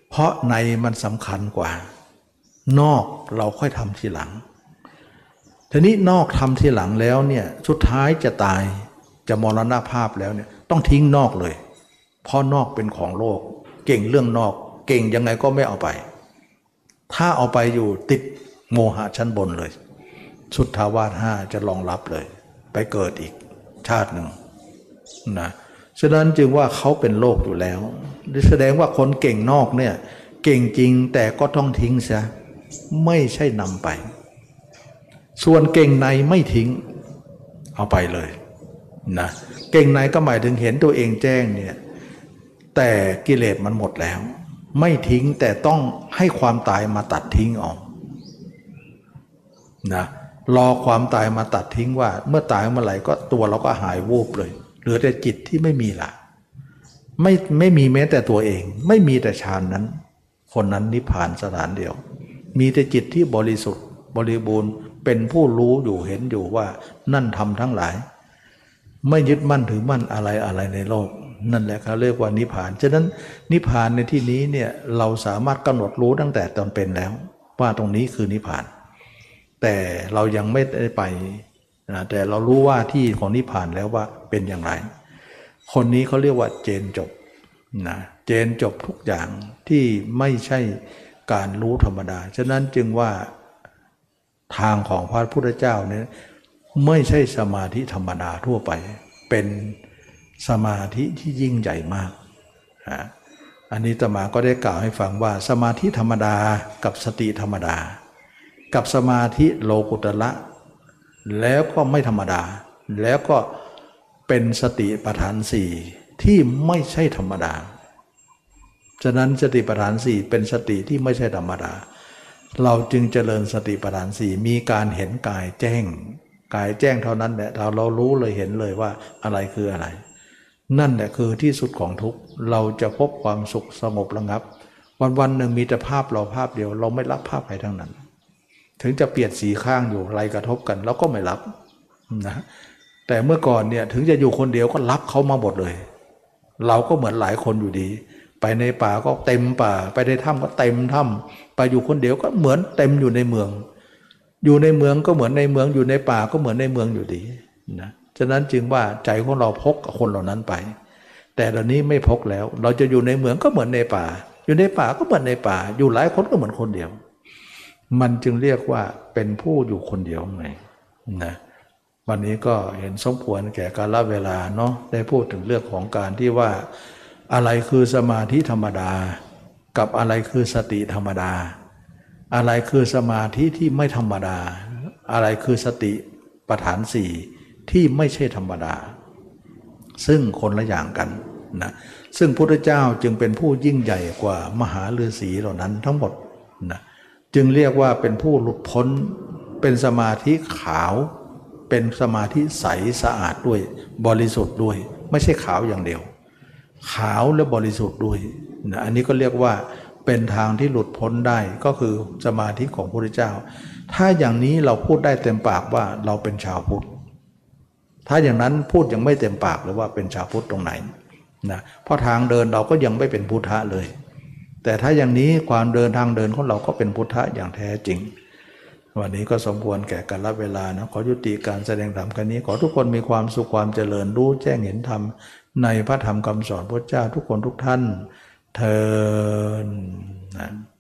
เพราะในมันสำคัญกว่า นอกเราค่อยทำทีหลัง ทีนี้นอกทำทีหลังแล้วเนี่ยสุดท้ายจะตายจะมรณภาพแล้วเนี่ยต้องทิ้งนอกเลย เพราะนอกเป็นของโลก เก่งเรื่องนอก เก่งยังไงก็ไม่เอาไป ถ้าเอาไปอยู่ติดโมหะชั้นบนเลย สุทธาวาสห้าจะรองรับเลย ไปเกิดอีกชาติหนึ่ง นะฉะนั้นจึงว่าเขาเป็นโลกอยู่แล้วแสดงว่าคนเก่งนอกเนี่ยเก่งจริงแต่ก็ต้องทิ้งซะไม่ใช่นำไป ส่วนเก่งในไม่ทิ้ง เอาไปเลยนะเก่งในก็หมายถึงเห็นตัวเองแจ้งเนี่ยแต่กิเลสมันหมดแล้ว ไม่ทิ้งแต่ต้องให้ความตายมาตัดทิ้งออกนะรอความตายมาตัดทิ้งว่า เมื่อตายเมื่อไหร่ก็ตัวเราก็หายวูบเลย เหลือแต่จิตที่ไม่มีละไม่ไม่มีแม้แต่ตัวเอง ไม่มีแต่ฌานนั้น คนนั้นนิพพานสถานเดียว มีแต่จิตที่บริสุทธิ์ บริบูรณ์เป็นผู้รู้อยู่เห็นอยู่ว่านั่นทำทั้งหลาย ไม่ยึดมั่นถือมั่นอะไรอะไรในโลก นั่นแหละเขาเรียกว่านิพพาน ฉะนั้นนิพพานในที่นี้เนี่ยเราสามารถกำหนดรู้ตั้งแต่ตอนเป็นแล้ว ว่าตรงนี้คือนิพพาน แต่เรายังไม่ได้ไป นะแต่เรารู้ว่าที่ของนิพพานแล้วว่าเป็นอย่างไร คนนี้เขาเรียกว่าเจนจบนะเจนจบทุกอย่างที่ไม่ใช่การรู้ธรรมดา ฉะนั้นจึงว่าทางของพระพุทธเจ้าเนี่ยไม่ใช่สมาธิธรรมดาทั่วไป เป็นสมาธิที่ยิ่งใหญ่มากนะอันนี้ตมาก็ได้กล่าวให้ฟังว่าสมาธิธรรมดากับสติธรรมดา กับสมาธิโลกุตละ แล้วก็ไม่ธรรมดา แล้วก็เป็นสติปัฏฐานสี่ที่ไม่ใช่ธรรมดา ฉะนั้นสติปัฏฐานสี่เป็นสติที่ไม่ใช่ธรรมดา เราจึงเจริญสติปัฏฐานสี่มีการเห็นกายแจ้ง กายแจ้งเท่านั้นแหละเราเรารู้เลยเห็นเลยว่าอะไรคืออะไร นั่นแหละคือที่สุดของทุกเราจะพบความสุขสงบระงับ วันวันหนึ่งมีแต่ภาพเราภาพเดียว เราไม่รับภาพใครทั้งนั้น ถึงจะเปลี่ยนสีข้างอยู่อะไรกระทบกันเราก็ไม่รับนะแต่เมื่อก่อนเนี่ยถึงจะอยู่คนเดียวก็รับเขามาหมดเลย เราก็เหมือนหลายคนอยู่ดี ไปในป่าก็เต็มป่า ไปในถ้ำก็เต็มถ้ำไปอยู่คนเดียวก็เหมือนเต็มอยู่ในเมือง อยู่ในเมืองก็เหมือนในเมืองอยู่ในป่าก็เหมือนในเมืองอยู่ดีนะฉะนั้นจึงว่าใจของเราพกคนเหล่านั้นไป แต่เดี๋ยวนี้ไม่พกแล้ว เราจะอยู่ในเมืองก็เหมือนในป่า อยู่ในป่าก็เหมือนในป่า อยู่หลายคนก็เหมือนคนเดียว มันจึงเรียกว่าเป็นผู้อยู่คนเดียวไงนะวันนี้ก็เห็นสมควรแก่กาลเวลาเนาะได้พูดถึงเรื่องของการที่ว่า อะไรคือสมาธิธรรมดา กับอะไรคือสติธรรมดา อะไรคือสมาธิที่ไม่ธรรมดา อะไรคือสติปฐานสี่ที่ไม่ใช่ธรรมดา ซึ่งคนละอย่างกันนะซึ่งพระพุทธเจ้าจึงเป็นผู้ยิ่งใหญ่กว่ามหาฤาษีเหล่านั้นทั้งหมดนะ จึงเรียกว่าเป็นผู้หลุดพ้น เป็นสมาธิขาว เป็นสมาธิใสสะอาดด้วย บริสุทธิ์ด้วย ไม่ใช่ขาวอย่างเดียว ขาวและบริสุทธิ์ด้วยนะอันนี้ก็เรียกว่าเป็นทางที่หลุดพ้นได้ก็คือสมาธิของพระพุทธเจ้า ถ้าอย่างนี้เราพูดได้เต็มปากว่าเราเป็นชาวพุทธ ถ้าอย่างนั้นพูดยังไม่เต็มปากเลยว่าเป็นชาวพุทธตรงไหนนะเพราะทางเดินเราก็ยังไม่เป็นพุทธะเลย แต่ถ้าอย่างนี้ความเดินทางเดินของเราก็เป็นพุทธะอย่างแท้จริง วันนี้ก็สมควรแก่การรับเวลานะขอยุติการแสดงธรรมกันนี้ ขอทุกคนมีความสุขความเจริญรู้แจ้งเห็นธรรม ในพระธรรมคำสอนพระเจ้าทุกคนทุกท่าน เทอนะ